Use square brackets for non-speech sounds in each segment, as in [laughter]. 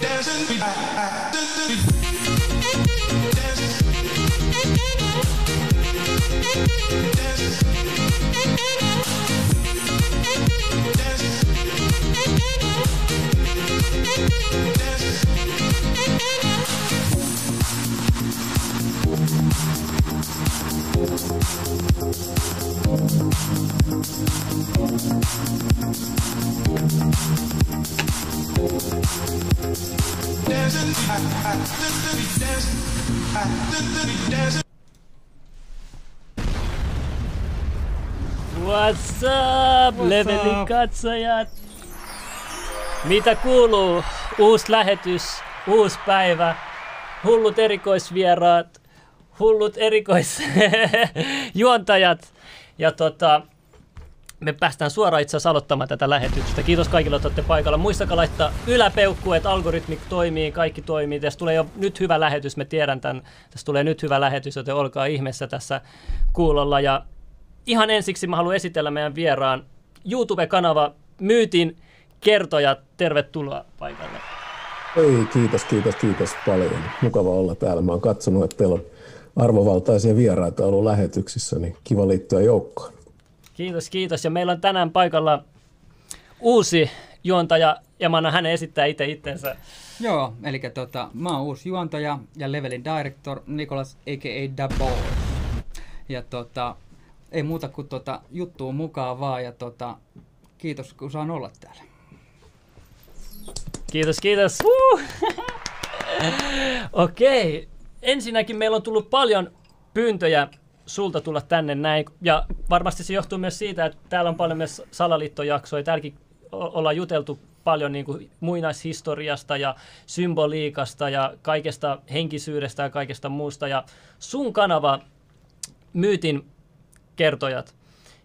Doesn't be What's up, What's levelin up? katsojat? Mitä kuuluu? Uusi lähetys, uusi päivä, hullut erikoisvieraat, hullut erikoisjuontajat. [laughs] Ja tota, me päästään suoraan itse asiassa aloittamaan tätä lähetystä. Kiitos kaikille, että olette paikalla. Muistakaa laittaa yläpeukku, että algoritmi toimii, kaikki toimii. Tässä tulee jo nyt hyvä lähetys, me tiedän tämän. Tässä tulee nyt hyvä lähetys, joten olkaa ihmeessä tässä kuulolla. Ja ihan ensiksi mä haluan esitellä meidän vieraan YouTube-kanava Myytin kertoja. Tervetuloa paikalle. Ei, kiitos, kiitos, kiitos paljon. Mukava olla täällä. Mä oon katsonut, että teillä on arvovaltaisia vieraita ollut lähetyksissä, niin kiva liittyä joukkoon. Kiitos, kiitos. Ja meillä on tänään paikalla uusi juontaja, ja mä annan hänen esittää itse itsensä. Joo, eli tota, mä oon uusi juontaja ja levelin director Nikolas a.k.a. Dabos. Ja tota, ei muuta kuin tota, juttuun mukaan vaan ja tota, kiitos kun saan olla täällä. Kiitos, kiitos. Uh! [laughs] Okei. Ensinnäkin meillä on tullut paljon pyyntöjä sulta tulla tänne näin. Ja varmasti se johtuu myös siitä, että täällä on paljon myös salaliittojaksoja. Täälläkin ollaan juteltu paljon niin kuin muinaishistoriasta ja symboliikasta ja kaikesta henkisyydestä ja kaikesta muusta. Ja sun kanava, Myytin kertojat,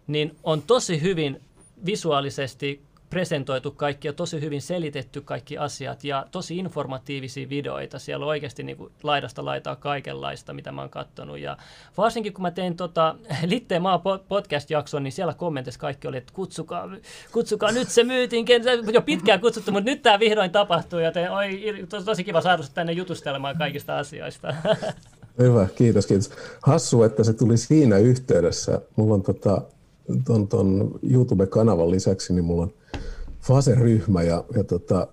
niin on tosi hyvin visuaalisesti presentoitu kaikki ja tosi hyvin selitetty kaikki asiat ja tosi informatiivisia videoita. Siellä on oikeasti niin kuin laidasta laitaa kaikenlaista, mitä mä oon katsonut. Ja varsinkin kun mä tein tota [laughs] Litteen maa po- podcast-jakson, niin siellä kommenteissa kaikki oli, että kutsukaa, kutsukaa nyt se myytin, jo pitkään kutsuttu, mutta nyt tämä vihdoin tapahtuu, joten oi, tos- tosi kiva saada tänne jutustelemaan kaikista asioista. [laughs] Hyvä, kiitos, kiitos. Hassu, että se tuli siinä yhteydessä. Mulla on tota, ton, ton YouTube-kanavan lisäksi, niin mulla on Fase-ryhmä ja, ja tota,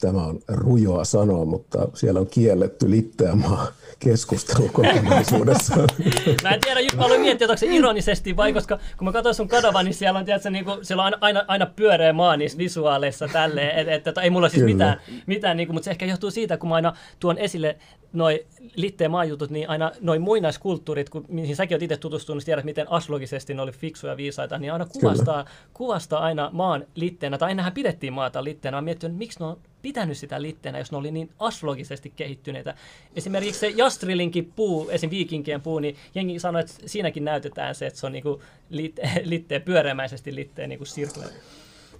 tämä on rujoa sanoa, mutta siellä on kielletty litteämaa keskustelu kokonaisuudessaan. [laughs] Mä en tiedä, mä aloin miettiä, onko se ironisesti vai, koska kun mä katsoin sun kanavan, niin siellä on, tiedätkö, niin kuin, siellä on aina, aina, aina pyöreä maa niissä visuaaleissa tälleen, että et, et, ei mulla siis Kyllä. mitään, mitään niin kuin, mutta se ehkä johtuu siitä, kun mä aina tuon esille noi litteen maajutut, niin aina noin muinaiskulttuurit, kun, mihin säkin oot itse tutustunut, niin tiedät, miten aslogisesti ne oli fiksuja ja viisaita, niin aina kuvastaa, kuvastaa aina maan litteenä, tai ainahan pidettiin maata litteenä. Mä miettinyt, että miksi ne on pitänyt sitä litteenä, jos ne oli niin astrologisesti kehittyneitä. Esimerkiksi se Jastrilinkin puu, esim. viikinkien puu, niin jengi sanoi, että siinäkin näytetään se, että se on niinku litte, [laughs] litteen, pyöreämäisesti litteen niinku sirkle.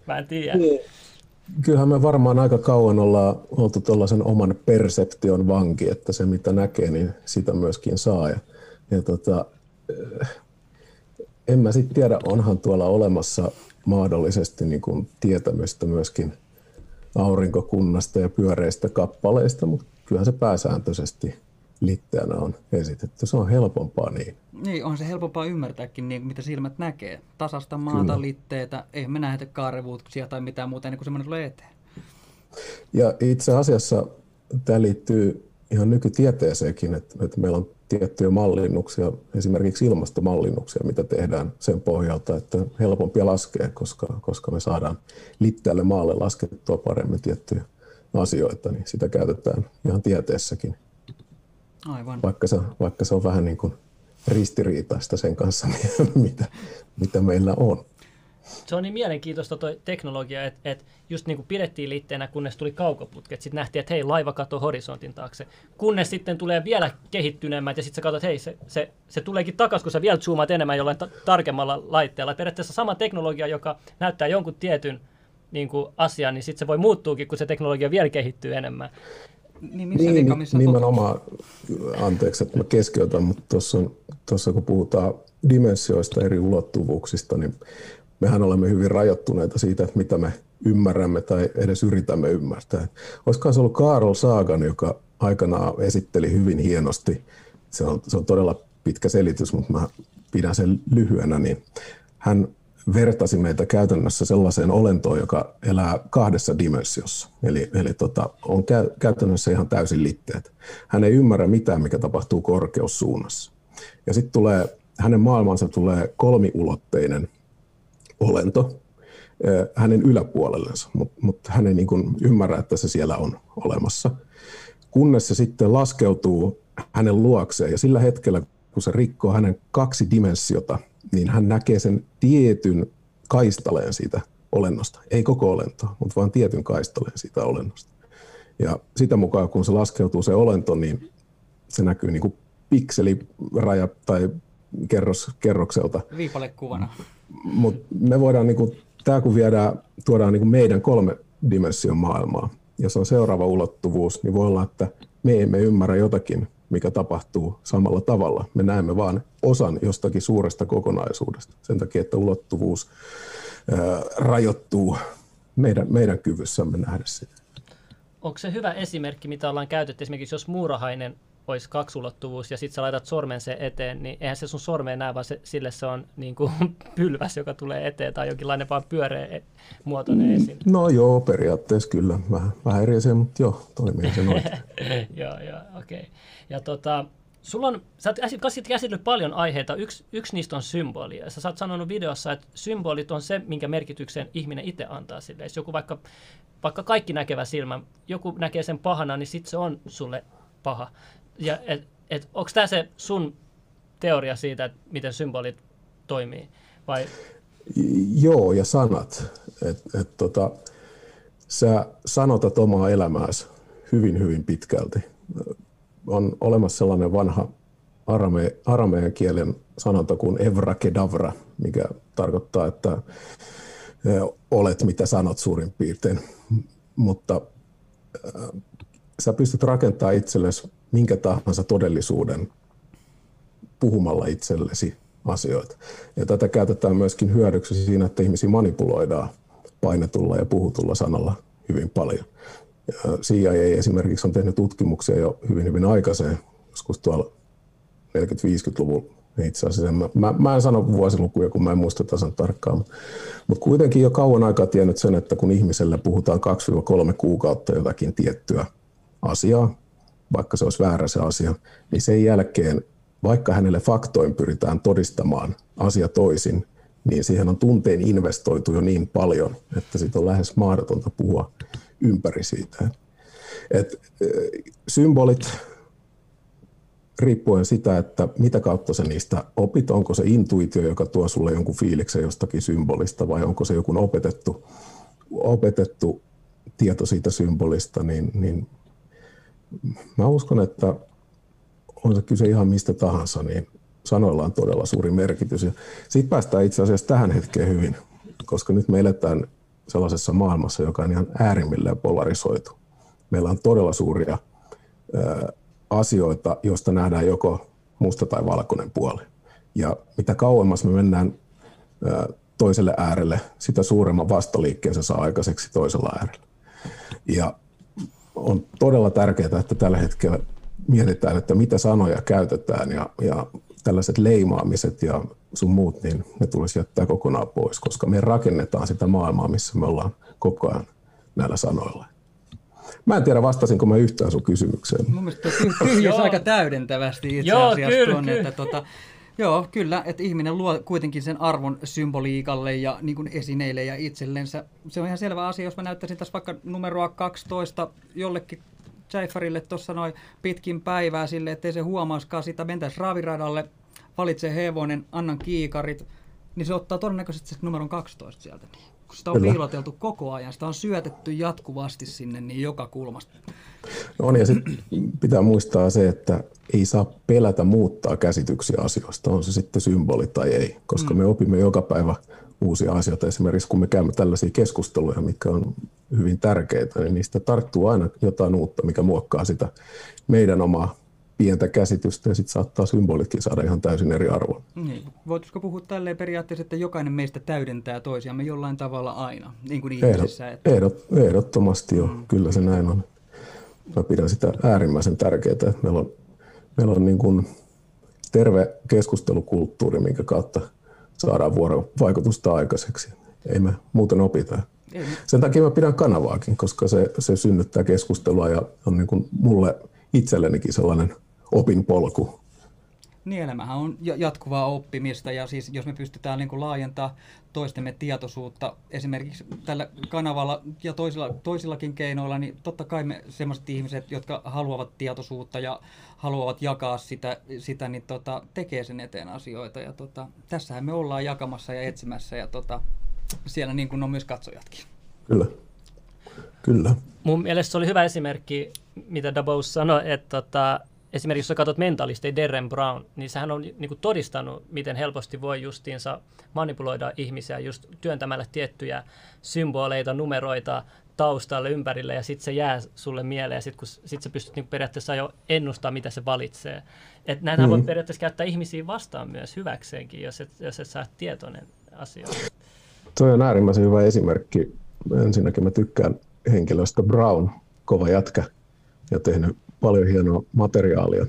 Mä en tiedä. Kyllähän me varmaan aika kauan ollaan oltu tuollaisen oman perseption vanki, että se mitä näkee, niin sitä myöskin saa. Ja, ja tota, eh, en mä sitten tiedä, onhan tuolla olemassa mahdollisesti niin kuin tietämystä myöskin aurinkokunnasta ja pyöreistä kappaleista, mutta kyllähän se pääsääntöisesti litteänä on esitetty. Se on helpompaa niin. Niin, on se helpompaa ymmärtääkin, niin, mitä silmät näkee. Tasasta maata, Kyllä. litteitä, ei me nähdä kaarevuuksia tai mitään muuta ennen kuin semmoinen tulee eteen. Ja itse asiassa tämä liittyy ihan nykytieteeseenkin, että, että meillä on tiettyjä mallinnuksia, esimerkiksi ilmastomallinnuksia, mitä tehdään sen pohjalta, että helpompi laskea, koska, koska me saadaan litteälle maalle laskettua paremmin tiettyjä asioita, niin sitä käytetään ihan tieteessäkin, Aivan. vaikka se, vaikka se on vähän niin kuin ristiriitaista sen kanssa, [laughs] mitä, mitä meillä on. se on niin mielenkiintoista tuo teknologia, että et just niin kuin pidettiin liitteenä, kunnes tuli kaukoputket. Sitten nähtiin, että hei, laiva katoo horisontin taakse. Kunnes sitten tulee vielä kehittyneemmät ja sitten sä katsot, että hei, se, se, se tuleekin takaisin, kun sä vielä zoomaat enemmän jollain ta- tarkemmalla laitteella. Periaatteessa sama teknologia, joka näyttää jonkun tietyn niin kuin asian, niin sitten se voi muuttuukin, kun se teknologia vielä kehittyy enemmän. Niin, missä niin, vika, missä nimenomaan, anteeksi, että mä keskeytän, mutta tuossa, tuossa kun puhutaan dimensioista, eri ulottuvuuksista, niin mehän olemme hyvin rajoittuneita siitä, että mitä me ymmärrämme tai edes yritämme ymmärtää. Olisikohan se ollut Karl Sagan, joka aikanaan esitteli hyvin hienosti, se on, se on todella pitkä selitys, mutta mä pidän sen lyhyenä, niin hän vertasi meitä käytännössä sellaiseen olentoon, joka elää kahdessa dimensiossa. Eli, eli tota, on kä- käytännössä ihan täysin litteet. Hän ei ymmärrä mitään, mikä tapahtuu korkeussuunnassa. Ja sitten tulee, hänen maailmansa tulee kolmiulotteinen olento hänen yläpuolellensa, mutta mut hän ei niin kuin ymmärrä, että se siellä on olemassa. Kunnes se sitten laskeutuu hänen luokseen ja sillä hetkellä, kun se rikkoo hänen kaksi dimensiota, niin hän näkee sen tietyn kaistaleen siitä olennosta. Ei koko olentoa, mutta vain tietyn kaistaleen siitä olennosta. Ja sitä mukaan, kun se laskeutuu se olento, niin se näkyy niin kuin pikseliraja tai kerros, kerrokselta. Viipalekuvana. Mutta me voidaan, niin kuin, tämä kun viedään, tuodaan niin kuin meidän kolme dimension maailmaa, ja se on seuraava ulottuvuus, niin voi olla, että me emme ymmärrä jotakin, mikä tapahtuu samalla tavalla. Me näemme vain osan jostakin suuresta kokonaisuudesta. Sen takia, että ulottuvuus ää, rajoittuu meidän, meidän kyvyssämme nähdä sitä. Onko se hyvä esimerkki, mitä ollaan käytetty esimerkiksi, jos muurahainen olisi kaksulottuvuus ja sitten sä laitat sormen se eteen, niin eihän se sun sormeen näe, vaan se, sille se on niin kuin [laughs] pylväs, joka tulee eteen tai jonkinlainen vaan pyöreä e- muotoinen esine. No joo, periaatteessa kyllä. Vähän, vähän eri asia, mutta joo, toimii se noin. [laughs] joo, joo, okei. Okay. Ja tota, sulla on, sä oot käsitellyt paljon aiheita, yksi, yksi niistä on symboli. Sä oot sanonut videossa, että symbolit on se, minkä merkityksen ihminen itse antaa sille. Jos joku vaikka, vaikka kaikki näkevä silmä, joku näkee sen pahana, niin sitten se on sulle paha. Ja et, et, onko tämä se sun teoria siitä, että miten symbolit toimii? Vai? Joo, ja sanat. Et, et, tota, sä sanotat omaa elämääsi hyvin, hyvin pitkälti. On olemassa sellainen vanha arame, aramean kielen sanonta kuin evra kedavra, mikä tarkoittaa, että olet mitä sanot suurin piirtein. Mutta sä pystyt rakentamaan itsellesi minkä tahansa todellisuuden puhumalla itsellesi asioita. Ja tätä käytetään myöskin hyödyksi siinä, että ihmisiä manipuloidaan painetulla ja puhutulla sanalla hyvin paljon. CIA esimerkiksi on tehnyt tutkimuksia jo hyvin hyvin aikaiseen, joskus tuolla 40-50-luvulla itse asiassa. Mä, mä, mä en sano vuosilukuja, kun mä en muista tasan tarkkaan, mutta kuitenkin jo kauan aikaa tiennyt sen, että kun ihmiselle puhutaan 2-3 kuukautta jotakin tiettyä asiaa, vaikka se olisi väärä se asia, niin sen jälkeen, vaikka hänelle faktoin pyritään todistamaan asia toisin, niin siihen on tunteen investoitu jo niin paljon, että siitä on lähes mahdotonta puhua ympäri siitä. Et, symbolit, riippuen sitä, että mitä kautta se niistä opit, onko se intuitio, joka tuo sulle jonkun fiiliksen jostakin symbolista, vai onko se joku opetettu, opetettu tieto siitä symbolista, niin, niin mä uskon, että on se kyse ihan mistä tahansa, niin sanoilla on todella suuri merkitys. Siitä päästään itse asiassa tähän hetkeen hyvin, koska nyt me eletään sellaisessa maailmassa, joka on ihan äärimmilleen polarisoitu. Meillä on todella suuria ää, asioita, joista nähdään joko musta tai valkoinen puoli. Ja mitä kauemmas me mennään ää, toiselle äärelle, sitä suuremman vastaliikkeen se saa aikaiseksi toisella äärellä. Ja on todella tärkeää, että tällä hetkellä mietitään, että mitä sanoja käytetään ja, ja tällaiset leimaamiset ja sun muut, niin ne tulisi jättää kokonaan pois, koska me rakennetaan sitä maailmaa, missä me ollaan koko ajan näillä sanoilla. Mä en tiedä, vastasinko mä yhtään sun kysymykseen. Mun mielestä tyhjäs aika täydentävästi itse asiassa tuonne, että tota, Joo, kyllä, että ihminen luo kuitenkin sen arvon symboliikalle ja niin kuin esineille ja itsellensä. Se on ihan selvä asia, jos mä näyttäisin tässä vaikka numeroa 12 jollekin Jaifarille tuossa noin pitkin päivää sille, ettei se huomaaskaan sitä, mentäisiin raviradalle, valitse hevonen, annan kiikarit, niin se ottaa todennäköisesti se numeron 12 sieltä. Kun sitä on Kyllä. piiloteltu koko ajan, sitä on syötetty jatkuvasti sinne niin joka kulmasta. On ja sitten pitää muistaa se, että ei saa pelätä muuttaa käsityksiä asioista, on se sitten symboli tai ei, koska mm. me opimme joka päivä uusia asioita. Esimerkiksi kun me käymme tällaisia keskusteluja, mitkä on hyvin tärkeitä, niin niistä tarttuu aina jotain uutta, mikä muokkaa sitä meidän omaa pientä käsitystä ja sitten saattaa symbolitkin saada ihan täysin eri arvon. Niin. Voitaisiko puhua tälleen periaatteessa, että jokainen meistä täydentää toisiamme jollain tavalla aina, niin kuin Ehdot, ihmisissä. Että... ehdot, ehdottomasti jo, mm. kyllä se näin on. Mä pidän sitä äärimmäisen tärkeää, että meillä on, meillä on niin kuin terve keskustelukulttuuri, minkä kautta saadaan vuorovaikutusta aikaiseksi. Ei me muuten opita. Ei. Sen takia mä pidän kanavaakin, koska se, se synnyttää keskustelua ja on niin kuin mulle itsellenikin sellainen opinpolku. Niin, elämähän on ja- jatkuvaa oppimista ja siis jos me pystytään niin kuin laajentaa toistemme tietoisuutta esimerkiksi tällä kanavalla ja toisilla, toisillakin keinoilla, niin totta kai me sellaiset ihmiset, jotka haluavat tietoisuutta ja haluavat jakaa sitä, sitä niin tota, tekee sen eteen asioita. Ja tota, tässähän me ollaan jakamassa ja etsimässä ja tota, siellä niin kuin on myös katsojatkin. Kyllä. Kyllä. Mun mielestä se oli hyvä esimerkki, mitä Dabous sanoi, että tota, esimerkiksi jos sä katsot mentalisteja Derren Brown, niin sehän on niin kuin todistanut, miten helposti voi justiinsa manipuloida ihmisiä just työntämällä tiettyjä symboleita, numeroita taustalle, ympärille, ja sitten se jää sulle mieleen, ja sitten kun sit sä pystyt niin periaatteessa jo ennustaa, mitä se valitsee. Et näinhän mm. voi periaatteessa käyttää ihmisiä vastaan myös hyväkseenkin, jos et, jos et saa tietoinen asioista. Tuo on äärimmäisen hyvä esimerkki. Ensinnäkin mä tykkään henkilöstä Brown, kova jätkä ja tehnyt paljon hienoa materiaalia.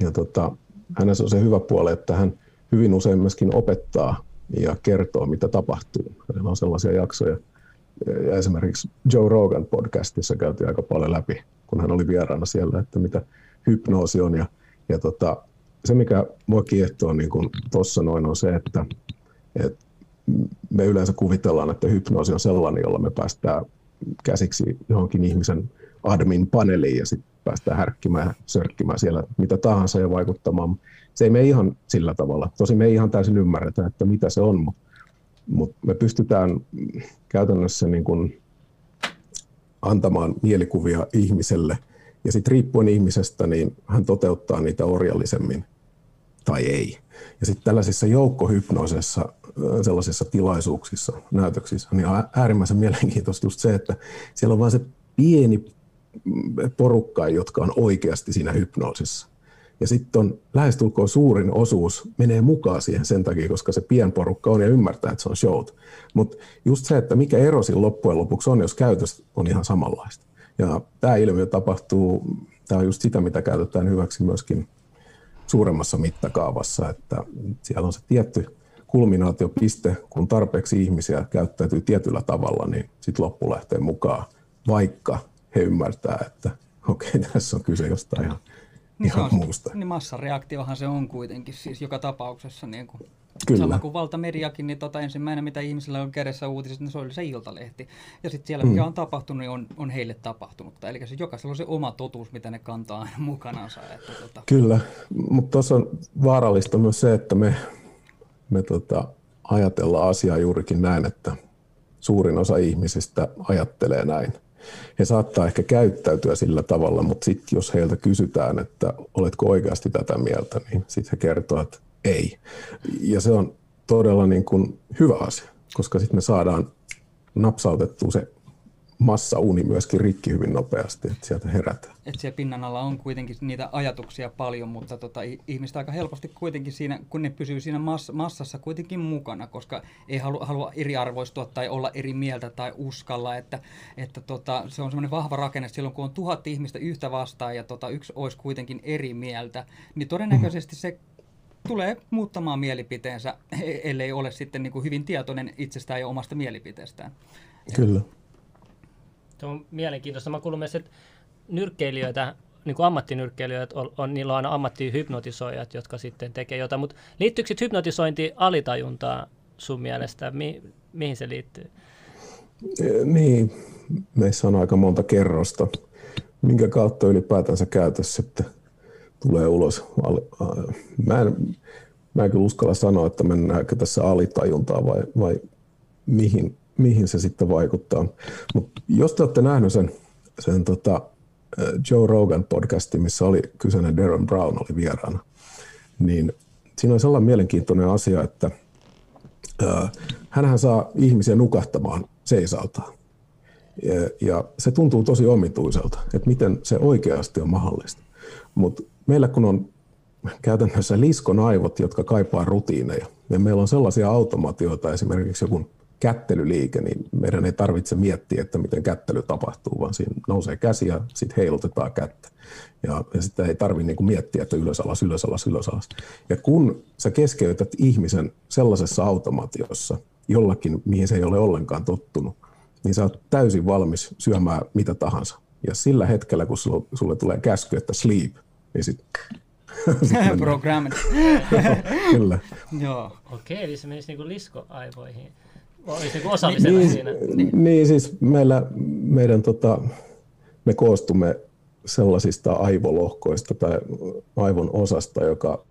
Ja tota, hänessä on se hyvä puoli, että hän hyvin usein myöskin opettaa ja kertoo, mitä tapahtuu. Hänellä on sellaisia jaksoja. Ja esimerkiksi Joe Rogan podcastissa käytiin aika paljon läpi, kun hän oli vieraana siellä, että mitä hypnoosi on. Ja, ja tota, se, mikä mua kiehtoo niin tuossa noin, on se, että, että me yleensä kuvitellaan, että hypnoosi on sellainen, jolla me päästään käsiksi johonkin ihmisen admin-paneeliin ja sitten päästään härkkimään, sörkkimään siellä mitä tahansa ja vaikuttamaan. Se ei me ihan sillä tavalla. Tosi me ei ihan täysin ymmärretä, että mitä se on, mutta mut me pystytään käytännössä niin kuin antamaan mielikuvia ihmiselle ja sitten riippuen ihmisestä, niin hän toteuttaa niitä orjallisemmin tai ei. Ja sitten tällaisissa joukkohypnoosissa, sellaisissa tilaisuuksissa, näytöksissä, niin on äärimmäisen mielenkiintoista just se, että siellä on vain se pieni porukka, jotka on oikeasti siinä hypnoosissa. Ja sitten on lähestulkoon suurin osuus menee mukaan siihen sen takia, koska se pienporukka on ja ymmärtää, että se on showt. Mutta just se, että mikä ero siinä loppujen lopuksi on, jos käytös on ihan samanlaista. Ja tämä ilmiö tapahtuu, tämä on just sitä, mitä käytetään hyväksi myöskin suuremmassa mittakaavassa, että siellä on se tietty kulminaatiopiste, kun tarpeeksi ihmisiä käyttäytyy tietyllä tavalla, niin sitten loppu lähtee mukaan, vaikka he ymmärtää, että okei, okay, [laughs] tässä on kyse jostain ihan, Niin, ihan on, muusta. niin massareaktiohan se on kuitenkin siis joka tapauksessa. Niin kuin, Kyllä. Sama kuin valtamediakin, niin tota, ensimmäinen mitä ihmisillä on kädessä uutiset, niin se oli se iltalehti. Ja sitten siellä mikä on tapahtunut, niin on, on heille tapahtunutta. Eli se jokaisella on se oma totuus, mitä ne kantaa aina mukanansa. Että, tota, Kyllä, mutta tuossa on vaarallista myös se, että me, me tota, ajatellaan asiaa juurikin näin, että suurin osa ihmisistä ajattelee näin. He saattaa ehkä käyttäytyä sillä tavalla, mutta sitten jos heiltä kysytään, että oletko oikeasti tätä mieltä, niin sitten he kertoo, että ei. Ja se on todella niin kuin hyvä asia, koska sitten me saadaan napsautettua se massauni myöskin rikki hyvin nopeasti, että sieltä herätään. että siellä pinnan alla on kuitenkin niitä ajatuksia paljon, mutta tota, i- ihmiset aika helposti kuitenkin siinä, kun ne pysyy siinä mass, massassa kuitenkin mukana, koska ei halua, halua eriarvoistua tai olla eri mieltä tai uskalla, että, että tota, se on semmoinen vahva rakenne, silloin kun on tuhat ihmistä yhtä vastaan ja tota, yksi olisi kuitenkin eri mieltä, niin todennäköisesti se tulee muuttamaan mielipiteensä, e- ellei ole sitten niin kuin hyvin tietoinen itsestään ja omasta mielipiteestään. Kyllä. Se on mielenkiintoista. Mä kuulun myös, että nyrkkeilijöitä, niin kuin ammattinyrkkeilijöitä, on, on, niillä on aina ammattihypnotisoijat, jotka sitten tekee jotain. Mutta liittyykö sitten hypnotisointi alitajuntaa sun mielestä? Mi, mihin se liittyy? E, Niin, meissä on aika monta kerrosta, minkä kautta ylipäätänsä käytös sitten tulee ulos. Mä en, mä en kyllä uskalla sanoa, että mennäänkö tässä alitajuntaa vai, vai mihin, mihin se sitten vaikuttaa. Mutta jos te olette nähneet sen, sen tota Joe Rogan podcasti, missä oli kyseinen Darren Brown oli vieraana, niin siinä on sellainen mielenkiintoinen asia, että hänhän saa ihmisiä nukahtamaan seisaltaan. Ja, ja se tuntuu tosi omituiselta, että miten se oikeasti on mahdollista. Mutta meillä kun on käytännössä liskon aivot, jotka kaipaa rutiineja, ja meillä on sellaisia automaatioita, esimerkiksi joku kättelyliike, niin meidän ei tarvitse miettiä, että miten kättely tapahtuu, vaan siinä nousee käsi ja sitten heilutetaan kättä. Ja, ja sitten ei tarvitse niinku miettiä, että ylös alas, ylös alas, ylös alas. Ja kun sä keskeytät ihmisen sellaisessa automaatiossa, jollakin, mihin se ei ole ollenkaan tottunut, niin sä oot täysin valmis syömään mitä tahansa. Ja sillä hetkellä, kun sulle, sulle tulee käsky, että sleep, niin sit... [laughs] Programmit. [laughs] Kyllä. Joo. Okei, eli se menisi niinku liskoaivoihin. Olisi niinku osallisena niin, siinä. Niin. niin, siis meillä, meidän tota, me koostumme sellaisista aivolohkoista tai aivon osasta, joka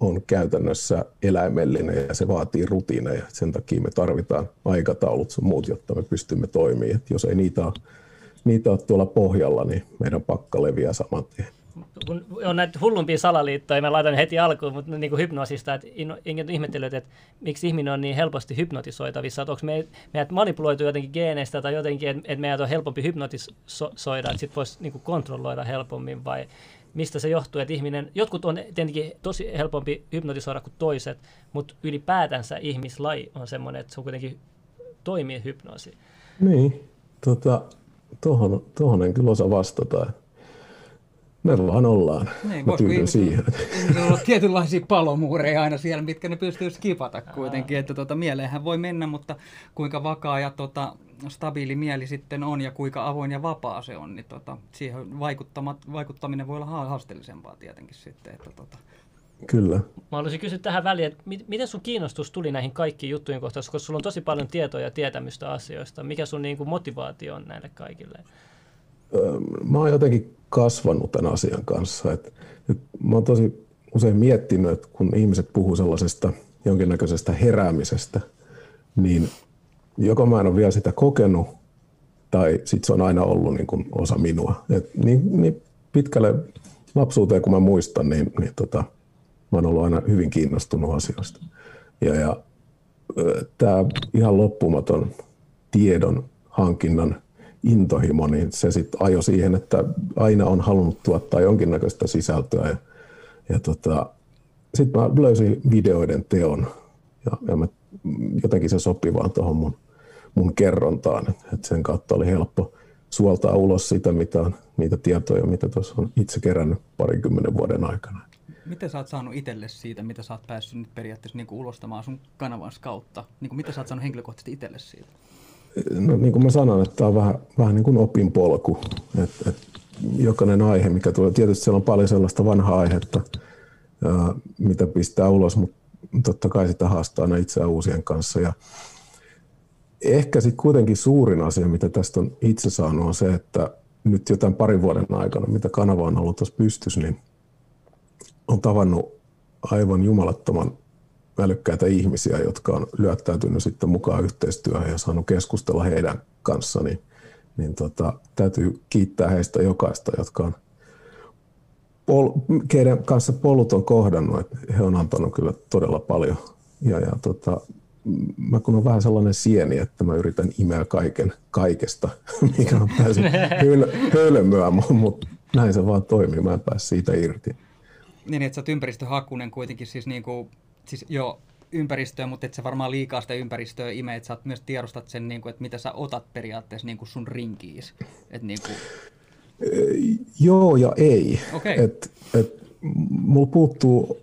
on käytännössä eläimellinen ja se vaatii rutiineja. Sen takia me tarvitaan aikataulut sun muut, jotta me pystymme toimimaan. Et jos ei niitä ole, niitä ole tuolla pohjalla, niin meidän pakka leviää saman tien kun on näitä hullumpia salaliittoja, mä laitan heti alkuun, mutta niin kuin hypnoosista, että en ihmetellyt, että miksi ihminen on niin helposti hypnotisoitavissa, että onko me, meidät manipuloitu jotenkin geeneistä tai jotenkin, että, että meidät on helpompi hypnotisoida, että sitten voisi niin kuin kontrolloida helpommin vai mistä se johtuu, että ihminen, jotkut on tietenkin tosi helpompi hypnotisoida kuin toiset, mutta ylipäätänsä ihmislaji on semmoinen, että se on kuitenkin toimii hypnoosi. Niin, tota, tuohon, tuohon en kyllä osaa vastata. Me vaan ollaan. Niin, Mä tyydyn siihen. on ollut tietynlaisia palomuureja aina siellä, mitkä ne pystyy skipata kuitenkin. Että tuota, mieleenhän voi mennä, mutta kuinka vakaa ja tota, stabiili mieli sitten on ja kuinka avoin ja vapaa se on, niin tota, siihen vaikuttaminen voi olla haasteellisempaa tietenkin sitten. Että tota. Kyllä. Mä haluaisin kysyä tähän väliin, että miten sun kiinnostus tuli näihin kaikkiin juttujen kohtaan, koska sulla on tosi paljon tietoa ja tietämystä asioista. Mikä sun niin kuin, motivaatio on näille kaikille? Mä oon jotenkin kasvanut tämän asian kanssa. Et, et mä oon tosi usein miettinyt, että kun ihmiset puhuu sellaisesta jonkinnäköisestä heräämisestä, niin joko mä en ole vielä sitä kokenut, tai sitten se on aina ollut niin kuin osa minua. Et niin, niin pitkälle lapsuuteen, kun mä muistan, niin, niin tota, mä oon ollut aina hyvin kiinnostunut asioista. Ja, ja tämä ihan loppumaton tiedon hankinnan intohimo, niin se sitten ajoi siihen, että aina on halunnut tuottaa jonkinnäköistä sisältöä. Ja, ja tota, sitten mä löysin videoiden teon ja, ja mä, jotenkin se sopi vaan tuohon mun, mun kerrontaan. Et sen kautta oli helppo suoltaa ulos sitä, mitä on, niitä tietoja, mitä tuossa on itse kerännyt parinkymmenen vuoden aikana. Miten sä oot saanut itselle siitä, mitä sä oot päässyt nyt periaatteessa niin kuin ulostamaan sun kanavan kautta? Niin kuin mitä sä oot saanut henkilökohtaisesti itselle siitä? No, niin kuin mä sanon, että tämä on vähän, vähän niin kuin opinpolku. Et, et jokainen aihe, mikä tulee, tietysti siellä on paljon sellaista vanhaa aihetta, ää, mitä pistää ulos, mutta totta kai sitä haastaa aina itseään uusien kanssa. Ja ehkä sitten kuitenkin suurin asia, mitä tästä on itse saanut, on se, että nyt jo tämän parin vuoden aikana, mitä kanava on ollut tuossa pystys, niin on tavannut aivan jumalattoman älykkäitä ihmisiä, jotka on lyöttäytynyt sitten mukaan yhteistyöhön ja saanut keskustella heidän kanssa, niin, niin tota, täytyy kiittää heistä jokaista, jotka on pol, keiden kanssa polut on kohdannut, että he on antanut kyllä todella paljon. Ja, ja tota, mä kun on vähän sellainen sieni, että mä yritän imeä kaiken kaikesta, [laughs] mikä on täysin [laughs] höl, hölmöä, mutta näin se vaan toimii, mä en pääse siitä irti. Niin, että sä oot ympäristöhakunen kuitenkin siis niin kuin siis jo ympäristöä, mutta et sä varmaan liikaa sitä ympäristöä ime, että sä myös tiedostat sen, niin kuin, että mitä sä otat periaatteessa niin kuin sun rinkiis. Et, niin kuin... Joo ja ei. Okay. Et, et, mulla puuttuu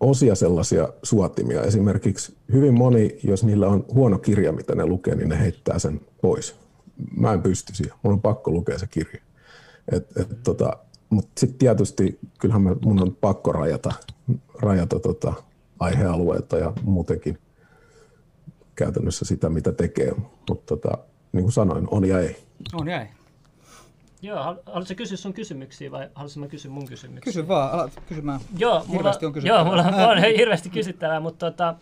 osia sellaisia suotimia. Esimerkiksi hyvin moni, jos niillä on huono kirja, mitä ne lukee, niin ne heittää sen pois. Mä en pysty siihen. Mun on pakko lukea se kirja. Et, et, tota, mutta sitten tietysti kyllähän mä, mun on pakko rajata, rajata tota, aihealueita ja muutenkin käytännössä sitä, mitä tekee. Mutta tota, niin kuin sanoin, on ja ei. On ja ei. Joo, haluatko kysyä sun kysymyksiä vai haluaisin mä kysyä mun kysymyksiä? Kysy vaan, alat kysymään. Joo, mulla, Hirveästi on kysyttävää. joo, mulla on [laughs] hirveästi kysyttävää, mutta tota,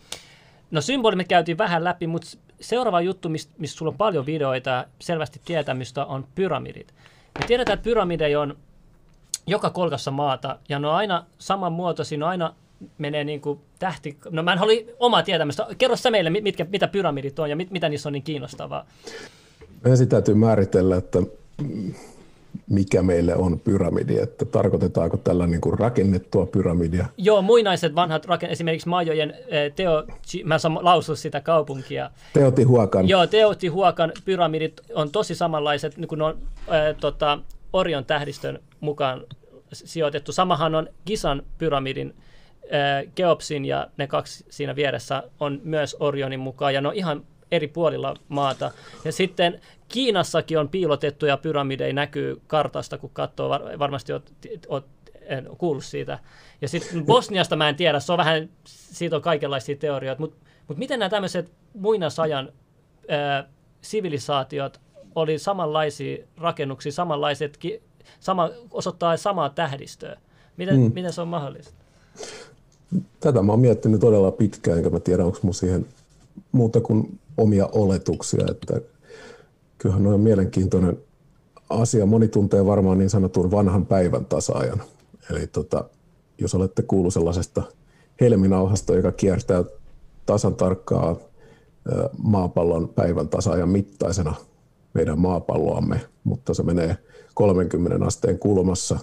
no symboli me käytiin vähän läpi, mutta seuraava juttu, mistä mist sulla on paljon videoita ja selvästi tietämystä, on pyramidit. Me tiedetään, että pyramideja on joka kolkassa maata ja ne on aina saman muotoisia, ne on aina menee niin kuin tähti... No mä en halua omaa tietämystä. Kerro sä meille, mitkä, mitä pyramidit on ja mit, mitä niissä on niin kiinnostavaa. Ensin täytyy määritellä, että mikä meille on pyramidi, että tarkoitetaanko tällä niin kuin rakennettua pyramidia. Joo, muinaiset vanhat rakennukset, esimerkiksi Majojen eh, Teo, mä saan lausua sitä kaupunkia. Teotihuacan. Joo, Teotihuacan pyramidit on tosi samanlaiset, niin kuin ne on äh, tota, Orion tähdistön mukaan sijoitettu. Samahan on Gisan pyramidin, Keopsin ja ne kaksi siinä vieressä on myös Orionin mukaan, ja ne on ihan eri puolilla maata. Ja sitten Kiinassakin on piilotettuja pyramideja, näkyy kartasta, kun katsoo, var, varmasti oot, oot en kuullut siitä. Ja sitten Bosniasta mä en tiedä, se on vähän, siitä on kaikenlaisia teorioita, mutta mut miten nämä tämmöiset muinaisajan ää, sivilisaatiot oli samanlaisia rakennuksia, samanlaiset, sama, osoittaa samaa tähdistöä. Miten, mm. miten se on mahdollista? Tätä mä oon miettinyt todella pitkään, enkä mä tiedä, onko mun siihen muuta kuin omia oletuksia, että kyllähän on mielenkiintoinen asia. Moni tuntee varmaan niin sanotun vanhan päivän tasaajan. Eli tota, jos olette kuullut sellaisesta helminauhasta, joka kiertää tasan tarkkaa maapallon päivän tasaajan mittaisena meidän maapalloamme, mutta se menee 30 asteen kulmassa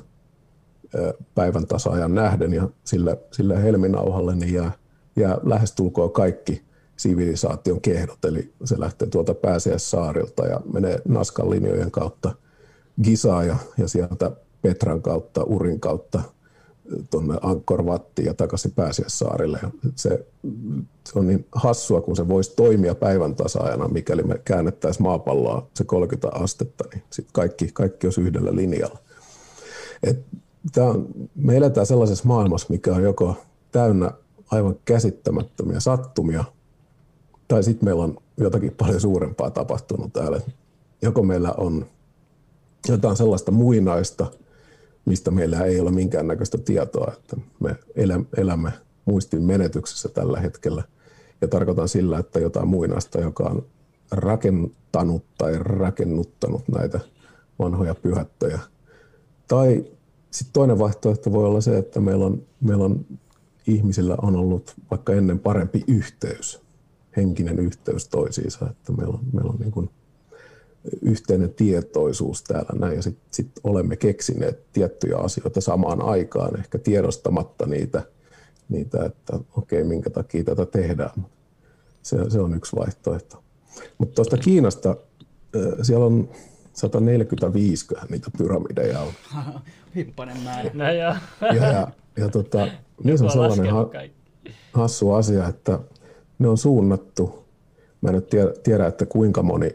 päivän tasaajan nähden ja sillä, sillä helminauhalle niin jää, jää lähestulkoon kaikki sivilisaation kehdot, eli se lähtee tuolta Pääsiäissaarilta ja menee Naskan linjojen kautta Gisaa ja, ja sieltä Petran kautta, Urin kautta tuonne Ankkorvattiin ja takaisin Pääsiäissaarille. Ja se, se on niin hassua, kun se voisi toimia päivän tasaajana, mikäli me käännettäisiin maapalloa se 30 astetta, niin sit kaikki, kaikki olisi yhdellä linjalla. Et tää on, me eletään sellaisessa maailmassa, mikä on joko täynnä aivan käsittämättömiä sattumia, tai sitten meillä on jotakin paljon suurempaa tapahtunut täällä. Joko meillä on jotain sellaista muinaista, mistä meillä ei ole minkäännäköistä tietoa, että me elämme muistin menetyksessä tällä hetkellä. Ja tarkoitan sillä, että jotain muinaista, joka on rakentanut tai rakennuttanut näitä vanhoja pyhättöjä. Tai sitten toinen vaihtoehto voi olla se, että meillä on, meillä on ihmisillä on ollut vaikka ennen parempi yhteys, henkinen yhteys toisiinsa, että meillä on, meillä on niin kuin yhteinen tietoisuus täällä näin, ja sitten sit olemme keksineet tiettyjä asioita samaan aikaan, ehkä tiedostamatta niitä, niitä että okei, okay, minkä takia tätä tehdään. Se, se on yksi vaihtoehto. Mutta tuosta Kiinasta, siellä on 145 niitä pyramideja on. [laughs] Hippanen määrä. No joo. Ja, ja, ja tota, [laughs] niissä on sellainen ha, hassu asia, että ne on suunnattu, mä en nyt tiedä, tiedä että kuinka moni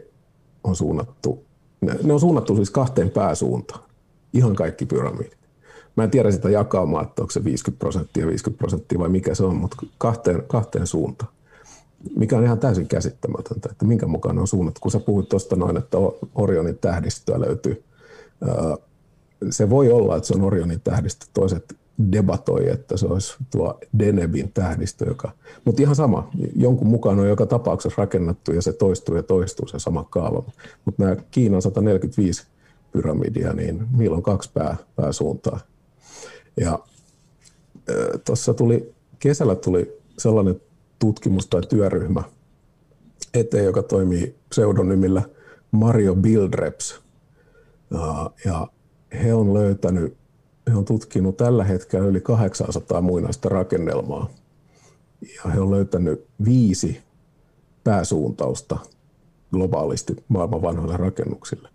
on suunnattu, ne, ne on suunnattu siis kahteen pääsuuntaan, ihan kaikki pyramidit. Mä en tiedä sitä jakaumaa, että onko se 50 prosenttia, 50 prosenttia vai mikä se on, mutta kahteen, kahteen suuntaan. Mikä on ihan täysin käsittämätöntä, että minkä mukaan on suunnattu. Kun sä puhuit tuosta noin, että Orionin tähdistöä löytyy. Se voi olla, että se on Orionin tähdistö. Toiset debatoi, että se olisi tuo Denebin tähdistö, joka, mutta ihan sama, jonkun mukaan on joka tapauksessa rakennettu ja se toistuu ja toistuu se sama kaava. Mutta nämä Kiinan 145 pyramidia, niin niillä on kaksi pää, pääsuuntaa. Ja tuossa tuli, kesällä tuli sellainen tutkimus tai työryhmä eteen, joka toimii pseudonymillä Mario Bildreps. Ja, he on löytänyt he on tutkinut tällä hetkellä yli 800 muinaista rakennelmaa. Ja he on löytänyt viisi pääsuuntausta globaalisti maailman vanhoille rakennuksille.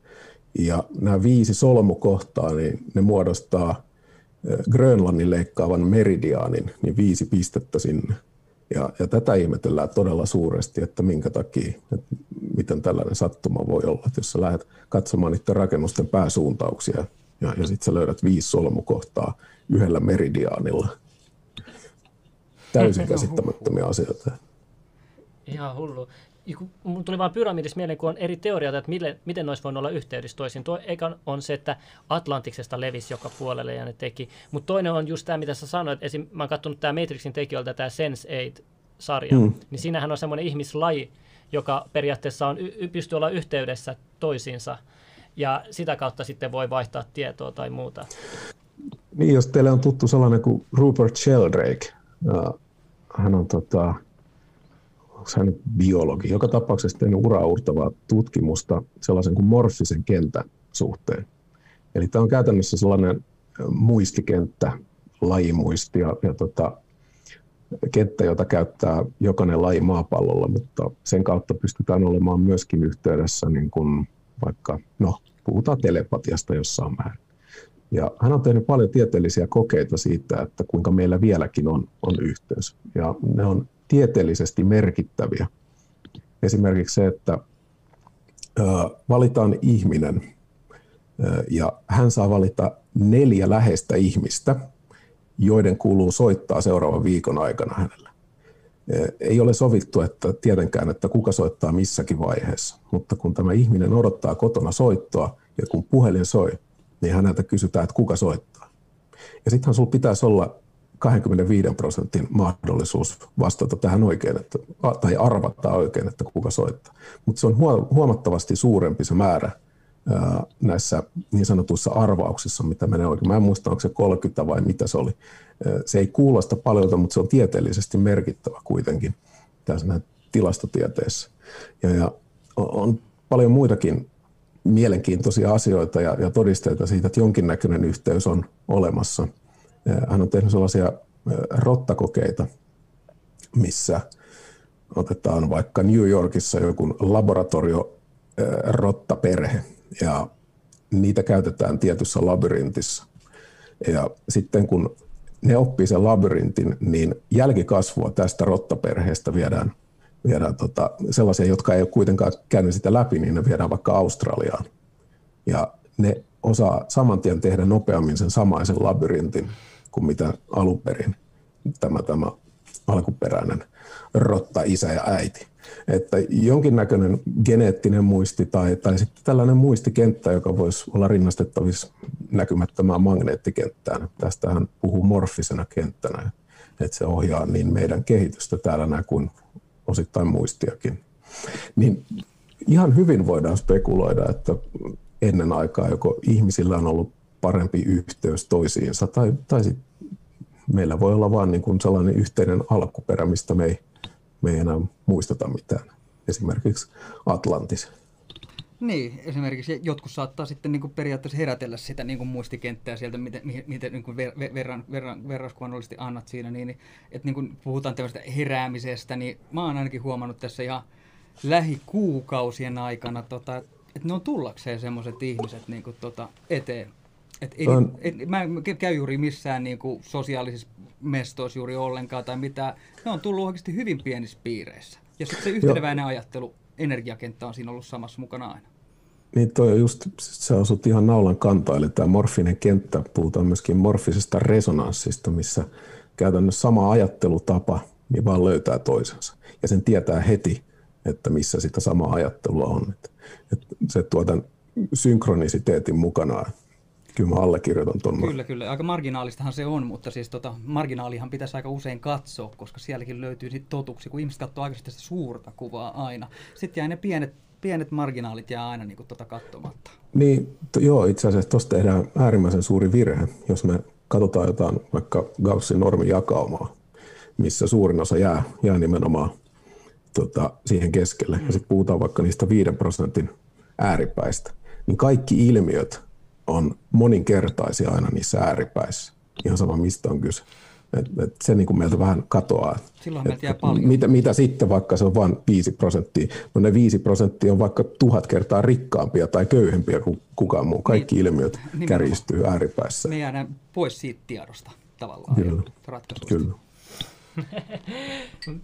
Ja nämä viisi solmukohtaa, niin ne muodostaa Grönlannin leikkaavan meridiaanin, niin viisi pistettä sinne. Ja, ja tätä ihmetellään todella suuresti, että minkä takia, että miten tällainen sattuma voi olla, että jos sä lähdet katsomaan niiden rakennusten pääsuuntauksia, ja, ja sitten sä löydät viisi solmukohtaa yhdellä meridiaanilla. Täysin [laughs] käsittämättömiä asioita. Ihan hullu. Mun tuli vain pyramidissa mieleen, kun on eri teorioita, että miten, miten noissa voinut olla yhteydessä toisiin. Tuo eka on se, että Atlantiksesta levisi joka puolelle ja ne teki. Mutta toinen on just tämä, mitä sä sanoit. Esim. mä oon katsonut tämä Matrixin tekijöiltä tämä Sense8-sarja. Mm. Niin siinähän on semmoinen ihmislaji, joka periaatteessa on, y- pystyy olla yhteydessä toisiinsa. Ja sitä kautta sitten voi vaihtaa tietoa tai muuta. Niin, jos teille on tuttu sellainen kuin Rupert Sheldrake, hän on tota, hän biologi, joka tapauksessa tehnyt uraurtavaa tutkimusta sellaisen kuin morfisen kentän suhteen. Eli tämä on käytännössä sellainen muistikenttä, lajimuisti ja, ja tota, kenttä, jota käyttää jokainen laji maapallolla, mutta sen kautta pystytään olemaan myöskin yhteydessä niin kuin vaikka, no puhutaan telepatiasta jossain määrin. Ja hän on tehnyt paljon tieteellisiä kokeita siitä, että kuinka meillä vieläkin on, on yhteys. Ja ne on tieteellisesti merkittäviä. Esimerkiksi se, että valitaan ihminen ja hän saa valita neljä läheistä ihmistä, joiden kuuluu soittaa seuraavan viikon aikana hänelle. Ei ole sovittu, että tietenkään, että kuka soittaa missäkin vaiheessa, mutta kun tämä ihminen odottaa kotona soittoa ja kun puhelin soi, niin häneltä kysytään, että kuka soittaa. Ja sittenhän sinulla pitäisi olla 25 prosentin mahdollisuus vastata tähän oikein, että, tai arvata oikein, että kuka soittaa. Mutta se on huomattavasti suurempi se määrä ää, näissä niin sanotuissa arvauksissa, mitä menee oikein. Mä en muista, onko se 30 vai mitä se oli. Se ei kuulosta paljolta, mutta se on tieteellisesti merkittävä kuitenkin tässä tilastotieteessä. Ja, ja on paljon muitakin mielenkiintoisia asioita ja, ja todisteita siitä, että jonkinnäköinen yhteys on olemassa. Hän on tehnyt sellaisia rottakokeita, missä otetaan vaikka New Yorkissa joku laboratorio rottaperhe ja niitä käytetään tietyssä labyrintissa. Ja sitten kun ne oppii sen labyrintin, niin jälkikasvua tästä rottaperheestä viedään viedään tota, sellaisia, jotka ei ole kuitenkaan käynyt sitä läpi, niin ne viedään vaikka Australiaan. Ja ne osaa saman tien tehdä nopeammin sen samaisen labyrintin kuin mitä alun perin tämä, tämä alkuperäinen rotta, isä ja äiti. Että jonkinnäköinen geneettinen muisti tai, tai sitten tällainen muistikenttä, joka voisi olla rinnastettavissa näkymättömään magneettikenttään. Tästähän puhuu morfisena kenttänä, että se ohjaa niin meidän kehitystä täällä näin kuin osittain muistiakin. Niin ihan hyvin voidaan spekuloida, että ennen aikaa joko ihmisillä on ollut parempi yhteys toisiinsa tai, tai sit meillä voi olla vain niin sellainen yhteinen alkuperä, mistä me ei, me ei enää muisteta mitään. Esimerkiksi Atlantis. Niin, esimerkiksi jotkut saattaa sitten niin kuin periaatteessa herätellä sitä niin kuin muistikenttää sieltä, miten, miten niin kuin ver, verran, verran, verraskuvanollisesti annat siinä, niin, että niin kuin puhutaan tämmöisestä heräämisestä, niin mä oon ainakin huomannut tässä ihan lähikuukausien aikana, tota, että ne on tullakseen semmoiset ihmiset niin kuin, tota, eteen. Et ei, on... et, mä en käy juuri missään niin kuin, sosiaalisissa mestoissa juuri ollenkaan tai mitään. Ne on tullut oikeasti hyvin pienissä piireissä. Ja sitten se yhteneväinen ajattelu, energiakenttä on siinä ollut samassa mukana aina. Niin toi on just, se osut ihan naulan kantaa, eli tämä morfinen kenttä, puhutaan myöskin morfisesta resonanssista, missä käytännössä sama ajattelutapa niin vaan löytää toisensa. Ja sen tietää heti, että missä sitä samaa ajattelua on. Että, että se tuo tämän synkronisiteetin mukanaan. Kyllä mä allekirjoitan tuon. Kyllä, kyllä. Aika marginaalistahan se on, mutta siis tota, marginaalihan pitäisi aika usein katsoa, koska sielläkin löytyy sit totuksi, kun ihmiset katsoo aika sitä suurta kuvaa aina. Sitten jää ne pienet pienet marginaalit jää aina niin kuin tuota katsomatta. Niin, to, joo, itse asiassa tuossa tehdään äärimmäisen suuri virhe, jos me katsotaan jotain vaikka Gaussin normijakaumaa, missä suurin osa jää, jää nimenomaan tota, siihen keskelle. Mm. Ja sitten puhutaan vaikka niistä 5 prosentin ääripäistä, niin kaikki ilmiöt on moninkertaisia aina niissä ääripäissä. Ihan sama, mistä on kyse. Et, et se niin kuin meiltä vähän katoaa. Silloin meiltä jää paljon. Mitä, mitä sitten, vaikka se on vain 5 prosenttia? No ne 5 prosenttia on vaikka tuhat kertaa rikkaampia tai köyhempiä kuin kukaan muu. Kaikki niin, ilmiöt nimenomaan. kärjistyy ääripäissä. Me jäädään pois siitä tiedosta tavallaan Kyllä. Kyllä. [laughs]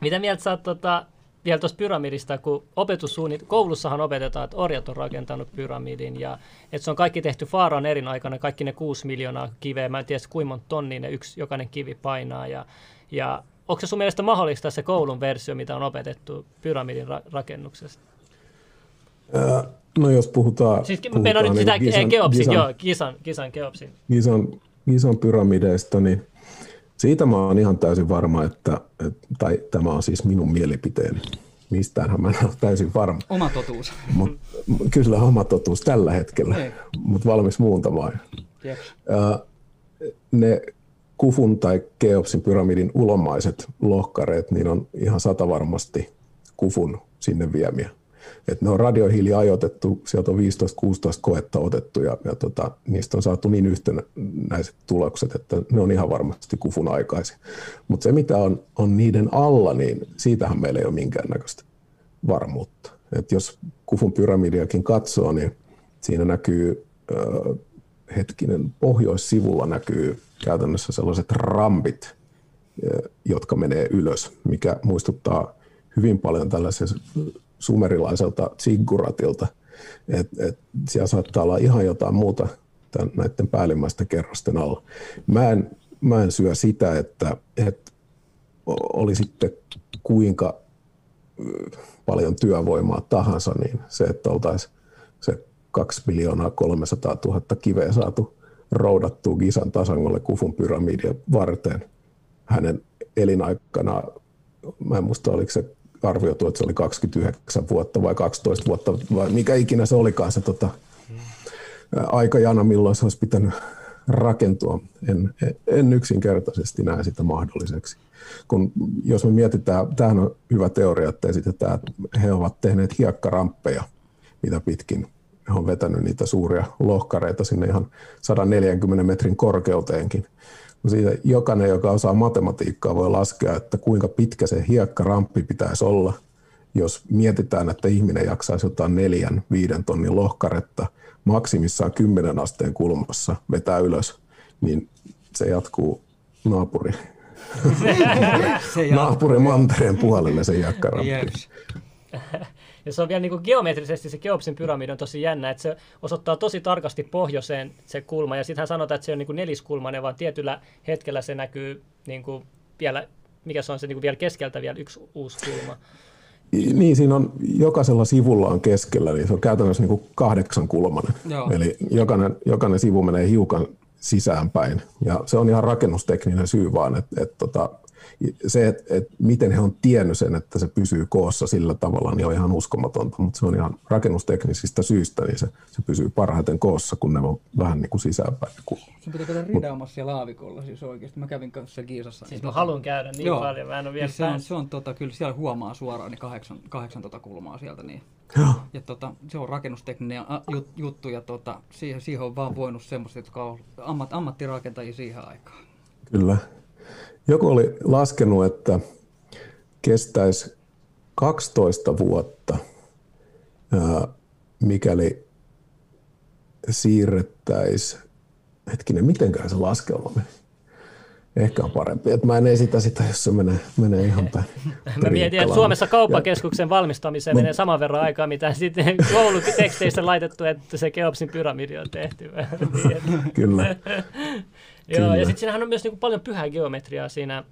mitä mieltä sä oot tota, vielä tuosta pyramidista, kun opetussuunnit, koulussahan opetetaan, että orjat on rakentanut pyramidin ja että se on kaikki tehty Faaran erin aikana, kaikki ne kuusi miljoonaa kiveä, mä en tiedä kuinka monta tonnia ne yksi, jokainen kivi painaa ja, ja onko se sun mielestä mahdollista se koulun versio, mitä on opetettu pyramidin ra- rakennuksesta? Ää, no jos puhutaan... Siis puhutaan meidän on nyt sitä niin Gisan, Keopsin, Gisan, joo, Gisan, Gisan Keopsin. Gisan, Gisan pyramideista, niin siitä mä oon ihan täysin varma, että, että tai tämä on siis minun mielipiteeni. Mistäänhän mä en ole täysin varma. Oma totuus. Mut, kyllä oma totuus tällä hetkellä, Ei. mutta valmis muuntamaan. Ne Kufun tai Keopsin pyramidin ulomaiset lohkareet, niin on ihan satavarmasti Kufun sinne viemiä. Et ne on radiohiili ajoitettu, sieltä on 15-16 koetta otettu ja, ja tota, niistä on saatu niin yhtenäiset tulokset, että ne on ihan varmasti Kufun aikaisia. Mutta se mitä on, on niiden alla, niin siitähän meillä ei ole minkäännäköistä varmuutta. Et jos Kufun pyramidiakin katsoo, niin siinä näkyy ö, hetkinen, pohjoissivulla näkyy käytännössä sellaiset rampit, jotka menee ylös, mikä muistuttaa hyvin paljon tällaisen sumerilaiselta zigguratilta. Et, et siellä saattaa olla ihan jotain muuta tämän, näiden päällimmäisten kerrosten alla. Mä en, mä en syö sitä, että, että oli sitten kuinka paljon työvoimaa tahansa, niin se, että oltaisiin se 2 miljoonaa 300 000 kiveä saatu roudattua Gisan tasangolle Kufun pyramidien varten hänen elinaikana, mä en muista oliko se arvioitu, että se oli 29 vuotta vai 12 vuotta vai mikä ikinä se olikaan se tota, aikajana, milloin se olisi pitänyt rakentua. En, en yksinkertaisesti näe sitä mahdolliseksi. Kun, jos me mietitään, tämähän on hyvä teoria, että esitetään, että he ovat tehneet hiekkaramppeja, mitä pitkin he on vetänyt niitä suuria lohkareita sinne ihan 140 metrin korkeuteenkin. Siitä jokainen, joka osaa matematiikkaa, voi laskea, että kuinka pitkä se hiekkaramppi pitäisi olla, jos mietitään, että ihminen jaksaisi jotain neljän, viiden tonnin lohkaretta maksimissaan 10 asteen kulmassa vetää ylös, niin se jatkuu naapuri, [laughs] Se jatkuu. naapuri mantereen puolelle se hiekkaramppi. Jeps. Ja se on vielä niin kuin geometrisesti se Keopsin pyramidi on tosi jännä, että se osoittaa tosi tarkasti pohjoiseen se kulma, ja sitten hän sanotaan, että se on niin kuin neliskulmainen, vaan tietyllä hetkellä se näkyy niin kuin vielä, mikä se on se niin kuin vielä keskeltä vielä yksi uusi kulma. Niin, siinä on jokaisella sivulla on keskellä, niin se on käytännössä niin kuin kahdeksan kulmanen. Joo. Eli jokainen, jokainen sivu menee hiukan sisäänpäin. Ja se on ihan rakennustekninen syy vaan, että, että tota, se, että, että miten he on tiennyt sen, että se pysyy koossa sillä tavalla, niin on ihan uskomatonta, mutta se on ihan rakennusteknisistä syistä, niin se, se pysyy parhaiten koossa, kun ne on vähän niin kuin sisäänpäin. Sun pitää käydä ridaamassa siellä aavikolla siis oikeasti. Mä kävin kanssa Giisassa. Siis mä haluan käydä niin Joo. paljon, mä en ole vielä Siis se on, se on tota, kyllä siellä huomaa suoraan niin kahdeksan, kahdeksan tota kulmaa sieltä. Niin. Joo. Ja tota, se on rakennustekninen juttu ja tota, siihen, siihen on vaan voinut semmoiset, jotka on ammat, ammattirakentajia siihen aikaan. Kyllä. Joku oli laskenut, että kestäisi 12 vuotta, mikäli siirrettäisiin, hetkinen, mitenkään se laskelma meni? Ehkä on parempi, että mä en esitä sitä, jos se menee, menee ihan päin. [laughs] Mä mietin, että. Suomessa kauppakeskuksen valmistamiseen menee saman verran aikaa, mitä [laughs] sitten kouluteksteissä laitettu, että se Keopsin pyramidi on tehty. [laughs] Niin, Kyllä. Joo, Kyllä. ja sitten siinähän on myös niinku paljon pyhää geometriaa siinä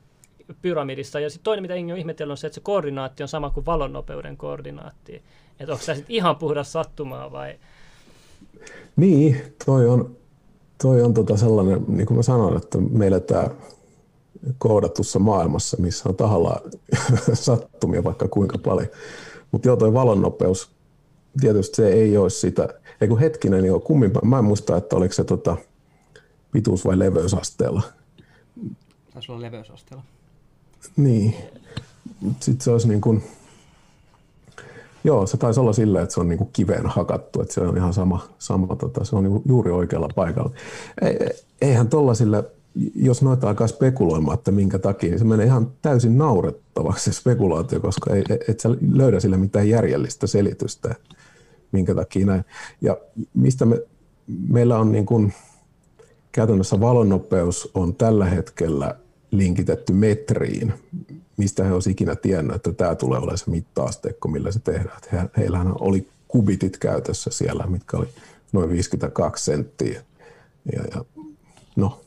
pyramidissa. Ja sitten toinen, mitä Ingi on ihmetellyt, on se, että se koordinaatti on sama kuin valonnopeuden koordinaatti. Että onko se sitten ihan puhdas sattumaa vai... Niin, toi on, toi on tota sellainen, niin kuin mä sanoin, että meillä tämä koodatussa maailmassa, missä on tahalla [laughs] sattumia vaikka kuinka paljon. Mutta joo, toi valonnopeus, tietysti se ei ole sitä, ei kun hetkinen, joo, kummin, mä en muista, että oliko se tota, pituus- vai leveysasteella. Taisi olla leveysasteella. Niin, sitten se olisi niin kuin, joo, se taisi olla silleen, että se on niin kuin kiveen hakattu, että se on ihan sama, sama tota, se on niin juuri oikealla paikalla. Ei, eihän tollasille, jos noita alkaa spekuloimaan, että minkä takia, niin se menee ihan täysin naurettavaksi se spekulaatio, koska ei, et sä löydä sille mitään järjellistä selitystä, minkä takia näin. Ja mistä me, meillä on niin kuin, käytännössä valonnopeus on tällä hetkellä linkitetty metriin, mistä he olisivat ikinä tiennyt, että tämä tulee olemaan se mitta-asteikko, millä se tehdään. He, heillähän oli kubitit käytössä siellä, mitkä oli noin 52 senttiä. Ja, ja no,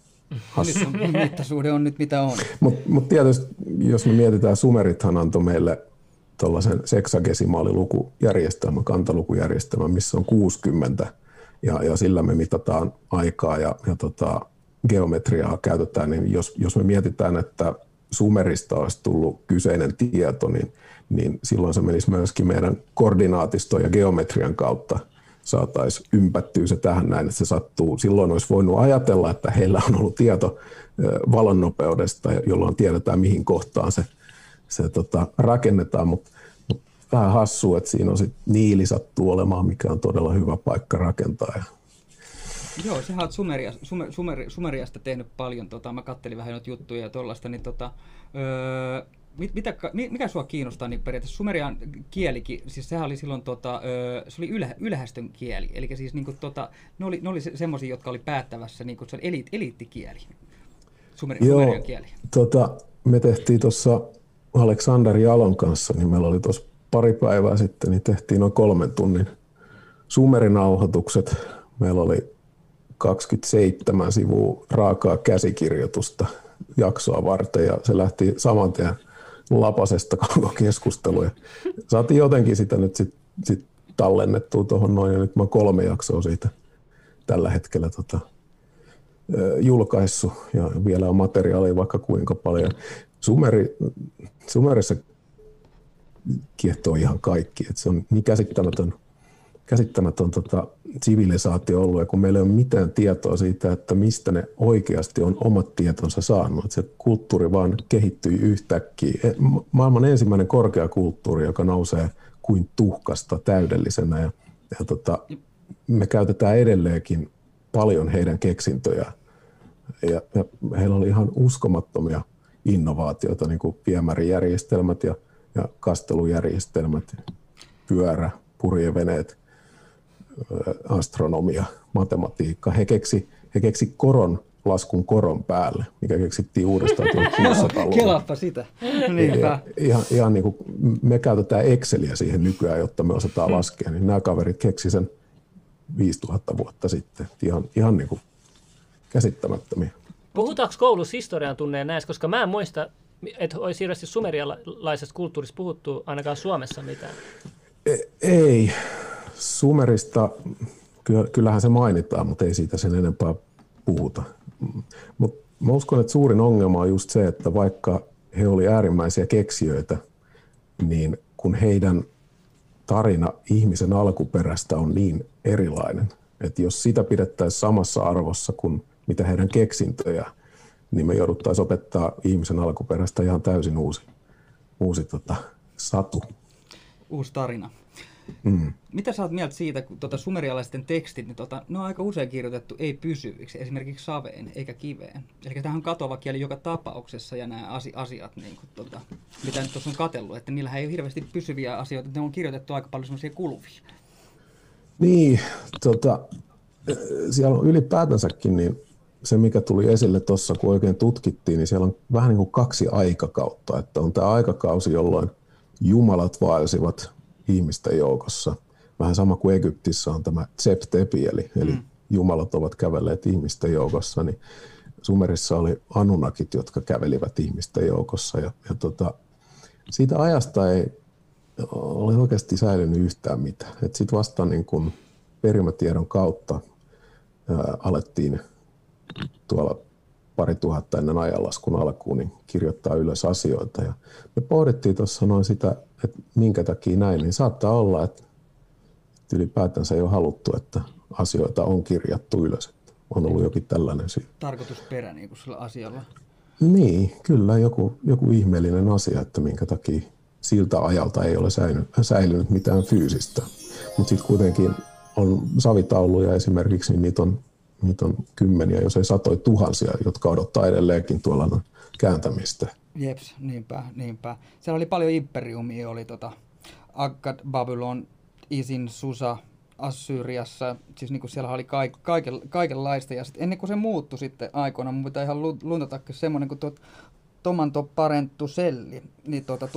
on, mittasuhde on nyt mitä on. Mutta mut tietysti, jos me mietitään, Sumerithan antoi meille tuollaisen seksagesimaalilukujärjestelmän, kantalukujärjestelmän, missä on 60, ja, ja sillä me mitataan aikaa ja, ja tota, geometriaa käytetään, niin jos, jos me mietitään, että Sumerista olisi tullut kyseinen tieto, niin, niin silloin se menisi myöskin meidän koordinaatisto ja geometrian kautta. Saataisiin ympättyä se tähän näin, että se sattuu. Silloin olisi voinut ajatella, että heillä on ollut tieto valonnopeudesta, jolloin tiedetään mihin kohtaan se, se tota, rakennetaan, mutta mut vähän hassua, että siinä on sit niili sattuu olemaan, mikä on todella hyvä paikka rakentaa. Ja Joo, sä oot Sumeria, Sumer, Sumer, Sumeriasta tehnyt paljon, tota, mä kattelin vähän noita juttuja ja tuollaista, niin tota, öö, mit, mitä, mikä sua kiinnostaa niin periaatteessa Sumerian kielikin, siis sehän oli silloin, tota, öö, se oli ylhä, ylhäistön kieli, eli siis niin kuin, tota, ne oli, ne oli se, semmosia, jotka oli päättävässä, niin kuin, se oli eliit, eliittikieli, Sumer, Joo, Sumerian kieli. Tota, me tehtiin tuossa Aleksander Jalon kanssa, niin meillä oli tuossa pari päivää sitten, niin tehtiin noin kolmen tunnin Sumerin Meillä oli 27 sivua raakaa käsikirjoitusta jaksoa varten ja se lähti saman tien lapasesta koko keskustelu. Ja saatiin jotenkin sitä nyt sit, sit tallennettua tuohon noin ja nyt mä kolme jaksoa siitä tällä hetkellä tota, julkaissut ja vielä on materiaalia vaikka kuinka paljon. Sumeri, Sumerissa kiehtoo ihan kaikki, että se on niin käsittämätön käsittämätön tota, sivilisaatio ollut, ja kun meillä ei ole mitään tietoa siitä, että mistä ne oikeasti on omat tietonsa saanut. Että se kulttuuri vaan kehittyi yhtäkkiä. E, maailman ensimmäinen korkeakulttuuri, joka nousee kuin tuhkasta täydellisenä, ja, ja tota, me käytetään edelleenkin paljon heidän keksintöjä. Ja, ja heillä oli ihan uskomattomia innovaatioita, niin kuin viemärijärjestelmät ja, ja kastelujärjestelmät, pyörä, purjeveneet astronomia, matematiikka. He keksi, he keksi koron laskun koron päälle, mikä keksittiin uudestaan 1600-luvulla. [laughs] Kelaappa sitä. Niinpä. Ihan, ihan niin kuin me käytetään Exceliä siihen nykyään, jotta me osataan mm. laskea, niin nämä kaverit keksi sen 5000 vuotta sitten. Ihan, ihan niin kuin käsittämättömiä. Puhutaanko koulussa historian tunneen näistä, koska mä en muista, että olisi hirveästi sumerialaisesta kulttuurista puhuttu ainakaan Suomessa mitään. E- ei. Sumerista kyllähän se mainitaan, mutta ei siitä sen enempää puhuta. Mutta mä uskon, että suurin ongelma on just se, että vaikka he oli äärimmäisiä keksijöitä, niin kun heidän tarina ihmisen alkuperästä on niin erilainen, että jos sitä pidettäisiin samassa arvossa kuin mitä heidän keksintöjä, niin me jouduttaisiin opettaa ihmisen alkuperästä ihan täysin uusi, uusi tota, satu. Uusi tarina. Mm. Mitä sä oot mieltä siitä, kun tuota sumerialaisten tekstit, niin tuota, ne on aika usein kirjoitettu ei pysyviksi, esimerkiksi saveen eikä kiveen. Eli tähän on katoava kieli joka tapauksessa ja nämä asiat, niin kuin, tuota, mitä nyt tuossa on katellut, että niillä ei ole hirveästi pysyviä asioita, ne on kirjoitettu aika paljon semmoisia kuluvia. Niin, tota, siellä on ylipäätänsäkin niin se, mikä tuli esille tuossa, kun oikein tutkittiin, niin siellä on vähän niin kuin kaksi aikakautta. Että on tämä aikakausi, jolloin jumalat vaelsivat ihmisten joukossa. Vähän sama kuin Egyptissä on tämä Tseptepi, eli, mm. eli jumalat ovat kävelleet ihmisten joukossa, niin Sumerissa oli Anunakit, jotka kävelivät ihmisten joukossa. Ja, ja tota, siitä ajasta ei ole oikeasti säilynyt yhtään mitään. Sitten vasta niin kun perimätiedon kautta ää, alettiin tuolla pari tuhatta ennen ajanlaskun alkuun niin kirjoittaa ylös asioita. Ja me pohdittiin tuossa noin sitä että minkä takia näin, niin saattaa olla, että ylipäätänsä ei ole haluttu, että asioita on kirjattu ylös. On ollut jokin tällainen syy. Tarkoitusperä niin kuin sillä asialla. Niin, kyllä joku, joku ihmeellinen asia, että minkä takia siltä ajalta ei ole säilynyt, säilynyt mitään fyysistä. Mutta sitten kuitenkin on savitauluja esimerkiksi, niin niitä on, niitä on kymmeniä, jos ei satoi tuhansia, jotka odottaa edelleenkin tuolla kääntämistä. Jeps, niinpä, niinpä. Siellä oli paljon imperiumia, oli tota Akkad, Babylon, Isin, Susa, Assyriassa, siis niin kuin siellä oli kaik, kaiken, kaikenlaista. Ja sit ennen kuin se muuttui sitten aikoina, mun pitää ihan luntata semmoinen kuin tuot Tomanto Selli, niin tuota 1447-1455,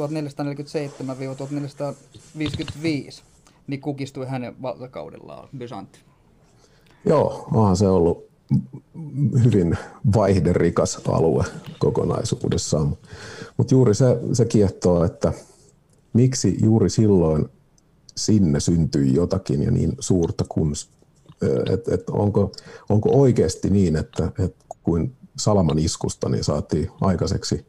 niin kukistui hänen valtakaudellaan Byzantti. Joo, onhan se ollut hyvin vaihderikas alue kokonaisuudessaan. Mutta juuri se, se kiehtoo, että miksi juuri silloin sinne syntyi jotakin ja niin suurta kun et, et onko, onko oikeasti niin, että, et kuin Salaman iskusta niin saatiin aikaiseksi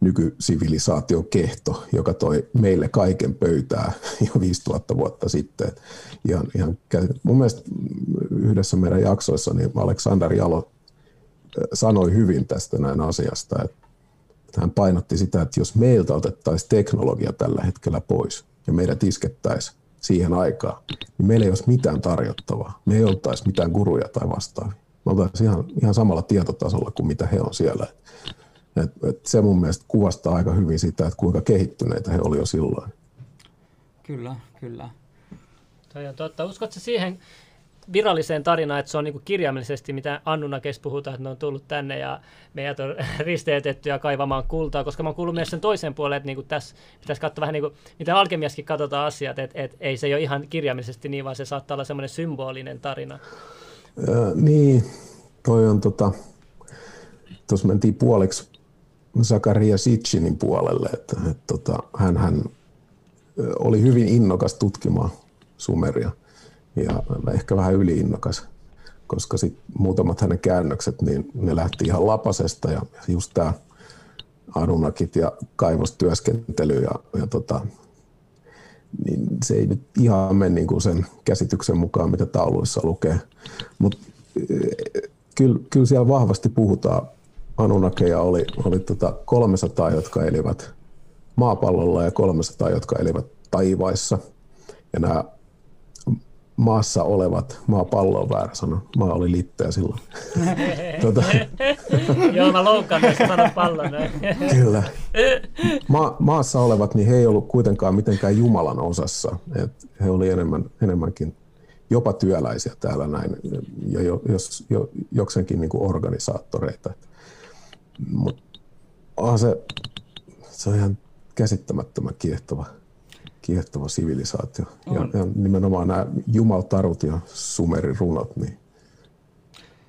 nykysivilisaation kehto, joka toi meille kaiken pöytää [laughs] jo 5000 vuotta sitten. Ihan, ihan, mun mielestä yhdessä meidän jaksoissa niin Aleksander Jalo sanoi hyvin tästä näin asiasta, että hän painotti sitä, että jos meiltä otettaisiin teknologia tällä hetkellä pois ja meidät iskettäisiin siihen aikaan, niin meillä ei olisi mitään tarjottavaa. Me ei oltaisi mitään guruja tai vastaavia. Me oltaisiin ihan, ihan samalla tietotasolla kuin mitä he on siellä. Et, et se mun mielestä kuvastaa aika hyvin sitä, että kuinka kehittyneitä he olivat jo silloin. Kyllä, kyllä. Toi on totta. Uskotko siihen viralliseen tarinaan, että se on niin kirjaimellisesti, mitä Annunakes puhutaan, että ne on tullut tänne ja meidät on [laughs] risteytetty ja kaivamaan kultaa, koska mä oon kuullut myös sen toisen puolen, että niin kuin tässä pitäisi katsoa vähän niin kuin, mitä alkemiaskin katsotaan asiat, että, että ei se ole ihan kirjaimellisesti niin, vaan se saattaa olla semmoinen symbolinen tarina. Äh, niin, toi on tota, tuossa mentiin puoliksi Zakaria Sitchinin puolelle, että, että tota, hän, hän oli hyvin innokas tutkimaan Sumeria ja ehkä vähän yliinnokas, koska sit muutamat hänen käännökset, niin ne lähti ihan lapasesta ja just tämä Anunakit ja kaivostyöskentely ja, ja tota, niin se ei nyt ihan mene niin kuin sen käsityksen mukaan, mitä tauluissa lukee. Mutta kyllä, kyllä siellä vahvasti puhutaan Anunakeja oli, oli tota 300, jotka elivät maapallolla ja 300, jotka elivät taivaissa. Ja nämä maassa olevat, maapallo on väärä sana, maa oli litteä silloin. [laughs] tota. Joo, mä loukkaan sanan pallon. Kyllä. Ma- maassa olevat, niin he ei ollut kuitenkaan mitenkään Jumalan osassa. Et he oli enemmän, enemmänkin jopa työläisiä täällä näin, ja jo, jos, jo, jokseenkin niin kuin organisaattoreita. Mutta onhan se, se on ihan käsittämättömän kiehtova, kiehtova sivilisaatio. Ja, ja nimenomaan nämä jumaltarut ja sumerin runot, niin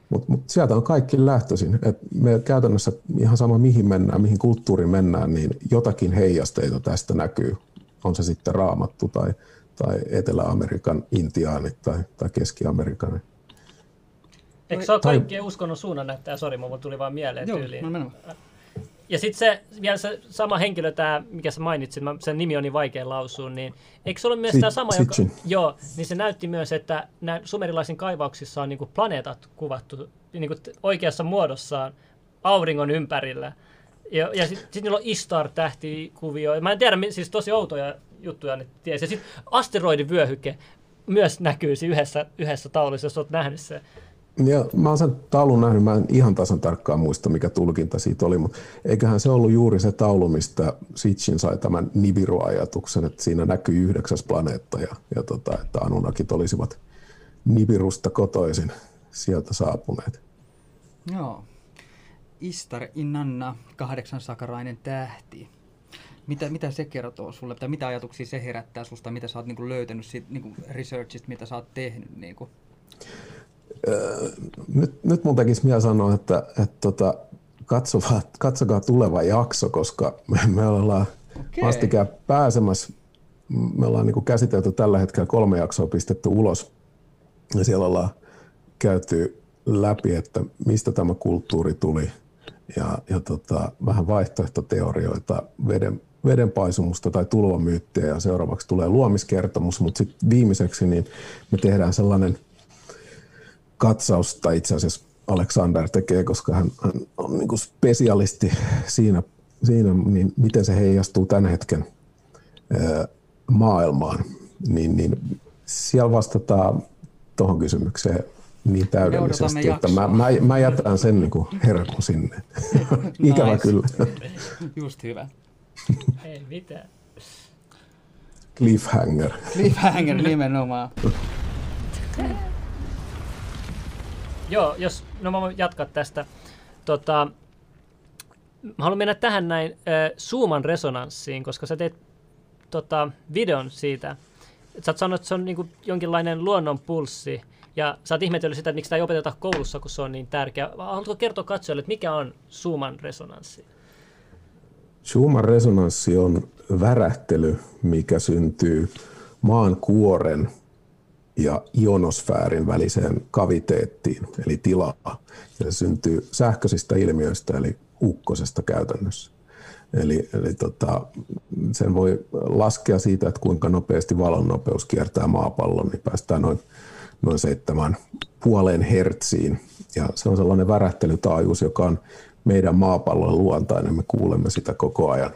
mutta mut sieltä on kaikki lähtöisin. Et me käytännössä ihan sama mihin mennään, mihin kulttuuriin mennään, niin jotakin heijasteita tästä näkyy. On se sitten raamattu tai, tai Etelä-Amerikan intiaanit tai, tai Keski-Amerikan. Eikö se ole kaikkien uskonnon suunnannäyttäjä? Sori, mulla tuli vaan mieleen Joo, tyyliin. no Ja sitten se, vielä se sama henkilö, tämä, mikä sä mainitsit, mä, sen nimi on niin vaikea lausua, niin eikö se ole myös tämä sama, joka, joo, niin se näytti myös, että nämä sumerilaisin kaivauksissa on niinku planeetat kuvattu niinku oikeassa muodossaan auringon ympärillä. Ja, ja sitten sit niillä on Istar-tähtikuvio. Mä en tiedä, siis tosi outoja juttuja ne tiesi. Ja sitten asteroidivyöhyke myös näkyy yhdessä, yhdessä taulussa, jos olet nähnyt se. Ja mä oon sen taulun nähnyt, mä en ihan tasan tarkkaan muista, mikä tulkinta siitä oli, mutta eiköhän se ollut juuri se taulu, mistä Sitchin sai tämän Nibiru-ajatuksen, että siinä näkyy yhdeksäs planeetta ja, ja tota, että Anunnakit olisivat Nibirusta kotoisin sieltä saapuneet. Joo. Istar Inanna, kahdeksan sakarainen tähti. Mitä, mitä se kertoo sulle, tai mitä ajatuksia se herättää susta, mitä sä oot niin löytänyt siitä niin researchista, mitä sä oot tehnyt? Niin kuin? Nyt, nyt mun tekisi mieltä sanoa, että, että tota, katsokaa, katsokaa tuleva jakso, koska me, me ollaan okay. vastikään pääsemässä. Me ollaan niin käsitelty tällä hetkellä kolme jaksoa pistetty ulos. Ja siellä ollaan käyty läpi, että mistä tämä kulttuuri tuli ja, ja tota, vähän vaihtoehtoteorioita, veden, vedenpaisumusta tai tulvamyyttiä ja seuraavaksi tulee luomiskertomus, mutta sitten viimeiseksi niin me tehdään sellainen – katsausta itse asiassa Alexander tekee, koska hän, hän on niin kuin spesialisti siinä, siinä niin miten se heijastuu tämän hetken ää, maailmaan. Niin, niin siellä vastataan tuohon kysymykseen niin täydellisesti, että mä, mä, mä jätän sen niin herkku sinne. [laughs] Ikävä nice. kyllä. Just hyvä. Ei mitään. Cliffhanger. Cliffhanger nimenomaan. [laughs] Joo, jos, no mä voin jatkaa tästä. Tota, haluan mennä tähän näin äh, Suuman resonanssiin, koska sä teet tota, videon siitä. Sä oot sanonut, että se on niinku jonkinlainen luonnon pulssi. Ja sä oot ihmetellyt sitä, että miksi tämä ei opeteta koulussa, kun se on niin tärkeä. Haluatko kertoa katsojille, että mikä on Schumann resonanssi? Schumann resonanssi on värähtely, mikä syntyy maan kuoren ja ionosfäärin väliseen kaviteettiin, eli tilaa. Ja se syntyy sähköisistä ilmiöistä, eli ukkosesta käytännössä. Eli, eli tota, sen voi laskea siitä, että kuinka nopeasti valon nopeus kiertää maapallon, niin päästään noin, noin seitsemän puoleen hertsiin. Ja se on sellainen värähtelytaajuus, joka on meidän maapallon luontainen, me kuulemme sitä koko ajan.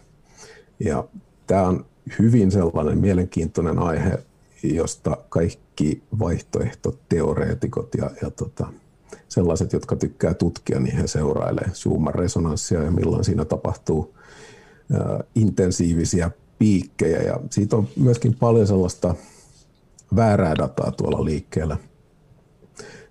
Ja tämä on hyvin sellainen mielenkiintoinen aihe, josta kaikki vaihtoehtoteoreetikot ja, ja tota, sellaiset, jotka tykkää tutkia, niin he seurailee Schumann resonanssia ja milloin siinä tapahtuu intensiivisiä piikkejä. Ja siitä on myöskin paljon sellaista väärää dataa tuolla liikkeellä,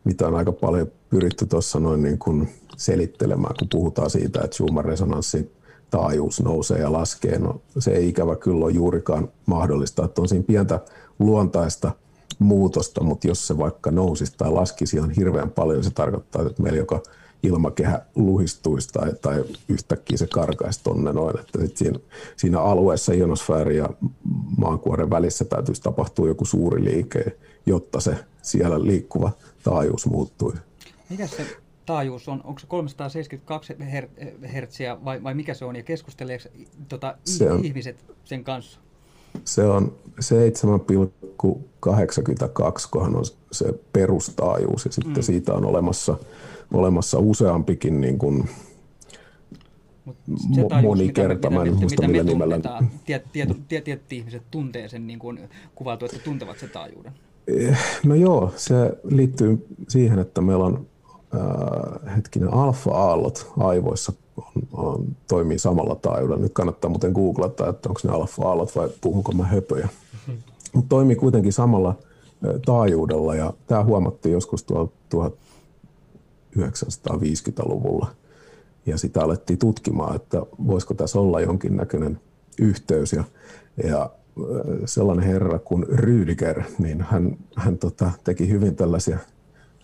mitä on aika paljon pyritty tuossa noin niin kuin selittelemään, kun puhutaan siitä, että Schumann-resonanssin taajuus nousee ja laskee. No, se ei ikävä kyllä ole juurikaan mahdollista, että on siinä pientä luontaista muutosta, mutta jos se vaikka nousisi tai laskisi ihan hirveän paljon, se tarkoittaa, että meillä joka ilmakehä luhistuisi tai, tai yhtäkkiä se karkaisi tonne noin. Että sit siinä, siinä alueessa ionosfääri ja maankuoren välissä täytyisi tapahtua joku suuri liike, jotta se siellä liikkuva taajuus muuttuisi. Mikä se taajuus on? Onko se 372 hertsiä vai, vai mikä se on? Ja keskusteleeko tota, se on, ihmiset sen kanssa? Se on 7,82, kohan on se perustaajuus ja sitten mm. siitä on olemassa – olemassa useampikin niin kuin, mo- monikertainen, mitä, mitä, mitä, mitä nimellä. Tiet, tiet, tiet, tiet, ihmiset tuntee sen niin kuin kuvailtu, että tuntevat sen taajuuden. Eh, no joo, se liittyy siihen, että meillä on äh, hetkinen alfa-aallot aivoissa on, on, toimii samalla taajuudella. Nyt kannattaa muuten googlata, että onko ne alfa-aallot vai puhunko mä höpöjä. Mutta toimii kuitenkin samalla taajuudella ja tämä huomattiin joskus tuolla 1950-luvulla. Ja sitä alettiin tutkimaan, että voisiko tässä olla jonkinnäköinen yhteys. Ja, ja sellainen herra kuin Rüdiger, niin hän, hän tota, teki hyvin tällaisia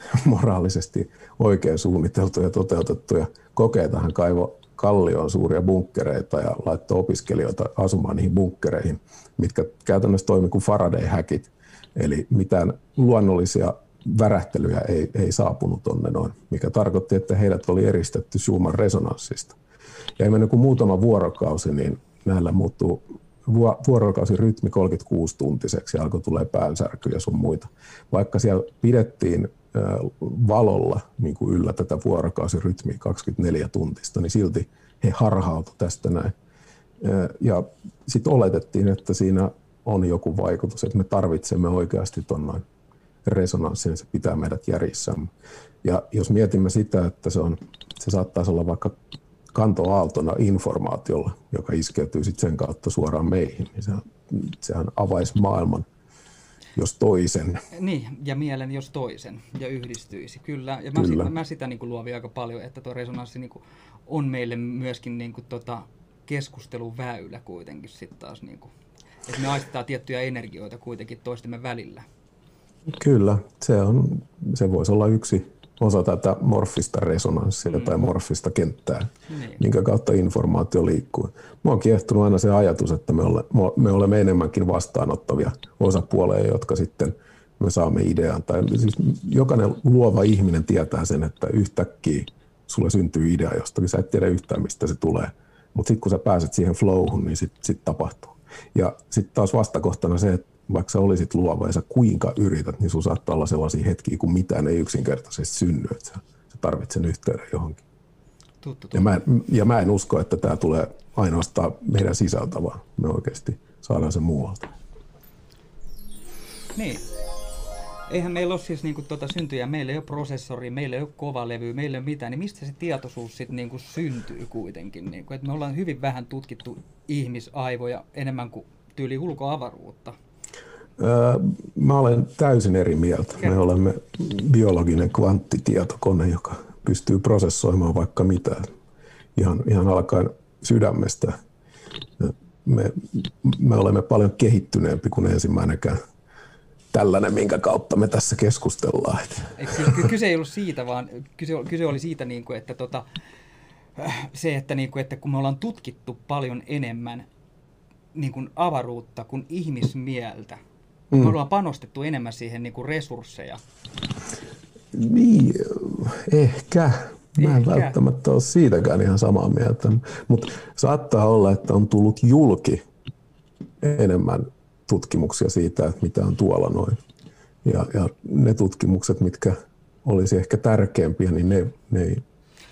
[laughs] moraalisesti oikein suunniteltuja ja toteutettuja kokeita. Hän kaivoi kallioon suuria bunkkereita ja laittoi opiskelijoita asumaan niihin bunkkereihin, mitkä käytännössä toimi kuin Faraday-häkit. Eli mitään luonnollisia värähtelyjä ei, ei saapunut tonne noin, mikä tarkoitti, että heidät oli eristetty Schumann resonanssista. Ja ei mennyt kuin muutama vuorokausi, niin näillä muuttuu vuorokausirytmi 36-tuntiseksi ja alkoi tulee päänsärkyjä sun muita. Vaikka siellä pidettiin valolla niin kuin yllä tätä vuorokausirytmiä 24 tuntista, niin silti he harhautu tästä näin. Ja sitten oletettiin, että siinä on joku vaikutus, että me tarvitsemme oikeasti tuon noin resonanssi, niin se pitää meidät järjissä. Ja jos mietimme sitä, että se, on, se saattaisi olla vaikka kantoaaltona informaatiolla, joka iskeytyy sitten sen kautta suoraan meihin, niin se, sehän avaisi maailman jos toisen. Niin, ja mielen jos toisen, ja yhdistyisi, kyllä. Ja mä, kyllä. Sitä, mä sitä niin kuin luovin aika paljon, että tuo resonanssi niin kuin on meille myöskin niin kuin tota keskusteluväylä kuitenkin sitten taas. Niin kuin, että me aistetaan tiettyjä energioita kuitenkin toistemme välillä. Kyllä, se, on, se voisi olla yksi osa tätä morfista resonanssia mm. tai morfista kenttää, niin. minkä kautta informaatio liikkuu. Mä oon kiehtunut aina se ajatus, että me, ole, me olemme enemmänkin vastaanottavia osapuoleja, jotka sitten me saamme idean. Tai siis jokainen luova ihminen tietää sen, että yhtäkkiä sulle syntyy idea jostakin, sä et tiedä yhtään mistä se tulee. Mutta sitten kun sä pääset siihen flowhun, niin sitten sit tapahtuu. Ja sitten taas vastakohtana se, että vaikka sä olisit luova ja sä kuinka yrität, niin sun saattaa olla sellaisia hetkiä, kun mitään ei yksinkertaisesti synny, että sä, sä tarvitset sen yhteyden johonkin. Tuttu, tuttu. Ja, mä en, ja mä en usko, että tämä tulee ainoastaan meidän sisältä, vaan me oikeasti saadaan sen muualta. Niin. Eihän meillä ole siis niinku tuota syntyjä, meillä ei ole prosessori, meillä ei ole kovalevy, meillä ei ole mitään, niin mistä se tietoisuus sitten niinku syntyy kuitenkin? Niinku, et me ollaan hyvin vähän tutkittu ihmisaivoja enemmän kuin tyyli ulkoavaruutta. Mä olen täysin eri mieltä. Me olemme biologinen kvanttitietokone, joka pystyy prosessoimaan vaikka mitä. Ihan, ihan alkaen sydämestä. Me, me olemme paljon kehittyneempi kuin ensimmäinenkään tällainen, minkä kautta me tässä keskustellaan. Ei, kyse ei ollut siitä, vaan kyse, kyse oli siitä, niin kuin, että tota, se, että, niin kuin, että kun me ollaan tutkittu paljon enemmän niin kuin avaruutta kuin ihmismieltä, mm. me ollaan panostettu enemmän siihen niin kuin resursseja. Niin, ehkä. Mä en Ehkä. välttämättä ole siitäkään ihan samaa mieltä, mutta saattaa olla, että on tullut julki enemmän tutkimuksia siitä, että mitä on tuolla noin. Ja, ja ne tutkimukset, mitkä olisi ehkä tärkeämpiä, niin ne, ne, ei,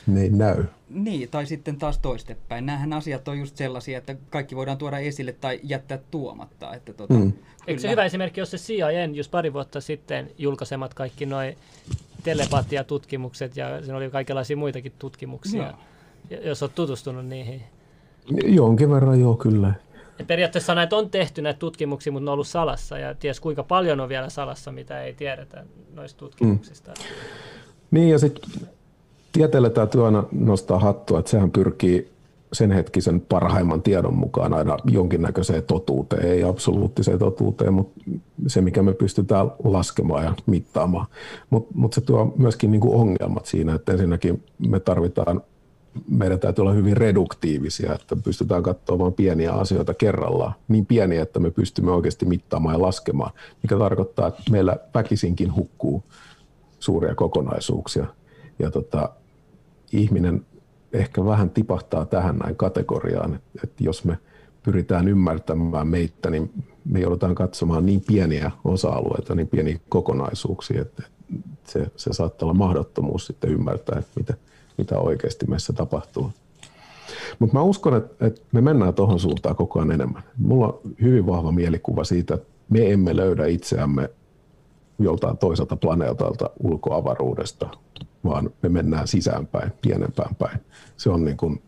ne ei näy. Niin, tai sitten taas toistepäin. Nämähän asiat on just sellaisia, että kaikki voidaan tuoda esille tai jättää tuomatta. Että tota, mm. Eikö se hyvä esimerkki, jos se CIA just pari vuotta sitten julkaisemat kaikki noin telepatiatutkimukset ja siinä oli kaikenlaisia muitakin tutkimuksia, no. jos olet tutustunut niihin. Jonkin verran joo, kyllä. Ja periaatteessa näitä on tehty näitä tutkimuksia, mutta ne on ollut salassa ja ties kuinka paljon on vielä salassa, mitä ei tiedetä noista tutkimuksista. Mm. Niin ja sitten tieteelle täytyy aina nostaa hattua, että sehän pyrkii sen hetkisen parhaimman tiedon mukaan aina jonkinnäköiseen totuuteen, ei absoluuttiseen totuuteen, mutta se mikä me pystytään laskemaan ja mittaamaan. Mutta mut se tuo myöskin niinku ongelmat siinä, että ensinnäkin me tarvitaan, meidän täytyy olla hyvin reduktiivisia, että pystytään katsomaan pieniä asioita kerrallaan, niin pieniä, että me pystymme oikeasti mittaamaan ja laskemaan, mikä tarkoittaa, että meillä väkisinkin hukkuu suuria kokonaisuuksia. Ja tota, ihminen ehkä vähän tipahtaa tähän näin kategoriaan, että, jos me pyritään ymmärtämään meitä, niin me joudutaan katsomaan niin pieniä osa-alueita, niin pieniä kokonaisuuksia, että se, se saattaa olla mahdottomuus sitten ymmärtää, että mitä, mitä oikeasti meissä tapahtuu. Mutta mä uskon, että, että me mennään tuohon suuntaan koko ajan enemmän. Mulla on hyvin vahva mielikuva siitä, että me emme löydä itseämme joltain toiselta planeetalta ulkoavaruudesta, vaan me mennään sisäänpäin, pienempään päin. Se on niin kuin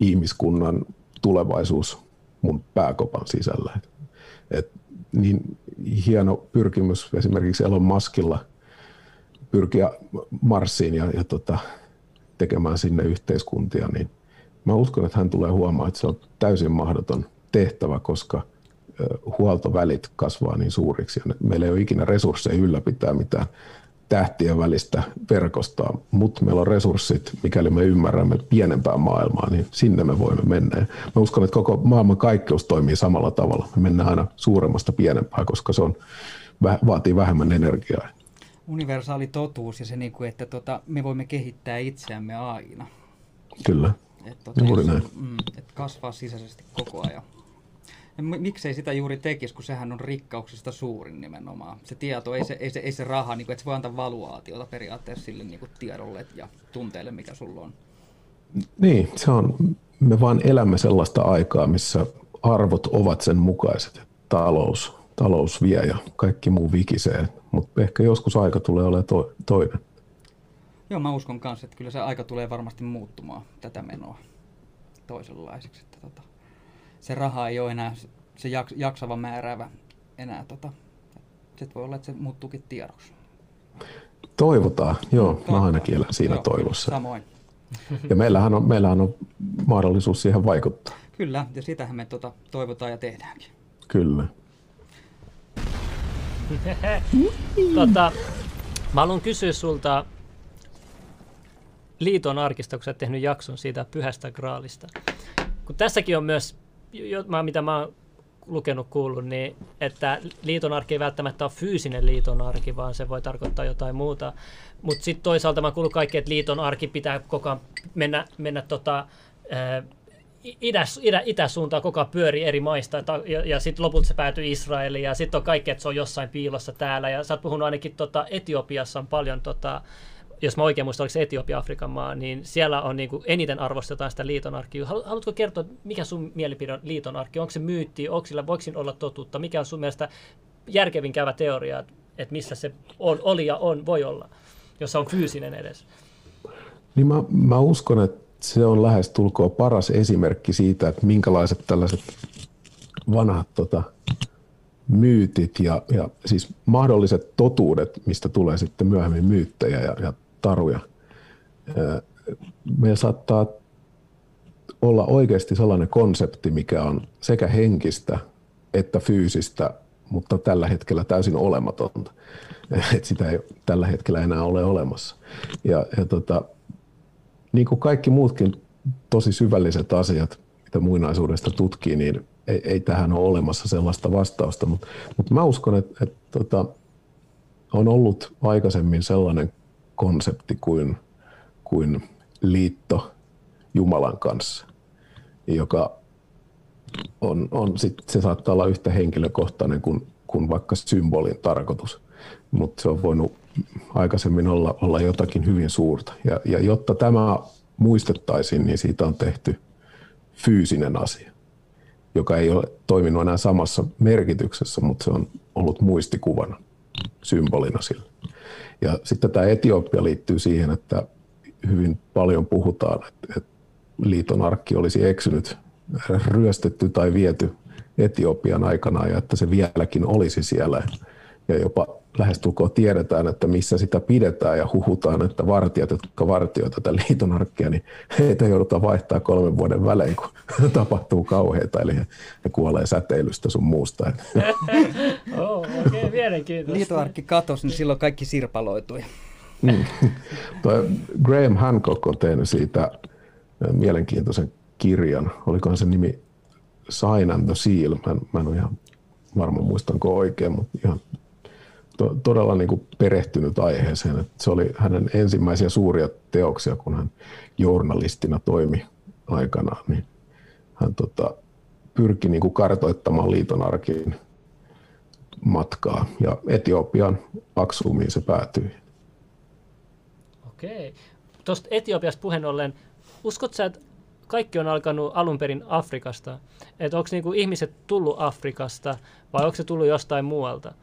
ihmiskunnan tulevaisuus mun pääkopan sisällä. Et, niin hieno pyrkimys esimerkiksi Elon Muskilla pyrkiä Marsiin ja, ja tota, tekemään sinne yhteiskuntia, niin mä uskon, että hän tulee huomaamaan, että se on täysin mahdoton tehtävä, koska huoltovälit kasvaa niin suuriksi ja meillä ei ole ikinä resursseja ylläpitää mitään tähtien välistä verkostoa, mutta meillä on resurssit, mikäli me ymmärrämme pienempää maailmaa, niin sinne me voimme mennä. Ja mä uskon, että koko maailman kaikkeus toimii samalla tavalla. Me mennään aina suuremmasta pienempään, koska se on, vaatii vähemmän energiaa. Universaali totuus ja se, niin kuin, että tota, me voimme kehittää itseämme aina. Kyllä, että tota, juuri näin. Mm, että kasvaa sisäisesti koko ajan. Miksei sitä juuri tekisi, kun sehän on rikkauksista suurin nimenomaan. Se tieto, ei se, ei se, ei se raha, niin kuin, että se voi antaa valuaatiota periaatteessa sille niin kuin tiedolle ja tunteelle, mikä sulla on. Niin, se on, me vaan elämme sellaista aikaa, missä arvot ovat sen mukaiset. Talous, talous vie ja kaikki muu vikisee, mutta ehkä joskus aika tulee olemaan to, toinen. Joo, mä uskon kanssa, että kyllä se aika tulee varmasti muuttumaan tätä menoa toisenlaiseksi. Että tota, se raha ei ole enää se jaksava määräävä enää. Tota, sitten voi olla, että se muuttuukin tiedoksi. Toivotaan, joo. Toivotaan. Mä ainakin elän siinä joo, toivossa. Samoin. [laughs] Ja meillähän on, meillähän on mahdollisuus siihen vaikuttaa. Kyllä, ja sitähän me tota, toivotaan ja tehdäänkin. Kyllä. [laughs] tota, mä haluan kysyä sulta liiton arkista, kun sä oot tehnyt jakson siitä pyhästä graalista. Kun tässäkin on myös mitä mä oon lukenut, kuullut, niin että liitonarki ei välttämättä ole fyysinen liitonarki, vaan se voi tarkoittaa jotain muuta. Mutta sitten toisaalta mä kuullut kaikki, että liitonarki pitää koko ajan mennä, mennä tota, itä, itä, itäsuuntaan koko ajan pyöri eri maista, ja, ja sitten lopulta se päätyy Israeliin, ja sitten on kaikki, että se on jossain piilossa täällä, ja sä oot puhunut ainakin tota, Etiopiassa on paljon tota, jos mä oikein muistan, oliko se Etiopia Afrikan maa, niin siellä on niin kuin eniten arvostetaan sitä liitonarkia. Haluatko kertoa, mikä sun mielipide on liitonarkki? Onko se myytti, onko sillä, voiko olla totuutta? Mikä on sun mielestä järkevin käyvä teoria, että missä se on, oli ja on, voi olla, jos se on fyysinen edes? Niin mä, mä uskon, että se on lähes tulkoon paras esimerkki siitä, että minkälaiset tällaiset vanhat tota, myytit ja, ja siis mahdolliset totuudet, mistä tulee sitten myöhemmin myyttejä ja, ja taruja. Meillä saattaa olla oikeasti sellainen konsepti, mikä on sekä henkistä että fyysistä mutta tällä hetkellä täysin olematonta. [laughs] Et sitä ei tällä hetkellä enää ole olemassa. Ja, ja tota, niin kuin kaikki muutkin tosi syvälliset asiat, mitä muinaisuudesta tutkii, niin ei, ei tähän ole olemassa sellaista vastausta. Mutta, mutta mä uskon, että, että tota, on ollut aikaisemmin sellainen konsepti kuin, kuin liitto Jumalan kanssa, joka on, on sit, se saattaa olla yhtä henkilökohtainen kuin, kuin vaikka symbolin tarkoitus, mutta se on voinut aikaisemmin olla, olla jotakin hyvin suurta. Ja, ja jotta tämä muistettaisiin, niin siitä on tehty fyysinen asia, joka ei ole toiminut enää samassa merkityksessä, mutta se on ollut muistikuvana, symbolina sillä. Ja sitten tämä Etiopia liittyy siihen, että hyvin paljon puhutaan, että, liiton arkki olisi eksynyt, ryöstetty tai viety Etiopian aikana ja että se vieläkin olisi siellä. Ja jopa lähestulkoon tiedetään, että missä sitä pidetään ja huhutaan, että vartijat, jotka vartioivat tätä liiton arkkia, niin heitä joudutaan vaihtaa kolmen vuoden välein, kun [laughs] tapahtuu kauheita, eli he, kuolee säteilystä sun muusta. [laughs] oh, okay, mielenkiintoista. Liitoarkki katosi, niin silloin kaikki sirpaloitui. Mm. Graham Hancock on tehnyt siitä mielenkiintoisen kirjan. Olikohan se nimi Sign and the Seal? Mä en, mä en ole ihan varma muistanko oikein, mutta ihan to, todella niin kuin perehtynyt aiheeseen. Että se oli hänen ensimmäisiä suuria teoksia, kun hän journalistina toimi aikana. Niin hän tota, pyrki niin kuin kartoittamaan liiton arkiin matkaa ja Etiopian Aksumiin se päätyi. Okei. Tuosta Etiopiasta puheen ollen, uskot sä, että kaikki on alkanut alun perin Afrikasta? Että onko niinku ihmiset tullut Afrikasta vai onko se tullut jostain muualta?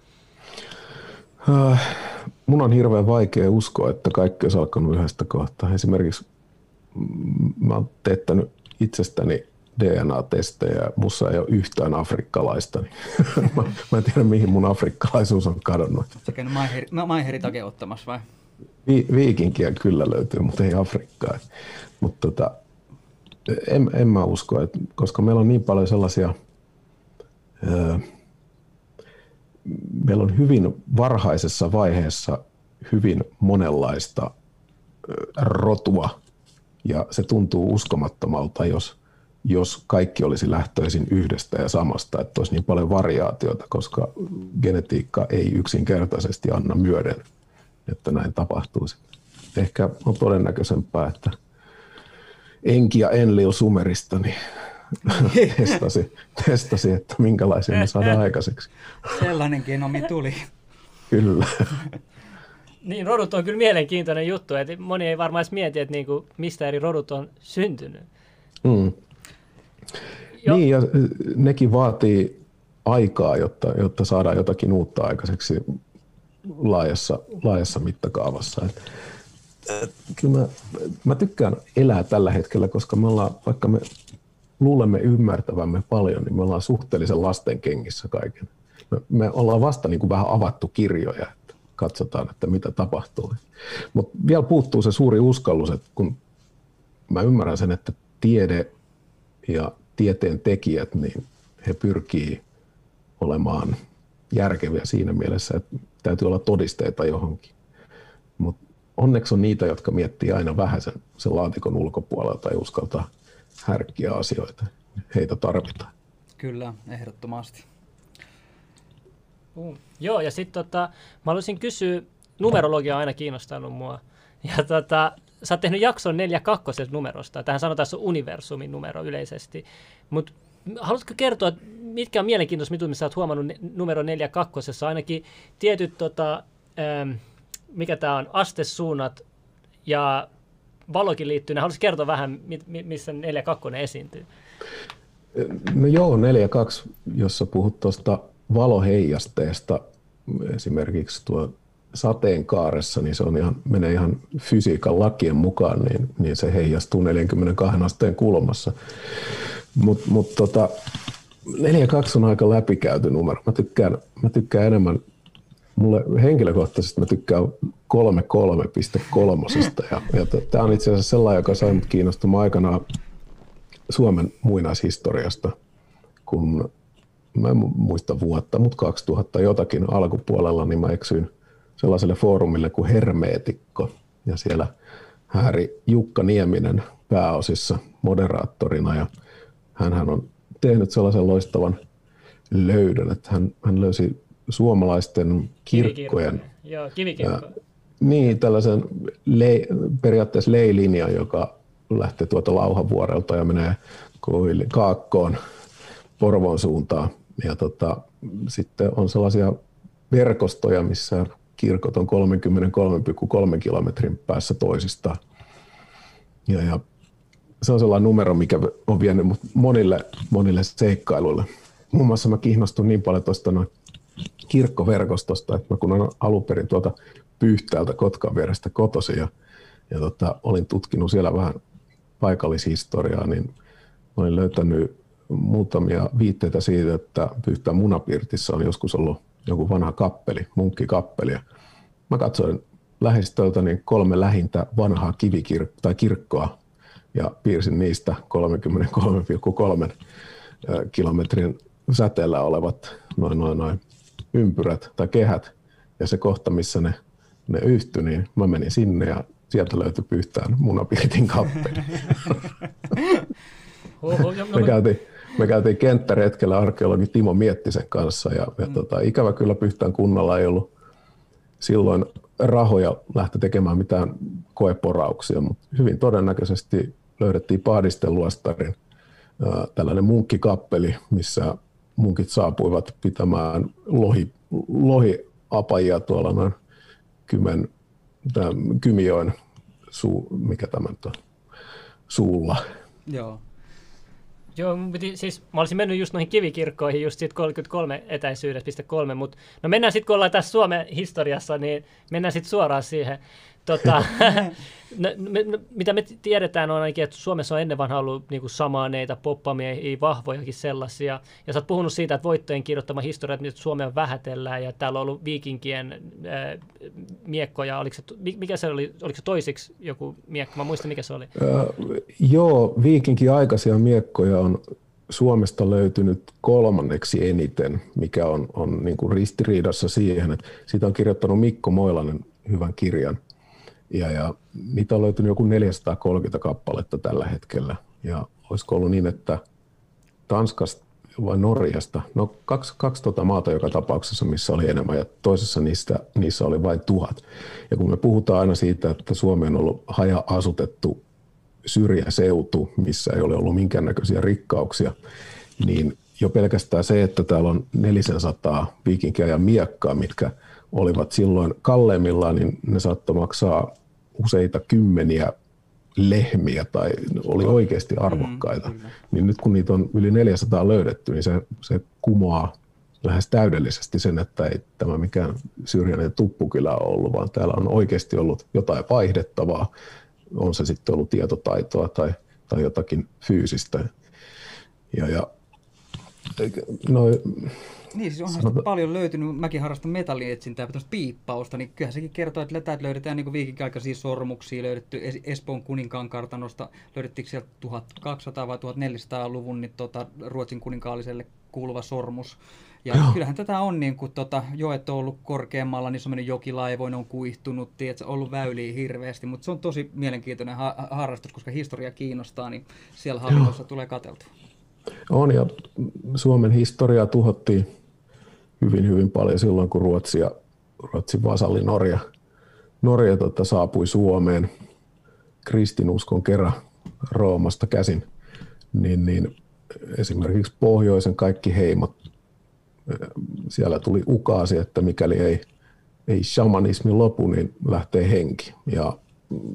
Äh, mun on hirveän vaikea uskoa, että kaikki olisi alkanut yhdestä kohtaa. Esimerkiksi mä oon teettänyt itsestäni DNA-testejä mussa ei ole yhtään afrikkalaista. Niin [laughs] mä, mä en tiedä, mihin mun afrikkalaisuus on kadonnut. Sä käynyt maiheri, maiheri ottamassa vai? Vi, viikinkiä kyllä löytyy, mutta ei Afrikkaa. Mutta tota, en, en mä usko, että, koska meillä on niin paljon sellaisia, ää, meillä on hyvin varhaisessa vaiheessa hyvin monenlaista rotua ja se tuntuu uskomattomalta, jos, jos kaikki olisi lähtöisin yhdestä ja samasta, että olisi niin paljon variaatiota, koska genetiikka ei yksinkertaisesti anna myöden, että näin tapahtuisi. Ehkä on todennäköisempää, että Enki ja Enlil Sumerista niin [laughs] testasi, testasi, että minkälaisia me saadaan aikaiseksi. Sellainenkin omi tuli. Kyllä. [laughs] Niin, rodut on kyllä mielenkiintoinen juttu, että moni ei varmaan edes mieti, että niinku, mistä eri rodut on syntynyt. Mm. Niin, ja nekin vaatii aikaa, jotta, jotta saadaan jotakin uutta aikaiseksi laajassa, laajassa mittakaavassa. Et kyllä mä, mä tykkään elää tällä hetkellä, koska me ollaan, vaikka me luulemme ymmärtävämme paljon, niin me ollaan suhteellisen lasten kengissä kaiken. Me, me ollaan vasta niin kuin vähän avattu kirjoja, että katsotaan, että mitä tapahtuu. Mutta vielä puuttuu se suuri uskallus, että kun mä ymmärrän sen, että tiede ja tieteen tekijät, niin he pyrkii olemaan järkeviä siinä mielessä, että täytyy olla todisteita johonkin. Mutta onneksi on niitä, jotka miettii aina vähän sen, sen laatikon ulkopuolelta ja uskaltaa härkkiä asioita. Heitä tarvitaan. Kyllä, ehdottomasti. Uh, joo, ja sitten tota, mä haluaisin kysyä, numerologia on aina kiinnostanut mua. Ja tota, sä oot tehnyt jakson 4.2. numerosta. Tähän sanotaan, se universumin numero yleisesti. Mutta haluatko kertoa, mitkä on mielenkiintoista, mitä sä oot huomannut numero 4.2. Ainakin tietyt tota, ähm, mikä tämä on, astesuunnat ja valokin liittyy. Haluaisin kertoa vähän, missä 4.2 esiintyy. No joo, 4.2, jossa puhut tuosta valoheijasteesta, esimerkiksi tuo sateenkaaressa, niin se on ihan, menee ihan fysiikan lakien mukaan, niin, niin se heijastuu 42 asteen kulmassa. Mutta mut tota, 4.2 on aika läpikäyty numero. Mä tykkään, mä tykkään enemmän mulle henkilökohtaisesti mä tykkään 3.3.3. Ja, ja tämä on itse asiassa sellainen, joka sai mut kiinnostumaan aikanaan Suomen muinaishistoriasta, kun mä en muista vuotta, mutta 2000 jotakin alkupuolella, niin mä eksyin sellaiselle foorumille kuin Hermeetikko. Ja siellä hääri Jukka Nieminen pääosissa moderaattorina ja hän on tehnyt sellaisen loistavan löydön, että hän, hän löysi suomalaisten kirkkojen... Joo, kivikirkko. Niin, tällaisen le, periaatteessa leilinjan, joka lähtee tuota Lauhavuorelta ja menee Kaakkoon Porvoon suuntaan. Ja tota, sitten on sellaisia verkostoja, missä kirkot on 33,3 kilometrin päässä toisistaan. Ja, ja se on sellainen numero, mikä on vienyt mut monille, monille seikkailuille. Muun muassa mä kiinnostun niin paljon tuosta noin kirkkoverkostosta, että mä kun olen alun perin tuota Pyhtäältä Kotkan vierestä kotosi ja, ja tota, olin tutkinut siellä vähän paikallishistoriaa, niin olin löytänyt muutamia viitteitä siitä, että Pyhtään munapirtissä on joskus ollut joku vanha kappeli, munkkikappeli. Mä katsoin lähistöltä niin kolme lähintä vanhaa kivikir- tai kirkkoa ja piirsin niistä 33,3 kilometrin säteellä olevat noin, noin, noin ympyrät tai kehät. Ja se kohta, missä ne, ne yhtyi, niin mä menin sinne ja sieltä löytyi Pyhtään munapirtin kappeli. [laughs] me, käytiin, me käytiin kenttäretkellä arkeologi Timo Miettisen kanssa ja, ja mm. tota, ikävä kyllä Pyhtään kunnalla ei ollut silloin rahoja lähteä tekemään mitään koeporauksia, mutta hyvin todennäköisesti löydettiin Paadisten luostarin tällainen munkkikappeli, missä munkit saapuivat pitämään lohi, lohiapajia tuolla noin Kymen, tämän, suu, mikä tämä on, suulla. Joo. Joo, siis mä olisin mennyt just noihin kivikirkkoihin just siitä 33 etäisyydestä, kolme, mutta no mennään sitten, kun ollaan tässä Suomen historiassa, niin mennään sitten suoraan siihen. Tota, no, me, no, mitä me tiedetään on ainakin, että Suomessa on ennen vanha ollut niin kuin samaaneita poppamiehiä, vahvojakin sellaisia. Ja sä oot puhunut siitä, että voittojen kirjoittama historia, että Suomea vähätellään ja täällä on ollut viikinkien äh, miekkoja. Oliko se, mikä se oli, oliko se toisiksi joku miekko? Mä muistan, mikä se oli. Äh, joo, viikinki aikaisia miekkoja on Suomesta löytynyt kolmanneksi eniten, mikä on, on niin kuin ristiriidassa siihen, että siitä on kirjoittanut Mikko Moilanen hyvän kirjan – ja, ja niitä on löytynyt joku 430 kappaletta tällä hetkellä. Ja olisiko ollut niin, että Tanskasta vai Norjasta, no kaksi, kaksi tota maata joka tapauksessa, missä oli enemmän, ja toisessa niistä, niissä oli vain tuhat. Ja kun me puhutaan aina siitä, että Suomi on ollut haja-asutettu syrjäseutu, missä ei ole ollut minkäännäköisiä rikkauksia, niin jo pelkästään se, että täällä on 400 viikinkiä ja miekkaa, mitkä olivat silloin kalleimmillaan, niin ne saattoi maksaa useita kymmeniä lehmiä tai oli oikeasti mm, arvokkaita, mm, niin nyt kun niitä on yli 400 löydetty, niin se, se kumoaa lähes täydellisesti sen, että ei tämä mikään syrjäinen tuppukylä ole ollut, vaan täällä on oikeasti ollut jotain vaihdettavaa, on se sitten ollut tietotaitoa tai, tai jotakin fyysistä. Ja, ja no, niin, siis onhan Sanota... paljon löytynyt, mäkin harrastan metallietsintää, tämmöistä piippausta, niin kyllähän sekin kertoo, että täältä löydetään niin viikinkaikaisia sormuksia, löydetty Espoon kuninkaan kartanosta, löydettiin sieltä 1200 vai 1400-luvun niin tota, Ruotsin kuninkaalliselle kuuluva sormus. Ja Joo. kyllähän tätä on, niin kun tota, joet on ollut korkeammalla, niin se on mennyt jokilaivoin, on kuihtunut, tiedätkö, ollut väyliä hirveästi, mutta se on tosi mielenkiintoinen ha- harrastus, koska historia kiinnostaa, niin siellä hallinnossa tulee kateltua. On, ja Suomen historiaa tuhottiin hyvin, hyvin paljon silloin, kun Ruotsi ja Ruotsin vasalli Norja, Norja tota, saapui Suomeen kristinuskon kerran Roomasta käsin, niin, niin esimerkiksi pohjoisen kaikki heimot, siellä tuli ukaasi, että mikäli ei, ei shamanismi lopu, niin lähtee henki. Ja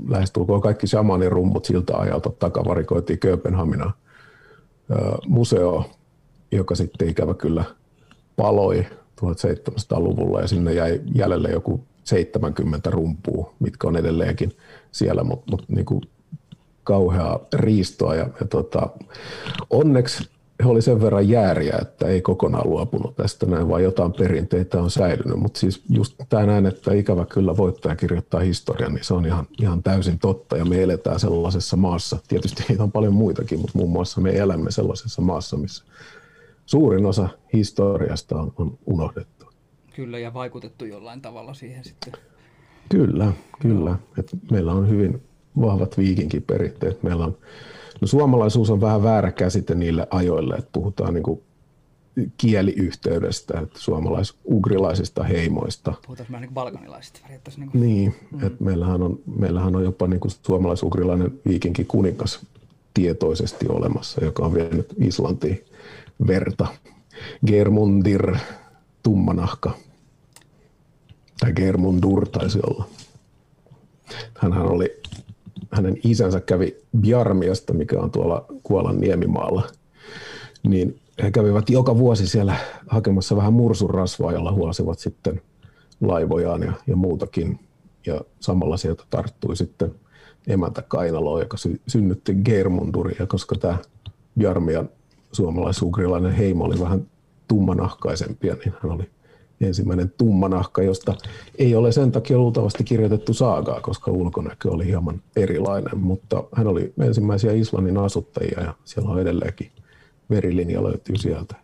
lähestulkoon kaikki shamanirummut siltä ajalta takavarikoitiin Kööpenhaminaan museo, joka sitten ikävä kyllä – paloi 1700-luvulla ja sinne jäi jäljelle joku 70 rumpua, mitkä on edelleenkin siellä, mutta mut niin kauheaa riistoa. Ja, ja tota, onneksi he oli sen verran jääriä, että ei kokonaan luopunut tästä näin, vaan jotain perinteitä on säilynyt. Mutta siis just tämä näin, että ikävä kyllä voittaja kirjoittaa historian, niin se on ihan, ihan täysin totta. Ja me eletään sellaisessa maassa, tietysti niitä on paljon muitakin, mutta muun muassa me elämme sellaisessa maassa, missä suurin osa historiasta on, on unohdettu. Kyllä, ja vaikutettu jollain tavalla siihen sitten. Kyllä, kyllä. Et meillä on hyvin vahvat viikinkiperinteet. Meillä on, no suomalaisuus on vähän väärä käsite niille ajoille, että puhutaan niin kuin kieliyhteydestä, että suomalais-ugrilaisista heimoista. Puhutaan vähän niin kuin balkanilaisista. Niin, kuin. niin mm. että meillähän on, meillähän on jopa niin kuin suomalais-ugrilainen viikinki kuningas tietoisesti olemassa, joka on vienyt Islantiin verta. Germundir, tummanahka. Tai Germundur taisi olla. Hänhän oli, hänen isänsä kävi Bjarmiasta, mikä on tuolla Kuolan niemimaalla. Niin he kävivät joka vuosi siellä hakemassa vähän mursurasvaa, jolla huosivat sitten laivojaan ja, ja muutakin. Ja samalla sieltä tarttui sitten emäntä Kainaloa, joka sy- synnytti Geirmunduria, koska tämä Bjarmian suomalaisugrilainen heimo oli vähän tummanahkaisempia, niin hän oli ensimmäinen tummanahka, josta ei ole sen takia luultavasti kirjoitettu saagaa, koska ulkonäkö oli hieman erilainen, mutta hän oli ensimmäisiä Islannin asuttajia ja siellä on edelleenkin verilinja löytyy sieltä.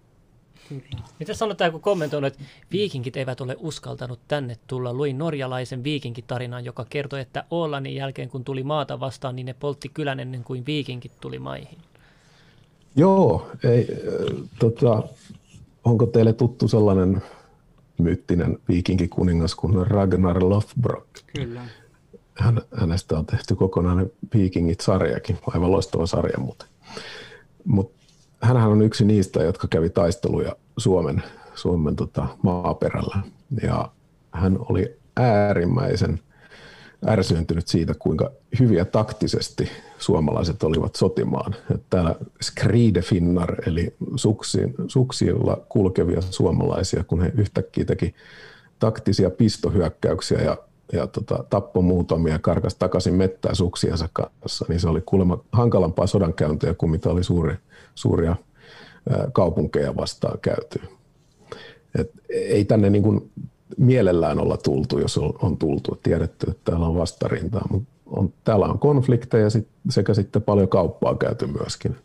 Kyllä. Mitä sanotaan, kun kommentoin, että viikinkit eivät ole uskaltanut tänne tulla? Luin norjalaisen viikinkitarinan, joka kertoi, että Ålannin jälkeen kun tuli maata vastaan, niin ne poltti kylän ennen kuin viikinkit tuli maihin. Joo, ei, tota, onko teille tuttu sellainen myyttinen viikinkikuningas kuin Ragnar Lothbrok? Kyllä. Hän, hänestä on tehty kokonainen Viikingit-sarjakin, aivan loistava sarja muuten. Mutta hänhän on yksi niistä, jotka kävi taisteluja Suomen, Suomen tota, maaperällä. Ja hän oli äärimmäisen ärsyyntynyt siitä, kuinka hyviä taktisesti suomalaiset olivat sotimaan. Että täällä Skridefinnar, eli suksiin, suksilla kulkevia suomalaisia, kun he yhtäkkiä teki taktisia pistohyökkäyksiä ja, ja tota, tappo muutamia ja karkas takaisin mettää suksiensa kanssa, niin se oli kuulemma hankalampaa sodankäyntiä kuin mitä oli suuri, suuria kaupunkeja vastaan käyty. Et ei tänne niin kuin mielellään olla tultu, jos on, on tultu. Tiedetty, että täällä on vastarintaa, mutta on, täällä on konflikteja sit, sekä sitten paljon kauppaa käyty myöskin.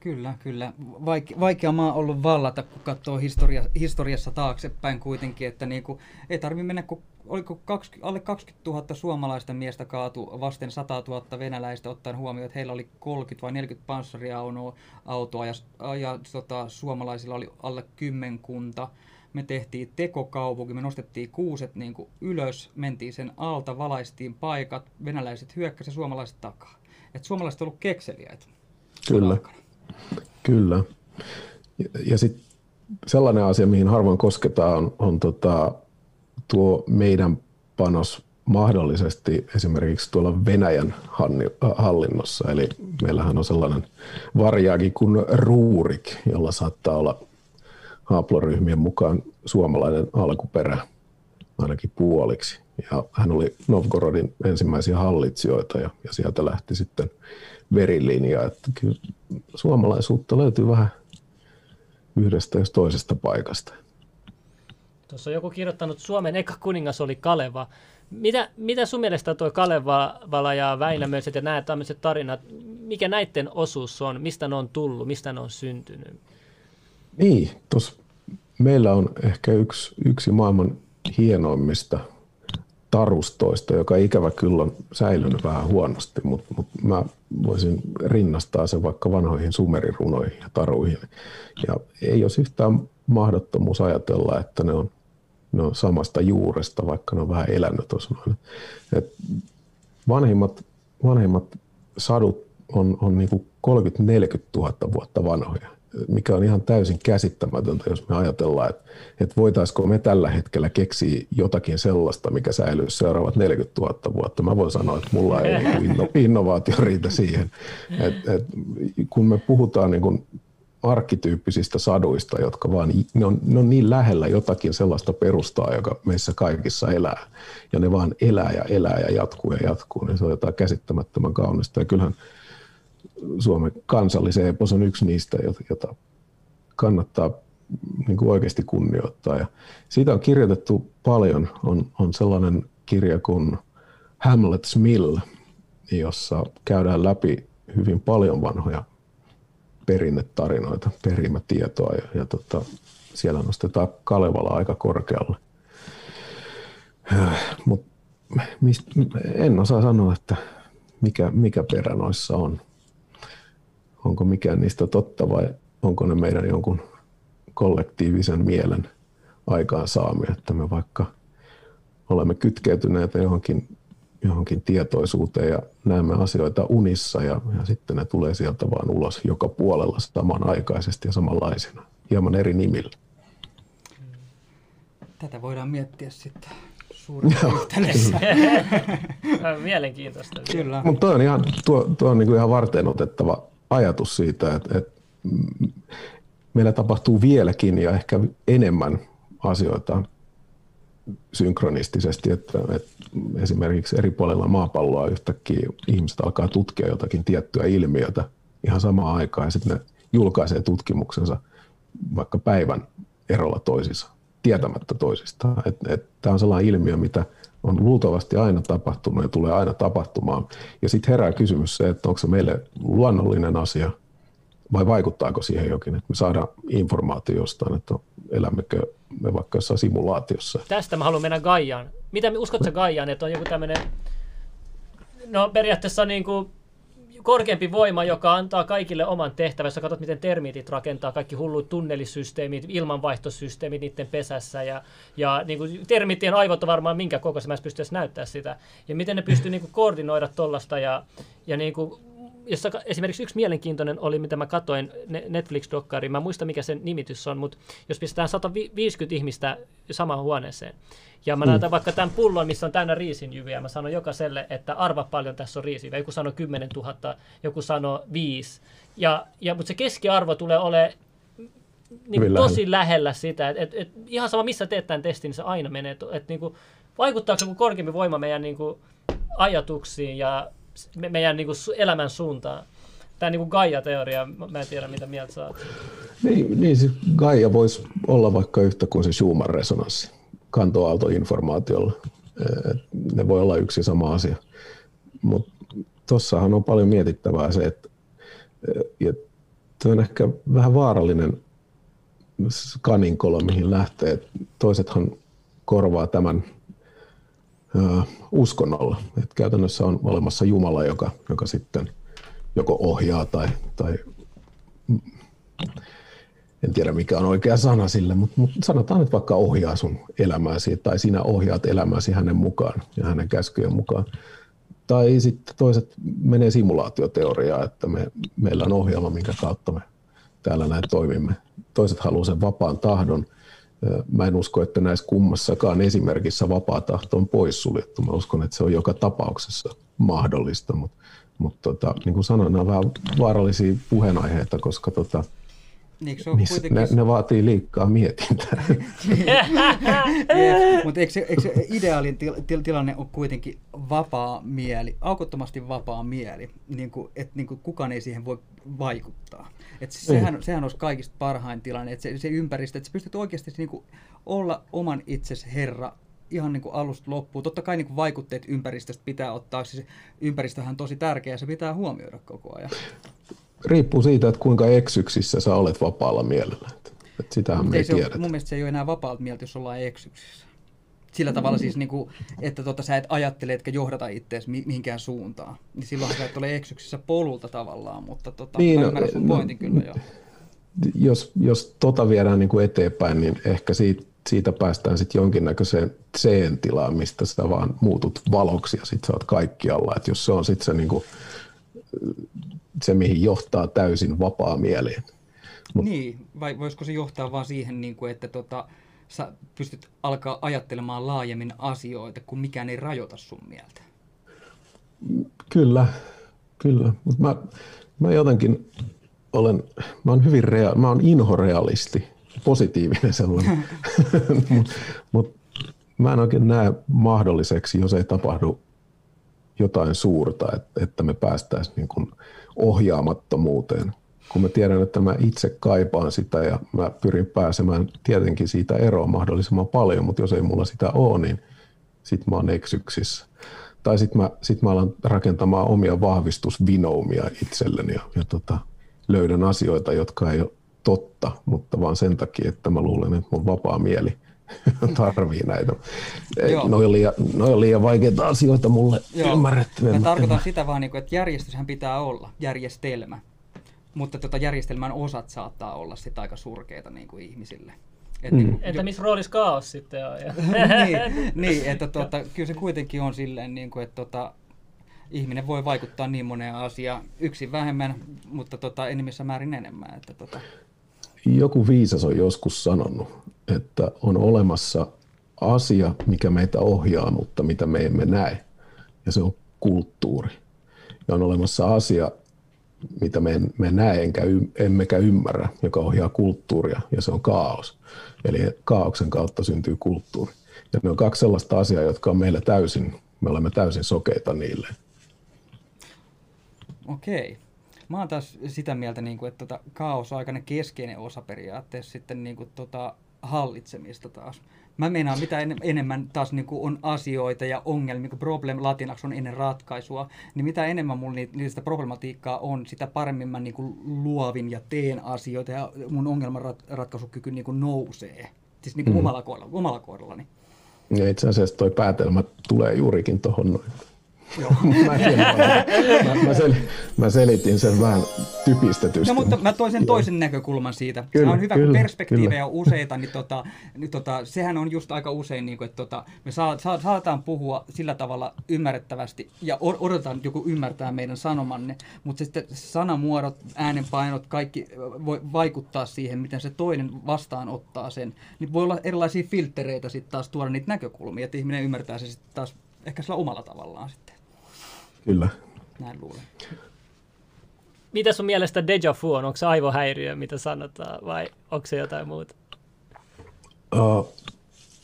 Kyllä, kyllä. Vaike, vaikea maa ollut vallata, kun katsoo historia, historiassa taaksepäin kuitenkin, että niin kuin, ei tarvitse mennä, kun oliko 20, alle 20 000 suomalaista miestä kaatu vasten 100 000 venäläistä, ottaen huomioon, että heillä oli 30 vai 40 panssariautoa ja, ja tota, suomalaisilla oli alle kymmenkunta. Me tehtiin tekokaupunki, me nostettiin kuuset niin kuin ylös, mentiin sen alta, valaistiin paikat, venäläiset hyökkäsivät suomalaiset takaa. Et suomalaiset ovat ollut kekseliäitä. Kyllä. Aikana. Kyllä. Ja, ja sitten sellainen asia, mihin harvoin kosketaan, on, on tota, tuo meidän panos mahdollisesti esimerkiksi tuolla Venäjän hallinnossa. Eli meillähän on sellainen varjaagi kuin Ruurik, jolla saattaa olla haploryhmien mukaan suomalainen alkuperä ainakin puoliksi. Ja hän oli Novgorodin ensimmäisiä hallitsijoita ja, ja sieltä lähti sitten verilinja. Että kyllä suomalaisuutta löytyy vähän yhdestä jos toisesta paikasta. Tuossa on joku kirjoittanut, että Suomen eka kuningas oli Kaleva. Mitä, mitä sun mielestä tuo Kalevala ja Väinämöiset ja nämä tämmöiset tarinat, mikä näiden osuus on, mistä ne on tullut, mistä ne on syntynyt? Niin, tos, meillä on ehkä yksi, yksi maailman hienoimmista tarustoista, joka ikävä kyllä on säilynyt vähän huonosti, mutta, mutta mä voisin rinnastaa sen vaikka vanhoihin sumerirunoihin ja taruihin. Ja ei olisi yhtään mahdottomuus ajatella, että ne on, ne on samasta juuresta, vaikka ne on vähän elänyt Et vanhimmat, vanhimmat sadut on, on niin 30-40 000 vuotta vanhoja mikä on ihan täysin käsittämätöntä, jos me ajatellaan, että, että voitaisiko me tällä hetkellä keksiä jotakin sellaista, mikä säilyy seuraavat 40 000 vuotta. Mä voin sanoa, että mulla ei inno, innovaatio riitä siihen. Et, et, kun me puhutaan niin kuin arkkityyppisistä saduista, jotka vaan, ne on, ne on niin lähellä jotakin sellaista perustaa, joka meissä kaikissa elää. Ja ne vaan elää ja elää ja jatkuu ja jatkuu, niin se on jotain käsittämättömän kaunista. Ja kyllähän Suomen kansallisen epos on yksi niistä, jota kannattaa niin kuin oikeasti kunnioittaa. Ja siitä on kirjoitettu paljon. On, on sellainen kirja kuin Hamlet's Mill, jossa käydään läpi hyvin paljon vanhoja perinnetarinoita, perimätietoa ja, ja tota, siellä nostetaan Kalevala aika korkealle. Mutta en osaa sanoa, että mikä, mikä perä noissa on. Onko mikään niistä totta vai onko ne meidän jonkun kollektiivisen mielen aikaan saamia, että me vaikka olemme kytkeytyneitä johonkin, johonkin tietoisuuteen ja näemme asioita unissa ja, ja sitten ne tulee sieltä vaan ulos joka puolella samanaikaisesti ja samanlaisena, hieman eri nimillä. Tätä voidaan miettiä sitten suuressa [laughs] Mielenkiintoista. Kyllä. Mutta on ihan, tuo, tuo on niin kuin ihan varten otettava ajatus siitä, että, että meillä tapahtuu vieläkin ja ehkä enemmän asioita synkronistisesti, että, että esimerkiksi eri puolilla maapalloa yhtäkkiä ihmiset alkaa tutkia jotakin tiettyä ilmiötä ihan samaan aikaan ja sitten ne julkaisee tutkimuksensa vaikka päivän erolla toisissa, tietämättä toisistaan. Tämä on sellainen ilmiö, mitä on luultavasti aina tapahtunut ja tulee aina tapahtumaan. Ja sitten herää kysymys se, että onko se meille luonnollinen asia vai vaikuttaako siihen jokin, että me saadaan informaatio jostain, että elämmekö me vaikka jossain simulaatiossa. Tästä mä haluan mennä Gaiaan. Mitä uskotko Gaiaan, että on joku tämmöinen, no periaatteessa niin kuin korkeampi voima, joka antaa kaikille oman tehtävän. Jos katsot, miten termiitit rakentaa, kaikki hullut tunnelisysteemit, ilmanvaihtosysteemit niiden pesässä. Ja, ja niin kuin, termiittien aivot on varmaan minkä kokoisia, mä pystyisi näyttää sitä. Ja miten ne pystyy niin kuin, koordinoida tuollaista ja, ja niin kuin, jossa esimerkiksi yksi mielenkiintoinen oli, mitä mä katoin Netflix-dokkari, mä muista mikä sen nimitys on, mutta jos pistetään 150 ihmistä samaan huoneeseen, ja mä mm. näytän vaikka tämän pullon, missä on täynnä riisinjyviä, mä sanon jokaiselle, että arva paljon tässä on riisinjyviä, joku sanoo 10 000, joku sanoo 5, ja, ja, mutta se keskiarvo tulee olemaan niin tosi lähellä sitä, että et, et, ihan sama missä teet tämän testin, niin se aina menee, että niin kuin, vaikuttaako se korkeampi voima meidän niin kuin, ajatuksiin ja me, meidän niin kuin, elämän suuntaan. Tämä niin kuin Gaia-teoria, mä en tiedä mitä mieltä saat. Niin, niin siis Gaia voisi olla vaikka yhtä kuin se Schumann-resonanssi kantoaaltoinformaatiolla. Ne voi olla yksi sama asia. Mutta tuossahan on paljon mietittävää se, että ja tuo on ehkä vähän vaarallinen kaninkolo, mihin lähtee. Toisethan korvaa tämän uskonnolla. Et käytännössä on olemassa Jumala, joka, joka sitten joko ohjaa tai, tai en tiedä mikä on oikea sana sille, mutta, mutta sanotaan, että vaikka ohjaa sun elämääsi tai sinä ohjaat elämääsi hänen mukaan ja hänen käskyjen mukaan. Tai sitten toiset menee simulaatioteoriaan, että me, meillä on ohjelma, minkä kautta me täällä näin toimimme. Toiset haluaa sen vapaan tahdon, Mä en usko, että näissä kummassakaan esimerkissä vapaa tahto on poissuljettu. Mä uskon, että se on joka tapauksessa mahdollista, mutta, mutta tota, niin kuin sanoin, nämä on vähän vaarallisia puheenaiheita, koska tota, niin, se on niissä, kuitenkin... ne, ne vaatii liikaa mietintää. [laughs] yeah, mutta eikö eikö se ideaalin til, til, tilanne ole kuitenkin vapaa mieli, aukottomasti vapaa mieli, niin kuin, että niin kuin kukaan ei siihen voi vaikuttaa. Et sehän, mm. sehän olisi kaikista parhain tilanne, että se, se ympäristö, että sä pystyt oikeasti niin kuin olla oman itsesi herra ihan niin kuin alusta loppuun. Totta kai niin kuin vaikutteet ympäristöstä pitää ottaa, siis ympäristöhän on tosi tärkeä se pitää huomioida koko ajan. Riippuu siitä, että kuinka eksyksissä sä olet vapaalla mielellä. Että sitähän me ei, ei Mun mielestä se ei ole enää vapaalla mieltä, jos ollaan eksyksissä. Sillä tavalla siis, niin kuin, että tota, sä et ajattele, etkä johdata itseäsi mihinkään suuntaan. Niin silloin sä et ole eksyksissä polulta tavallaan, mutta tota, niin, mä ymmärrän sun no, pointin kyllä jo. Jos, jos tota viedään niin kuin eteenpäin, niin ehkä siitä, siitä päästään sitten jonkinnäköiseen C-tilaan, mistä sä vaan muutut valoksi ja sitten sä oot kaikkialla. Et jos se on sitten se, niin kuin, se, mihin johtaa täysin vapaa mieli. Mut, niin, vai voisiko se johtaa vaan siihen, niin kuin, että tota, sä pystyt alkaa ajattelemaan laajemmin asioita, kun mikään ei rajoita sun mieltä. Kyllä, kyllä. Mutta mä, mä jotenkin olen, mä olen hyvin rea, mä olen inhorealisti, positiivinen sellainen. [laughs] Mutta mut, mä en oikein näe mahdolliseksi, jos ei tapahdu jotain suurta, että, että me päästäisiin niin ohjaamattomuuteen kun mä tiedän, että mä itse kaipaan sitä ja mä pyrin pääsemään tietenkin siitä eroon mahdollisimman paljon, mutta jos ei mulla sitä ole, niin sit mä oon eksyksissä. Tai sit mä, sit mä alan rakentamaan omia vahvistusvinoumia itselleni ja, ja tota, löydän asioita, jotka ei ole totta, mutta vaan sen takia, että mä luulen, että mun vapaa mieli [laughs] tarvii näitä. Ne on, liian, noi on liian vaikeita asioita mulle ymmärrettyä. Mä tarkoitan sitä vaan, niin että järjestyshän pitää olla, järjestelmä. Mutta tota järjestelmän osat saattaa olla sitä aika surkeita niin kuin ihmisille. Et mm. niin, Entä missä roolissa kaos sitten on? [laughs] [laughs] niin, niin, että tota, kyllä se kuitenkin on silleen, niin kuin, että tota, ihminen voi vaikuttaa niin moneen asiaan. Yksi vähemmän, mutta tota, enemmissä määrin enemmän. Että tota. Joku viisas on joskus sanonut, että on olemassa asia, mikä meitä ohjaa, mutta mitä me emme näe. Ja se on kulttuuri. Ja on olemassa asia, mitä me emme näe enkä, emmekä ymmärrä, joka ohjaa kulttuuria, ja se on kaos. Eli kaauksen kautta syntyy kulttuuri. Ja ne on kaksi sellaista asiaa, jotka on meillä täysin, me olemme täysin sokeita niille. Okei. Mä oon taas sitä mieltä, niin kuin, että tota, kaos on aikainen keskeinen osa periaatteessa sitten niin kuin, tota, hallitsemista taas. Mä meinaan, mitä en, enemmän taas niin kuin on asioita ja ongelmia, kun problem latinaksi on ennen ratkaisua, niin mitä enemmän mulla niistä problematiikkaa on, sitä paremmin mä niin kuin luovin ja teen asioita ja mun ongelmanratkaisukyky niin kuin nousee. Siis niin kuin mm. omalla, kohdalla, omalla kohdallani. Ja itse asiassa toi päätelmä tulee juurikin tuohon noin [laughs] mä, mä, mä, sel, mä selitin sen vähän typistetysti. No mutta mä toin sen toisen näkökulman siitä. Kyllä, se on hyvä, kyllä, kun perspektiivejä on useita, niin, tota, niin tota, sehän on just aika usein, niin kuin, että tota, me saa, saa, saataan puhua sillä tavalla ymmärrettävästi ja odotetaan, että joku ymmärtää meidän sanomanne, mutta sitten sanamuodot, äänenpainot, kaikki voi vaikuttaa siihen, miten se toinen vastaanottaa sen. Niin voi olla erilaisia filtreitä sitten taas tuoda niitä näkökulmia, että ihminen ymmärtää se sitten taas ehkä sillä omalla tavallaan sitten. Kyllä. Näin luulen. Mitä sun mielestä deja vu on? Onko se aivohäiriö, mitä sanotaan, vai onko se jotain muuta? Uh,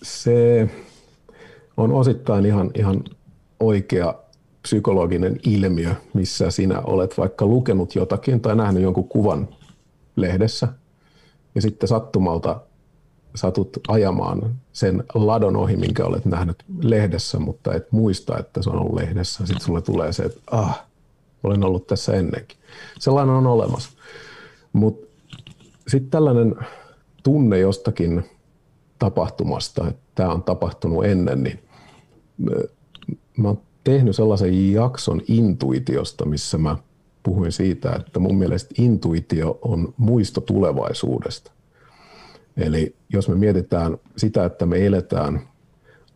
se on osittain ihan, ihan oikea psykologinen ilmiö, missä sinä olet vaikka lukenut jotakin tai nähnyt jonkun kuvan lehdessä, ja sitten sattumalta satut ajamaan sen ladon ohi, minkä olet nähnyt lehdessä, mutta et muista, että se on ollut lehdessä. Sitten sulle tulee se, että ah, olen ollut tässä ennenkin. Sellainen on olemassa. Mutta sitten tällainen tunne jostakin tapahtumasta, että tämä on tapahtunut ennen, niin mä oon tehnyt sellaisen jakson intuitiosta, missä mä puhuin siitä, että mun mielestä intuitio on muisto tulevaisuudesta. Eli jos me mietitään sitä, että me eletään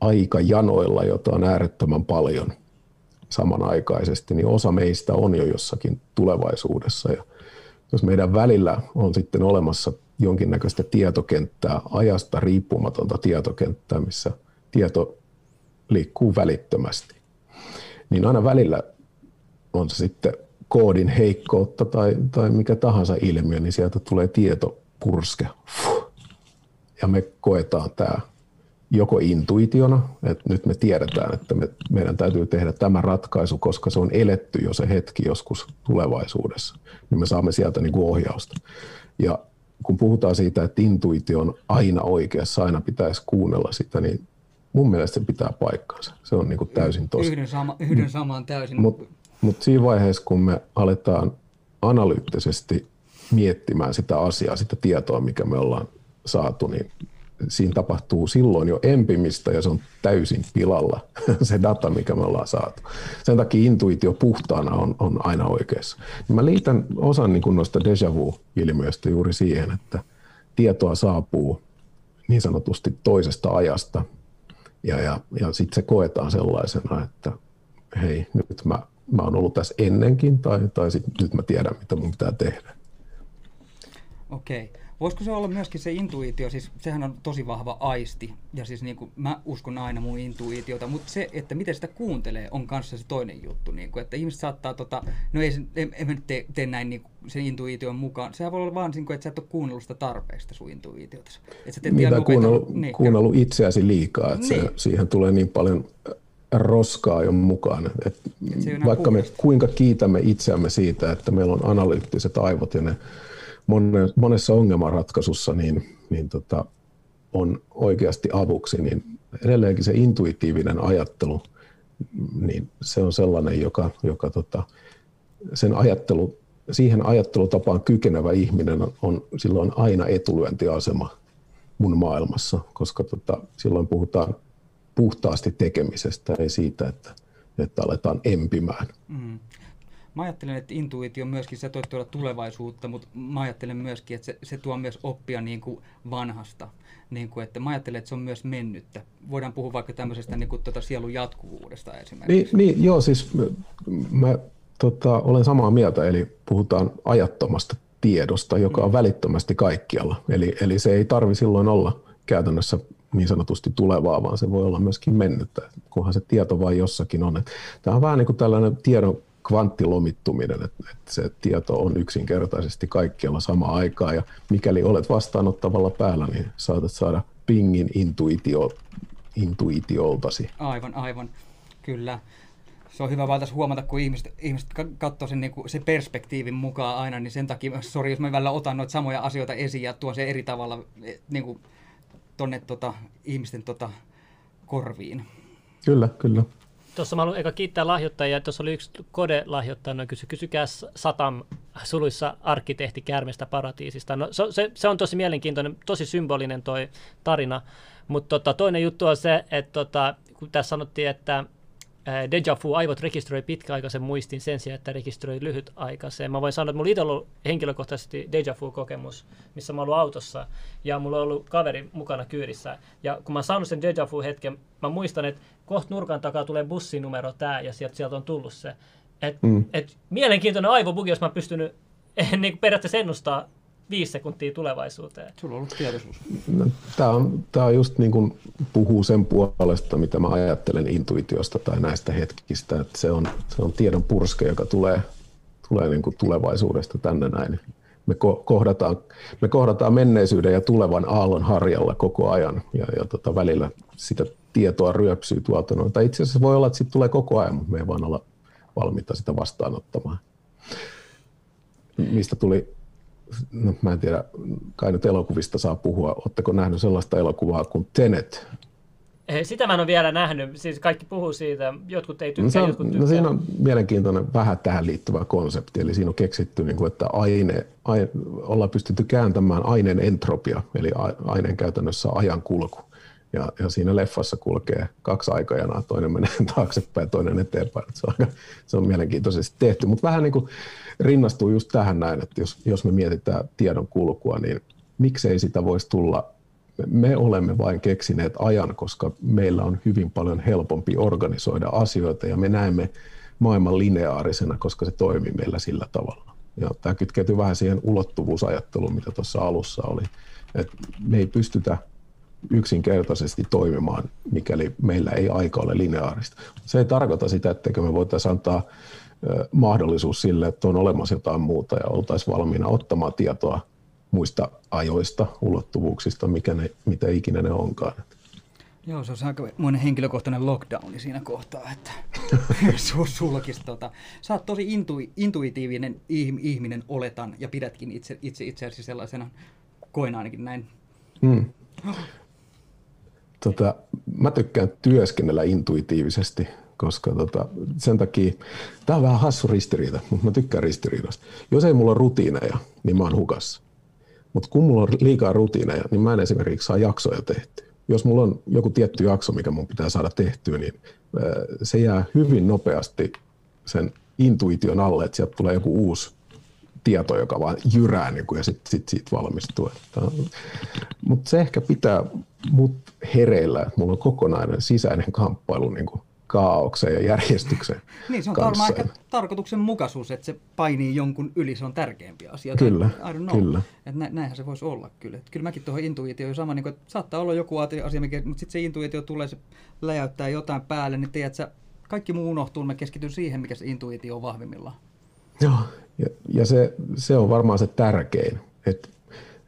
aikajanoilla, jota on äärettömän paljon samanaikaisesti, niin osa meistä on jo jossakin tulevaisuudessa. Ja jos meidän välillä on sitten olemassa jonkinnäköistä tietokenttää, ajasta riippumatonta tietokenttää, missä tieto liikkuu välittömästi, niin aina välillä on se sitten koodin heikkoutta tai, tai mikä tahansa ilmiö, niin sieltä tulee tietopurske. Fuh, ja me koetaan tämä joko intuitiona, että nyt me tiedetään, että me, meidän täytyy tehdä tämä ratkaisu, koska se on eletty jo se hetki joskus tulevaisuudessa, niin me saamme sieltä niin kuin ohjausta. Ja kun puhutaan siitä, että intuitio on aina oikeassa, aina pitäisi kuunnella sitä, niin mun mielestä se pitää paikkansa. Se on niin kuin täysin tosi. Yhden, sama, yhden samaan täysin. Mutta mut siinä vaiheessa, kun me aletaan analyyttisesti miettimään sitä asiaa, sitä tietoa, mikä me ollaan saatu, niin siinä tapahtuu silloin jo empimistä ja se on täysin pilalla [laughs] se data, mikä me ollaan saatu. Sen takia intuitio puhtaana on, on aina oikeassa. Mä liitän osan niin noista deja vu-ilmiöistä juuri siihen, että tietoa saapuu niin sanotusti toisesta ajasta ja, ja, ja sitten se koetaan sellaisena, että hei, nyt mä, mä oon ollut tässä ennenkin tai, tai sit nyt mä tiedän, mitä mun pitää tehdä. Okei. Okay. Voisiko se olla myöskin se intuitio, siis sehän on tosi vahva aisti, ja siis niin kuin mä uskon aina mun intuitiota, mutta se, että miten sitä kuuntelee, on kanssa se toinen juttu, niin kuin, että ihmiset saattaa, tota, no ei, en, en nyt tee, tee näin niin kuin sen intuition mukaan, sehän voi olla vaan, niin kuin, että sä et ole kuunnellut sitä tarpeesta sun intuitiota. Että sä teet Mitä kuunnellut, niin, kuunnellut itseäsi liikaa, että niin. se, siihen tulee niin paljon roskaa jo mukaan. Et Et vaikka me kuinka kiitämme itseämme siitä, että meillä on analyyttiset aivot ja ne monessa ongelmanratkaisussa niin, niin tota, on oikeasti avuksi, niin edelleenkin se intuitiivinen ajattelu, niin se on sellainen, joka, joka tota, sen ajattelu siihen ajattelutapaan kykenevä ihminen on, silloin aina etulyöntiasema mun maailmassa, koska tota, silloin puhutaan puhtaasti tekemisestä, ei siitä, että, että aletaan empimään. Mm. Mä ajattelen, että intuitio myöskin, se tuoda tulevaisuutta, mutta mä ajattelen myöskin, että se, se tuo myös oppia niin kuin vanhasta. Niin kuin, että mä ajattelen, että se on myös mennyttä. Voidaan puhua vaikka tämmöisestä niin kuin, tuota sielun jatkuvuudesta esimerkiksi. Niin, niin joo, siis mä tota, olen samaa mieltä, eli puhutaan ajattomasta tiedosta, joka on mm. välittömästi kaikkialla. Eli, eli se ei tarvi silloin olla käytännössä niin sanotusti tulevaa, vaan se voi olla myöskin mennyttä, kunhan se tieto vain jossakin on. Tämä on vähän niin kuin tällainen tiedon kvanttilomittuminen, että, että se tieto on yksinkertaisesti kaikkialla sama aikaa ja mikäli olet vastaanottavalla päällä, niin saatat saada pingin intuitio, intuitioltasi. Aivan, aivan. Kyllä. Se on hyvä vaan tässä huomata, kun ihmiset, ihmiset katsoo sen, niin kuin, sen perspektiivin mukaan aina, niin sen takia, sori jos mä välillä otan noita samoja asioita esiin ja tuon se eri tavalla eh, niin kuin, tonne tota, ihmisten tota, korviin. Kyllä, kyllä. Tuossa mä haluan eka kiittää lahjoittajia. Tuossa oli yksi kode-lahjoittajana kysy, kysykää Satam suluissa arkkitehti Kärmestä paratiisista. No, se, se, se, on tosi mielenkiintoinen, tosi symbolinen toi tarina. Mutta tota, toinen juttu on se, että tota, kun tässä sanottiin, että Deja Vu, aivot rekisteröi pitkäaikaisen muistin sen sijaan, että rekisteröi lyhytaikaisen. Mä voin sanoa, että mulla itse on ollut henkilökohtaisesti Deja Vu-kokemus, missä mä ollut autossa ja mulla on ollut kaveri mukana kyydissä. Ja kun mä oon saanut sen Deja Vu-hetken, mä muistan, että kohta nurkan takaa tulee bussinumero tää ja sieltä, sieltä on tullut se. Et, mm. et, mielenkiintoinen aivobugi, jos mä pystynyt [laughs] niin periaatteessa ennustaa viisi sekuntia tulevaisuuteen. Sulla on ollut tietoisuus. No, tämä on, tämä on just niin kuin puhuu sen puolesta, mitä mä ajattelen intuitiosta tai näistä hetkistä. Että se, on, se on tiedon purske, joka tulee, tulee niin kuin tulevaisuudesta tänne näin. Me kohdataan, me kohdataan menneisyyden ja tulevan aallon harjalla koko ajan ja, ja tota, välillä sitä tietoa ryöpsyy tuolta. No, tai itse asiassa voi olla, että siitä tulee koko ajan, mutta me ei vaan olla valmiita sitä vastaanottamaan. Mistä tuli no mä en tiedä, kai nyt elokuvista saa puhua. Oletteko nähnyt sellaista elokuvaa kuin Tenet? Sitä mä en ole vielä nähnyt. Siis kaikki puhuu siitä. Jotkut ei tykkää, no, on, jotkut tykkää. No siinä on mielenkiintoinen vähän tähän liittyvä konsepti. Eli siinä on keksitty, niin kuin, että aine, aine, ollaan pystytty kääntämään aineen entropia, eli aineen käytännössä ajan kulku. Ja, ja siinä leffassa kulkee kaksi aikajanaa, toinen menee [laughs] taaksepäin ja toinen eteenpäin. Se on, se on mielenkiintoisesti tehty, mutta vähän niin kuin rinnastuu just tähän näin, että jos, jos me mietitään tiedon kulkua, niin miksei sitä voisi tulla me olemme vain keksineet ajan, koska meillä on hyvin paljon helpompi organisoida asioita ja me näemme maailman lineaarisena, koska se toimii meillä sillä tavalla. Ja tämä kytkeytyy vähän siihen ulottuvuusajatteluun, mitä tuossa alussa oli. Et me ei pystytä yksinkertaisesti toimimaan, mikäli meillä ei aika ole lineaarista. Se ei tarkoita sitä, etteikö me voitaisiin antaa mahdollisuus sille, että on olemassa jotain muuta ja oltaisiin valmiina ottamaan tietoa muista ajoista, ulottuvuuksista, mikä ne, mitä ikinä ne onkaan. Joo, se on aika monen henkilökohtainen lockdowni siinä kohtaa, että [laughs] sulkis tota. Sä oot tosi intu, intuitiivinen ihminen, oletan, ja pidätkin itse, itse itseäsi sellaisena, koen ainakin näin. Hmm. Tota, mä tykkään työskennellä intuitiivisesti, koska tota, sen takia, tämä on vähän hassu ristiriita, mutta mä tykkään ristiriidasta. Jos ei mulla ole rutiineja, niin mä oon hukassa. Mutta kun mulla on liikaa rutiineja, niin mä en esimerkiksi saa jaksoja tehtyä. Jos mulla on joku tietty jakso, mikä mun pitää saada tehtyä, niin se jää hyvin nopeasti sen intuition alle, että sieltä tulee joku uusi tieto, joka vaan jyrää niin kuin, ja sitten sit siitä valmistuu. Mutta se ehkä pitää mut hereillä, että mulla on kokonainen sisäinen kamppailu niin kuin kaauksen ja järjestyksen [laughs] Niin, se on varmaan ehkä tarkoituksenmukaisuus, että se painii jonkun yli, se on tärkeämpi asia. Kyllä, kyllä. Että nä, näinhän se voisi olla kyllä. Että kyllä mäkin tuohon intuitioon sama, niin kuin, että saattaa olla joku asia, mikä, mutta sitten se intuitio tulee, se läjäyttää jotain päälle, niin tiedät, että kaikki muu unohtuu, mä keskityn siihen, mikä se intuitio on vahvimmillaan. Joo, ja, ja se, se on varmaan se tärkein, että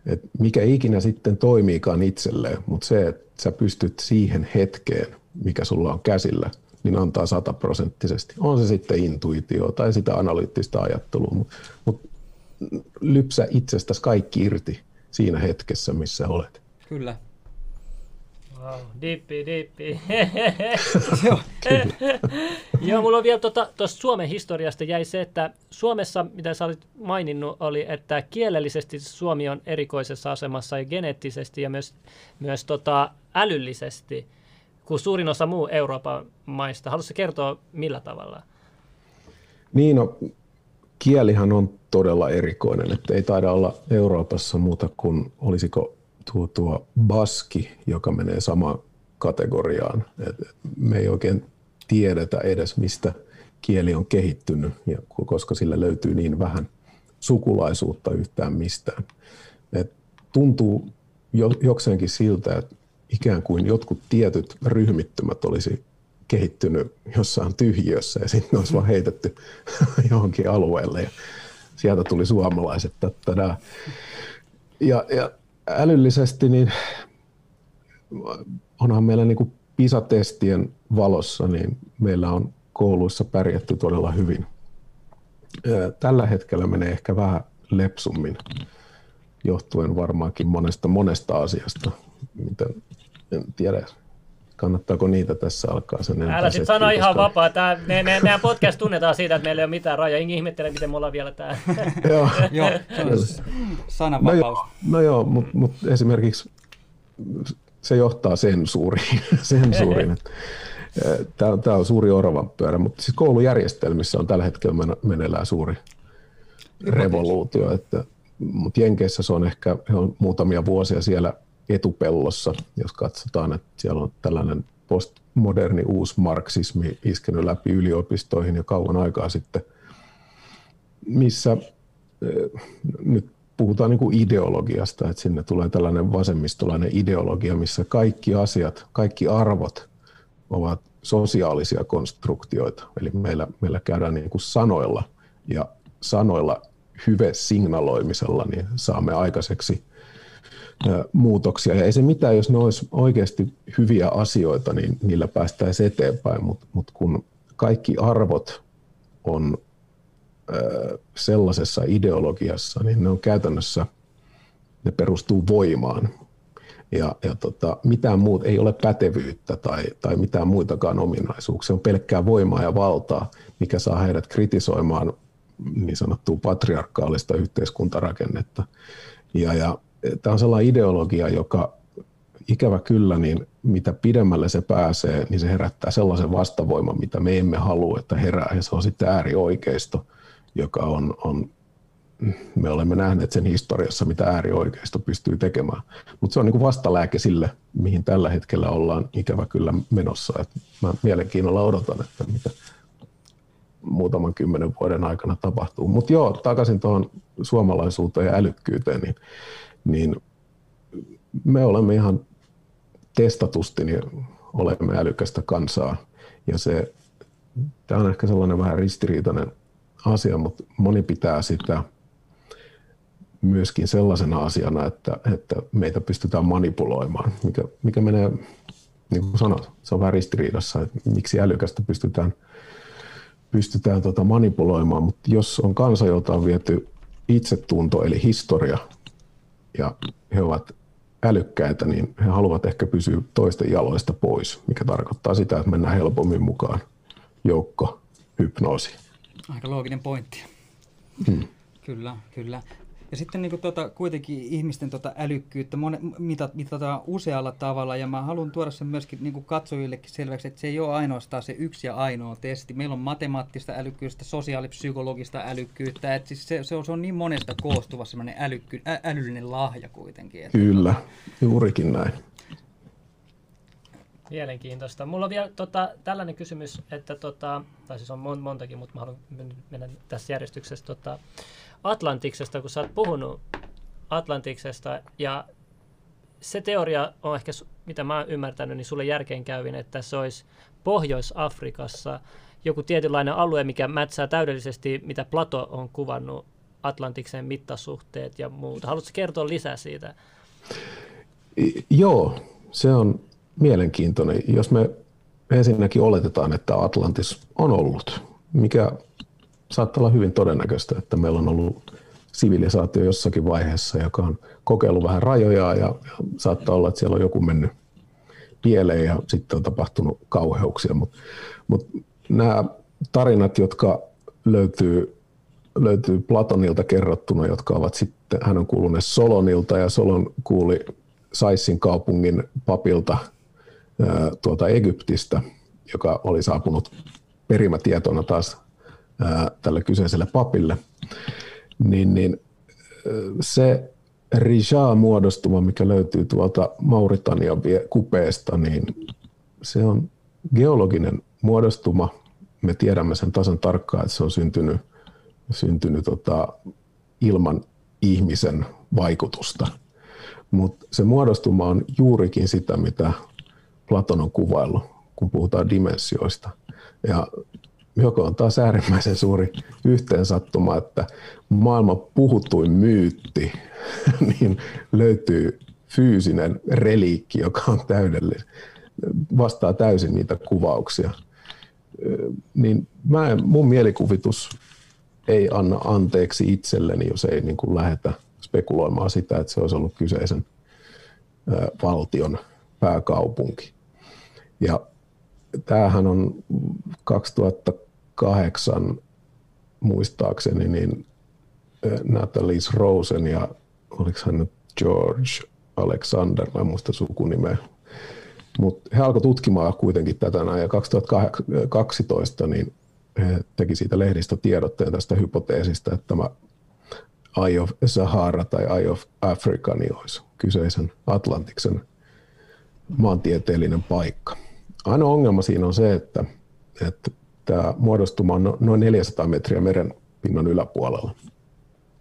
et mikä ikinä sitten toimiikaan itselleen, mutta se, että sä pystyt siihen hetkeen, mikä sulla on käsillä, niin antaa sataprosenttisesti. On se sitten intuitio tai sitä analyyttistä ajattelua, mutta mut lypsä itsestäsi kaikki irti siinä hetkessä, missä olet. Kyllä. Wow, dippi, dippi. Joo, mulla on vielä tuosta tota, Suomen historiasta jäi se, että Suomessa, mitä sä olit maininnut, oli, että kielellisesti Suomi on erikoisessa asemassa ja geneettisesti ja myös, myös tota, älyllisesti kuin suurin osa muu Euroopan maista. Haluaisitko kertoa millä tavalla? Niin, no, kielihän on todella erikoinen, että ei taida olla Euroopassa muuta kuin, olisiko tuo, tuo baski, joka menee samaan kategoriaan. Et me ei oikein tiedetä edes, mistä kieli on kehittynyt, ja koska sillä löytyy niin vähän sukulaisuutta yhtään mistään. Et tuntuu jo, jokseenkin siltä, että ikään kuin jotkut tietyt ryhmittymät olisi kehittynyt jossain tyhjiössä ja sitten olisi vaan heitetty [laughs] johonkin alueelle ja sieltä tuli suomalaiset. Ja, ja älyllisesti niin onhan meillä niin kuin PISA-testien valossa, niin meillä on kouluissa pärjätty todella hyvin. Tällä hetkellä menee ehkä vähän lepsummin, johtuen varmaankin monesta monesta asiasta, miten en tiedä, kannattaako niitä tässä alkaa sen Älä sitten sano ihan vapaa. Tää, me, me, meidän podcast tunnetaan siitä, että meillä ei ole mitään rajoja. Ingi ihmettelee, miten me ollaan vielä täällä. [laughs] joo, joo sananvapaus. No joo, no joo mutta mut esimerkiksi se johtaa sensuuriin. [laughs] sensuuriin. Tämä on, tämä on suuri oravan pyörä, mutta siis koulujärjestelmissä on tällä hetkellä meneillään suuri revoluutio. Että, mutta Jenkeissä se on ehkä he on muutamia vuosia siellä etupellossa, jos katsotaan, että siellä on tällainen postmoderni uusi marksismi iskenyt läpi yliopistoihin jo kauan aikaa sitten, missä eh, nyt puhutaan niin kuin ideologiasta, että sinne tulee tällainen vasemmistolainen ideologia, missä kaikki asiat, kaikki arvot ovat sosiaalisia konstruktioita. Eli meillä, meillä käydään niin kuin sanoilla ja sanoilla hyve signaloimisella niin saamme aikaiseksi muutoksia. Ja ei se mitään, jos ne olisi oikeasti hyviä asioita, niin niillä päästäisiin eteenpäin, mutta mut kun kaikki arvot on sellaisessa ideologiassa, niin ne on käytännössä, ne perustuu voimaan. Ja, ja tota, mitään muuta ei ole pätevyyttä tai, tai mitään muitakaan ominaisuuksia, on pelkkää voimaa ja valtaa, mikä saa heidät kritisoimaan niin sanottua patriarkaalista yhteiskuntarakennetta. Ja, ja tämä on sellainen ideologia, joka ikävä kyllä, niin mitä pidemmälle se pääsee, niin se herättää sellaisen vastavoiman, mitä me emme halua, että herää. Ja se on sitten äärioikeisto, joka on, on me olemme nähneet sen historiassa, mitä äärioikeisto pystyy tekemään. Mutta se on niin vastalääke sille, mihin tällä hetkellä ollaan ikävä kyllä menossa. Et mä mielenkiinnolla odotan, että mitä muutaman kymmenen vuoden aikana tapahtuu. Mutta joo, takaisin tuohon suomalaisuuteen ja älykkyyteen, niin niin me olemme ihan testatusti, niin olemme älykästä kansaa. Ja se, tämä on ehkä sellainen vähän ristiriitainen asia, mutta moni pitää sitä myöskin sellaisena asiana, että, että meitä pystytään manipuloimaan, mikä, mikä menee, niin kuin sanot, se on vähän ristiriidassa, että miksi älykästä pystytään, pystytään tota manipuloimaan, mutta jos on kansa, jolta on viety itsetunto eli historia ja he ovat älykkäitä, niin he haluavat ehkä pysyä toisten jaloista pois, mikä tarkoittaa sitä, että mennään helpommin mukaan joukko hypnoosi. Aika looginen pointti. Hmm. Kyllä, kyllä. Ja sitten niin kuin, tota, kuitenkin ihmisten tota, älykkyyttä monet, mitat, mitataan usealla tavalla, ja mä haluan tuoda sen myöskin niin kuin katsojillekin selväksi, että se ei ole ainoastaan se yksi ja ainoa testi. Meillä on matemaattista älykkyyttä, sosiaalipsykologista älykkyyttä, että siis se, se, on, se on niin monesta koostuva semmoinen älykky, ä, älyllinen lahja kuitenkin. Että Kyllä, juurikin näin. Mielenkiintoista. Mulla on vielä tota, tällainen kysymys, että tota, tai siis on montakin, mutta mä haluan mennä tässä järjestyksessä. Tota, Atlantiksesta, kun sä oot puhunut Atlantiksesta ja se teoria on ehkä, mitä mä oon ymmärtänyt, niin sulle järkeenkäyvin, että se olisi Pohjois-Afrikassa joku tietynlainen alue, mikä mätsää täydellisesti, mitä Plato on kuvannut Atlantiksen mittasuhteet ja muuta. Haluatko kertoa lisää siitä? Joo, se on mielenkiintoinen. Jos me ensinnäkin oletetaan, että Atlantis on ollut, mikä saattaa olla hyvin todennäköistä, että meillä on ollut sivilisaatio jossakin vaiheessa, joka on kokeillut vähän rajoja ja, saattaa olla, että siellä on joku mennyt, pieleen ja sitten on tapahtunut kauheuksia. Mutta mut nämä tarinat, jotka löytyy, löytyy Platonilta kerrottuna, jotka ovat sitten, hän on kuullut Solonilta ja Solon kuuli Saissin kaupungin papilta tuota Egyptistä, joka oli saapunut perimätietona taas ää, tälle kyseiselle papille, niin, niin se Rija-muodostuma, mikä löytyy tuolta Mauritanian kupeesta, niin se on geologinen muodostuma. Me tiedämme sen tasan tarkkaan, että se on syntynyt, syntynyt tota, ilman ihmisen vaikutusta. Mutta se muodostuma on juurikin sitä, mitä Platon on kuvaillut, kun puhutaan dimensioista. Ja joka on taas äärimmäisen suuri yhteensattuma, että maailman puhutuin myytti, [laughs] niin löytyy fyysinen reliikki, joka on täydellinen, vastaa täysin niitä kuvauksia. Niin mä mun mielikuvitus ei anna anteeksi itselleni, jos ei niin kuin lähdetä spekuloimaan sitä, että se olisi ollut kyseisen valtion pääkaupunki. Ja tämähän on 2008 muistaakseni niin Natalie Rosen ja oliko hän nyt George Alexander, mä en muista sukunimeä, mutta he alkoivat tutkimaan kuitenkin tätä näin, ja 2012 niin he teki siitä lehdistötiedotteen tästä hypoteesista, että tämä Eye of Sahara tai Eye of Africa niin olisi kyseisen Atlantiksen maantieteellinen paikka. Ainoa ongelma siinä on se, että, että tämä muodostuma on no, noin 400 metriä meren pinnan yläpuolella,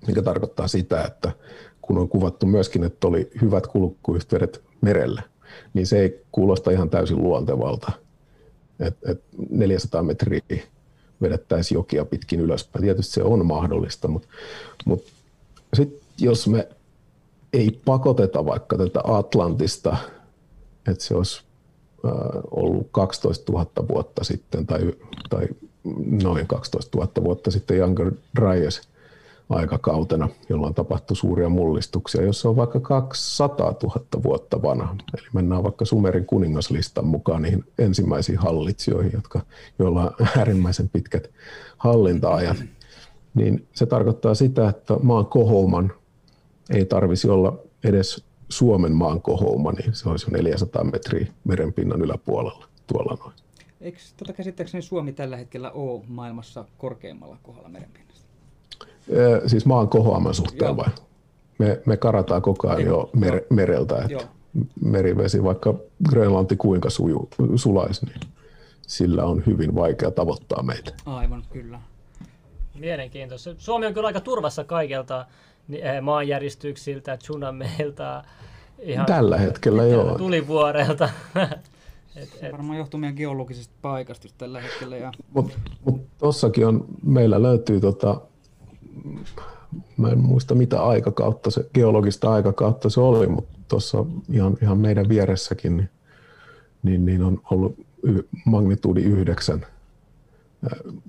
mikä tarkoittaa sitä, että kun on kuvattu myöskin, että oli hyvät kulkuyhteydet merelle, niin se ei kuulosta ihan täysin luontevalta, että et 400 metriä vedettäisiin jokia pitkin ylöspäin. Tietysti se on mahdollista, mutta, mutta sitten jos me ei pakoteta vaikka tätä Atlantista, että se olisi ollut 12 000 vuotta sitten tai, tai noin 12 000 vuotta sitten Younger Dryas aikakautena, jolloin tapahtui suuria mullistuksia, jossa on vaikka 200 000 vuotta vanha. Eli mennään vaikka Sumerin kuningaslistan mukaan niihin ensimmäisiin hallitsijoihin, jotka, joilla on äärimmäisen pitkät hallintaajat. Niin se tarkoittaa sitä, että maan kohouman ei tarvisi olla edes Suomen maan kohouma, niin se olisi jo 400 metriä merenpinnan yläpuolella tuolla noin. Eikö tota käsittääkseni Suomi tällä hetkellä ole maailmassa korkeimmalla kohdalla merenpinnasta? Ee, siis maan kohoaman suhteen Joo. vai? Me, me karataan koko ajan Ei, jo mer, mereltä, että Joo. merivesi, vaikka Grönlanti kuinka suju, sulaisi, niin sillä on hyvin vaikea tavoittaa meitä. Aivan, kyllä. Mielenkiintoista. Suomi on kyllä aika turvassa kaikelta maanjäristyksiltä, tsunameilta, ihan Tällä hetkellä joo. tulivuorelta. [laughs] et, et. Varmaan johtuu meidän geologisesta paikasta tällä hetkellä. Ja... Mutta mut tossakin on, meillä löytyy tota, mä en muista mitä aikakautta se, geologista aikakautta se oli, mutta tuossa ihan, ihan meidän vieressäkin niin, niin, niin on ollut y, magnituudi yhdeksän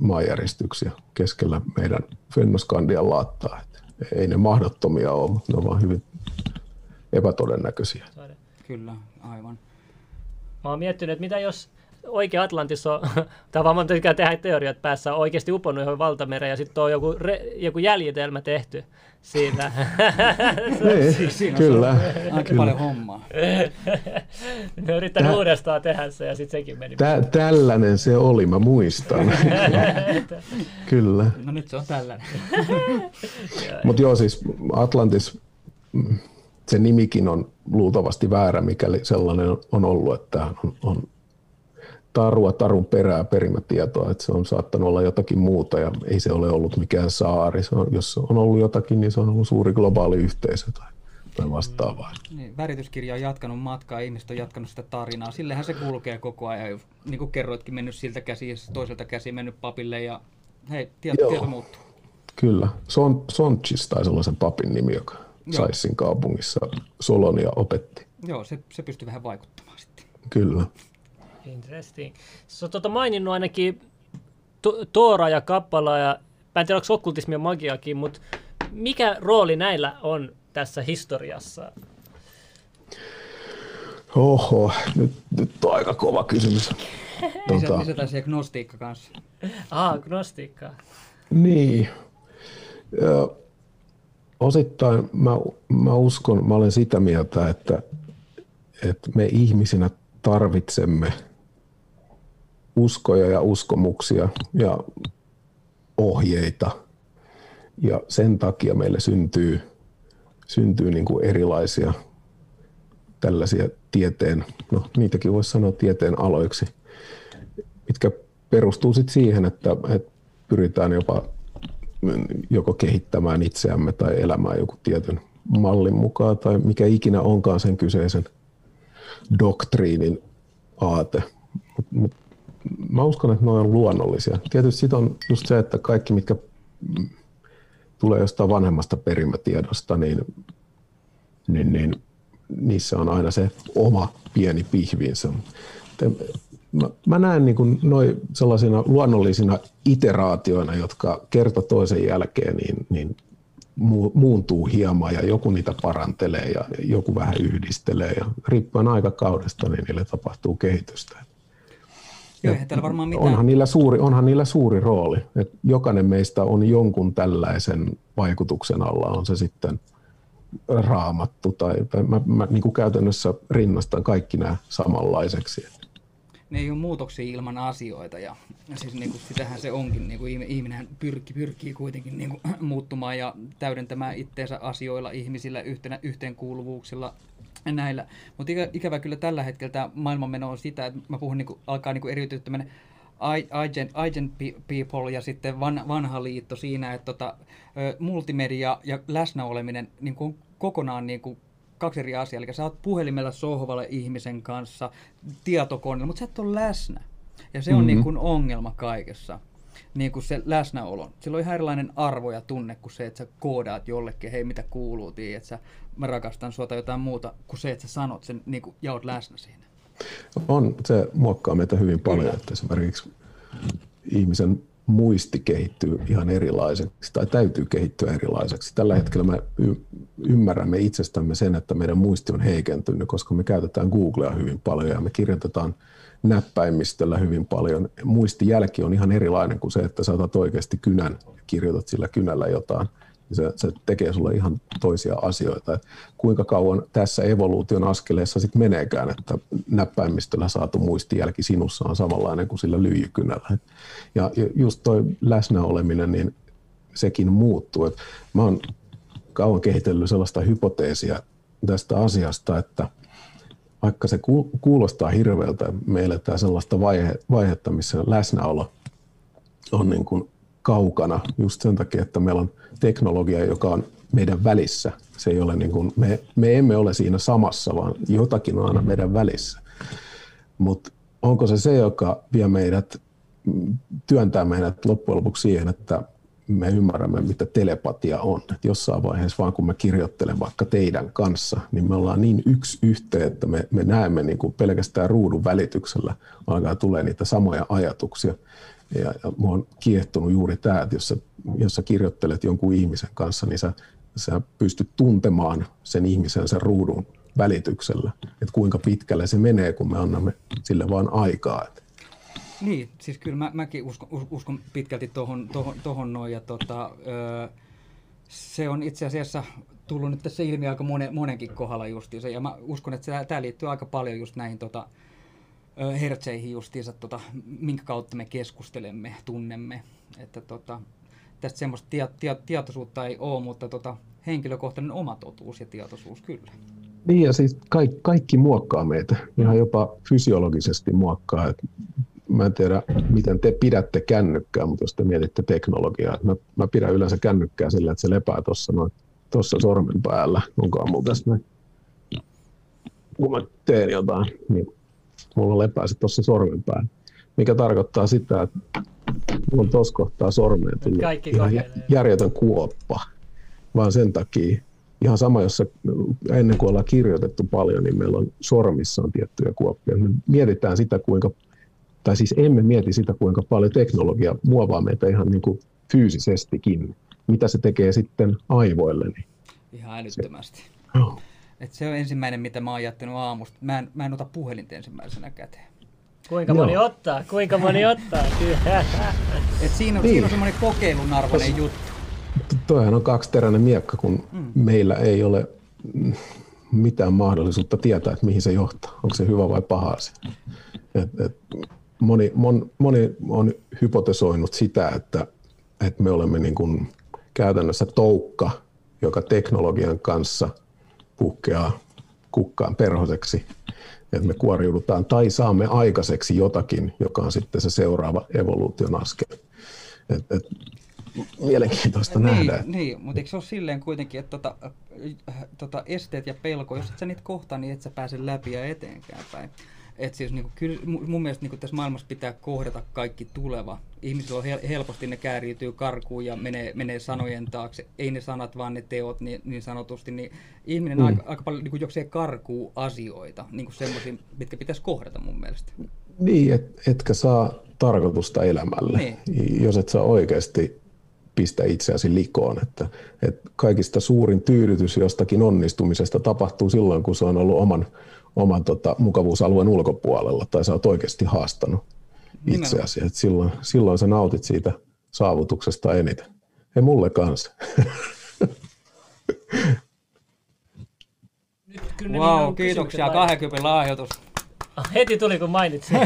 maanjäristyksiä keskellä meidän Fennoskandian laattaa ei ne mahdottomia ole, mutta ne on vaan hyvin epätodennäköisiä. Kyllä, aivan. Mä oon miettinyt, että mitä jos oikea Atlantissa on, [laughs] tai vaan monta tehdä teoriat päässä, on oikeasti uponnut johon valtamereen ja sitten on joku, re, joku jäljitelmä tehty siitä. [laughs] niin, Siinä kyllä. Aika kyllä. paljon hommaa. [laughs] ne yrittän Tä... uudestaan tehdä se ja sitten sekin meni. Tä, tällainen se oli, mä muistan. [laughs] kyllä. No nyt se on tällainen. Mutta joo, siis Atlantis, se nimikin on luultavasti väärä, mikäli sellainen on ollut, että on, on tarua tarun perää perimätietoa, että se on saattanut olla jotakin muuta ja ei se ole ollut mikään saari. Se on, jos on ollut jotakin, niin se on ollut suuri globaali yhteisö tai, tai vastaavaa. Niin, värityskirja on jatkanut matkaa, ihmiset on jatkanut sitä tarinaa. Sillehän se kulkee koko ajan. Niin kuin kerroitkin, mennyt siltä käsi ja toiselta käsi mennyt papille ja hei, tieto, tieto muuttuu. Kyllä. Son, Sonchis taisi olla sen papin nimi, joka Saissin kaupungissa Solonia opetti. Joo, se, se pystyy vähän vaikuttamaan sitten. Kyllä. Interesting. Se on tuota maininnut ainakin to- Toora ja Kappala ja mä en tiedä, onko okkultismi ja magiakin, mutta mikä rooli näillä on tässä historiassa? Oho, nyt, nyt on aika kova kysymys. [laughs] Tota... Lisätään siihen gnostiikka kanssa. Ah, gnostiikkaa. Niin. Ja, osittain mä, mä uskon, mä olen sitä mieltä, että, että me ihmisinä tarvitsemme uskoja ja uskomuksia ja ohjeita. Ja sen takia meille syntyy, syntyy niin kuin erilaisia tällaisia tieteen, no niitäkin voisi sanoa tieteen aloiksi, mitkä perustuu sit siihen, että, että pyritään jopa joko kehittämään itseämme tai elämään joku tietyn mallin mukaan tai mikä ikinä onkaan sen kyseisen doktriinin aate. Mut, mut, mä uskon, että ne on luonnollisia. Tietysti sit on just se, että kaikki, mitkä tulee jostain vanhemmasta perimätiedosta, niin, niin, niin niissä on aina se oma pieni pihvinsä. Mä, mä näen niin kuin noi sellaisina luonnollisina iteraatioina, jotka kerta toisen jälkeen niin, niin muuntuu hieman ja joku niitä parantelee ja joku vähän yhdistelee ja riippuen aikakaudesta, niin niille tapahtuu kehitystä. Joo, täällä varmaan mitään... onhan, niillä suuri, onhan niillä suuri rooli. että jokainen meistä on jonkun tällaisen vaikutuksen alla, on se sitten raamattu tai, tai mä, mä niin kuin käytännössä rinnastan kaikki nämä samanlaiseksi. Ne ei ole muutoksia ilman asioita ja, ja siis niin kuin, sitähän se onkin, niin kuin ihminen pyrkii, pyrkii kuitenkin niin kuin, [clears throat] muuttumaan ja täydentämään itteensä asioilla, ihmisillä, yhtenä, yhteenkuuluvuuksilla näillä. Mutta ikä, ikävä kyllä tällä hetkellä tämä maailmanmeno on sitä, että mä puhun niin kuin, alkaa niin eriytyä tämmöinen Agent People ja sitten van, vanha liitto siinä, että tota, multimedia ja läsnäoleminen niin kuin kokonaan niin kuin kaksi eri asiaa. Eli sä oot puhelimella sohvalla ihmisen kanssa, tietokoneella, mutta sä et ole läsnä. Ja se on mm-hmm. niin kuin ongelma kaikessa. Niin kuin se läsnäolo. Sillä on ihan erilainen arvo ja tunne kuin se, että sä koodaat jollekin, hei mitä kuuluu, että sä, mä rakastan sua tai jotain muuta, kuin se, että sä sanot sen niin kuin, ja oot läsnä siinä. On, se muokkaa meitä hyvin paljon, Kyllä. että esimerkiksi ihmisen muisti kehittyy ihan erilaiseksi tai täytyy kehittyä erilaiseksi. Tällä hetkellä me y- ymmärrämme itsestämme sen, että meidän muisti on heikentynyt, koska me käytetään Googlea hyvin paljon ja me kirjoitetaan näppäimistöllä hyvin paljon. Muistijälki on ihan erilainen kuin se, että saatat oikeasti kynän ja kirjoitat sillä kynällä jotain – niin se, se tekee sulle ihan toisia asioita. Et kuinka kauan tässä evoluution askeleessa sitten meneekään, että näppäimistöllä saatu muistijälki sinussa on samanlainen kuin sillä lyijykynällä. Ja just toi läsnäoleminen, niin sekin muuttuu. Et mä oon kauan kehitellyt sellaista hypoteesia tästä asiasta, että vaikka se kuulostaa hirveältä, me eletään sellaista vaihe, vaihetta, missä läsnäolo on niin kuin kaukana just sen takia, että meillä on teknologia, joka on meidän välissä. Se ei ole niin kuin, me, me emme ole siinä samassa, vaan jotakin on aina meidän välissä. Mutta onko se se, joka vie meidät, työntää meidät loppujen lopuksi siihen, että me ymmärrämme, mitä telepatia on. Et jossain vaiheessa vaan kun mä kirjoittelen vaikka teidän kanssa, niin me ollaan niin yksi yhteen, että me, me näemme niin kuin pelkästään ruudun välityksellä, alkaa tulee niitä samoja ajatuksia. Ja, ja mua on kiehtonut juuri tämä, että jos sä, jos sä kirjoittelet jonkun ihmisen kanssa, niin sä, sä pystyt tuntemaan sen ihmisen sen ruudun välityksellä, että kuinka pitkälle se menee, kun me annamme sille vaan aikaa. Niin, siis kyllä mä, mäkin uskon, uskon pitkälti tuohon tohon, tohon noin, ja tota, öö, se on itse asiassa tullut nyt tässä ilmi aika monen, monenkin kohdalla justiinsa, ja mä uskon, että tämä liittyy aika paljon just näihin tota, hertseihin justiinsa, tota, minkä kautta me keskustelemme, tunnemme. Että tota, tästä semmoista tia, tia, tietoisuutta ei ole, mutta tota, henkilökohtainen oma totuus ja tietoisuus kyllä. Niin ja siis kaikki, kaikki muokkaa meitä, ihan jopa fysiologisesti muokkaa. Et mä en tiedä, miten te pidätte kännykkää, mutta jos te mietitte teknologiaa, mä, mä pidän yleensä kännykkää sillä, että se lepää tuossa noin tuossa sormen päällä, onkaan mulla tässä näin. Kun mä teen jotain, niin mulla lepää se tuossa sormen päällä. Mikä tarkoittaa sitä, että mulla on tuossa kohtaa sormeen tullut ihan järjetön kuoppa. Vaan sen takia, ihan sama, jos ennen kuin ollaan kirjoitettu paljon, niin meillä on sormissa on tiettyjä kuoppia. Me mietitään sitä, kuinka, tai siis emme mieti sitä, kuinka paljon teknologia muovaa meitä ihan niin kuin fyysisestikin. Mitä se tekee sitten aivoille? Niin ihan älyttömästi. Se, oh. Et se on ensimmäinen, mitä mä oon jättänyt aamusta. Mä en, mä en ota puhelinta ensimmäisenä käteen. Kuinka Joo. moni ottaa? Kuinka moni ottaa? [laughs] Kyllä. Et siinä, on, Niin. siinä on semmoinen kokeilun arvoinen juttu. Toihan on kaksiteräinen miekka, kun mm. meillä ei ole mitään mahdollisuutta tietää, että mihin se johtaa. Onko se hyvä vai paha asia. Et, et moni, mon, moni on hypotesoinut sitä, että, että me olemme niin kuin käytännössä toukka, joka teknologian kanssa puhkeaa kukkaan perhoseksi. Että me kuoriudutaan tai saamme aikaiseksi jotakin, joka on sitten se seuraava evoluution askel. Et, et, mielenkiintoista nähdä. Niin, niin mutta eikö se ole silleen kuitenkin, että tota, äh, tota esteet ja pelko, jos et sä niitä kohtaa, niin et sä pääse läpi ja eteenkään päin. Et siis niinku, kyllä mu- mun mielestä niinku tässä maailmassa pitää kohdata kaikki tuleva. Ihmisillä on hel- helposti ne kääriytyy karkuun ja menee, menee sanojen taakse. Ei ne sanat, vaan ne teot niin, niin sanotusti. Niin ihminen mm. aika, aika paljon niinku, juoksee karkuun asioita, niinku semmoisia, mitkä pitäisi kohdata mun mielestä. Niin, et, etkä saa tarkoitusta elämälle, Niin. jos et saa oikeasti pistä itseäsi likoon. Että, et kaikista suurin tyydytys jostakin onnistumisesta tapahtuu silloin, kun se on ollut oman, oman tota, mukavuusalueen ulkopuolella tai sä oot oikeasti haastanut itseäsi. Et silloin, silloin sä nautit siitä saavutuksesta eniten. Ei mulle kanssa. [laughs] Wow, minun kiitoksia. kysymykset 20 lahjoitus. Ah, Heti tuli, kun mainitsin.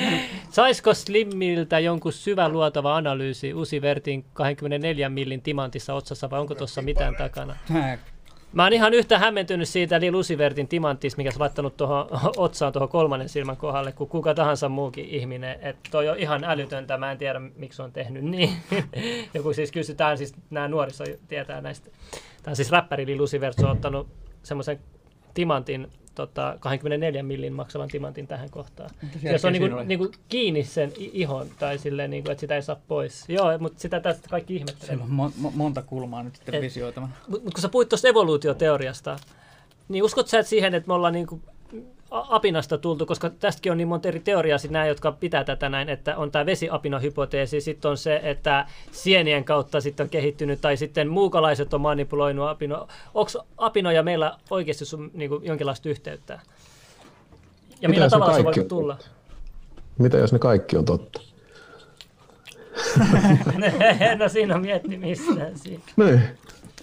[laughs] Saisiko Slimmiltä jonkun syvä luotava analyysi Usivertin 24 millin timantissa otsassa vai onko tuossa mitään takana? Mä oon ihan yhtä hämmentynyt siitä Lil Usivertin timantista, mikä sä laittanut tuohon [laughs] otsaan tuohon kolmannen silmän kohdalle, kuin kuka tahansa muukin ihminen. Että toi on ihan älytöntä, mä en tiedä miksi on tehnyt niin. [laughs] Joku siis kysytään, siis nämä nuoriso tietää näistä. Tämä on siis räppäri Lil Usivert, se on ottanut semmoisen timantin, tota, 24 millin maksavan timantin tähän kohtaan. Ja se on niinku, niinku kiinni sen ihon, tai silleen, niinku, että sitä ei saa pois. Joo, mutta sitä tästä kaikki ihmettelee. Siellä on mo- mo- monta kulmaa nyt sitten visioitavana. Mutta kun sä puhuit tuosta evoluutioteoriasta, niin uskot sä, että siihen, että me ollaan niinku apinasta tultu, koska tästäkin on niin monta eri teoriaa, sit nämä, jotka pitää tätä näin, että on tämä vesiapina-hypoteesi, sitten on se, että sienien kautta sitten on kehittynyt, tai sitten muukalaiset on manipuloinut apino. Onko apinoja meillä oikeasti sun, niinku, jonkinlaista yhteyttä? Ja Mitä millä tavalla se voi tulla? Mitä jos ne kaikki on totta? [laughs] no siinä on miettimistä. Siinä. Niin.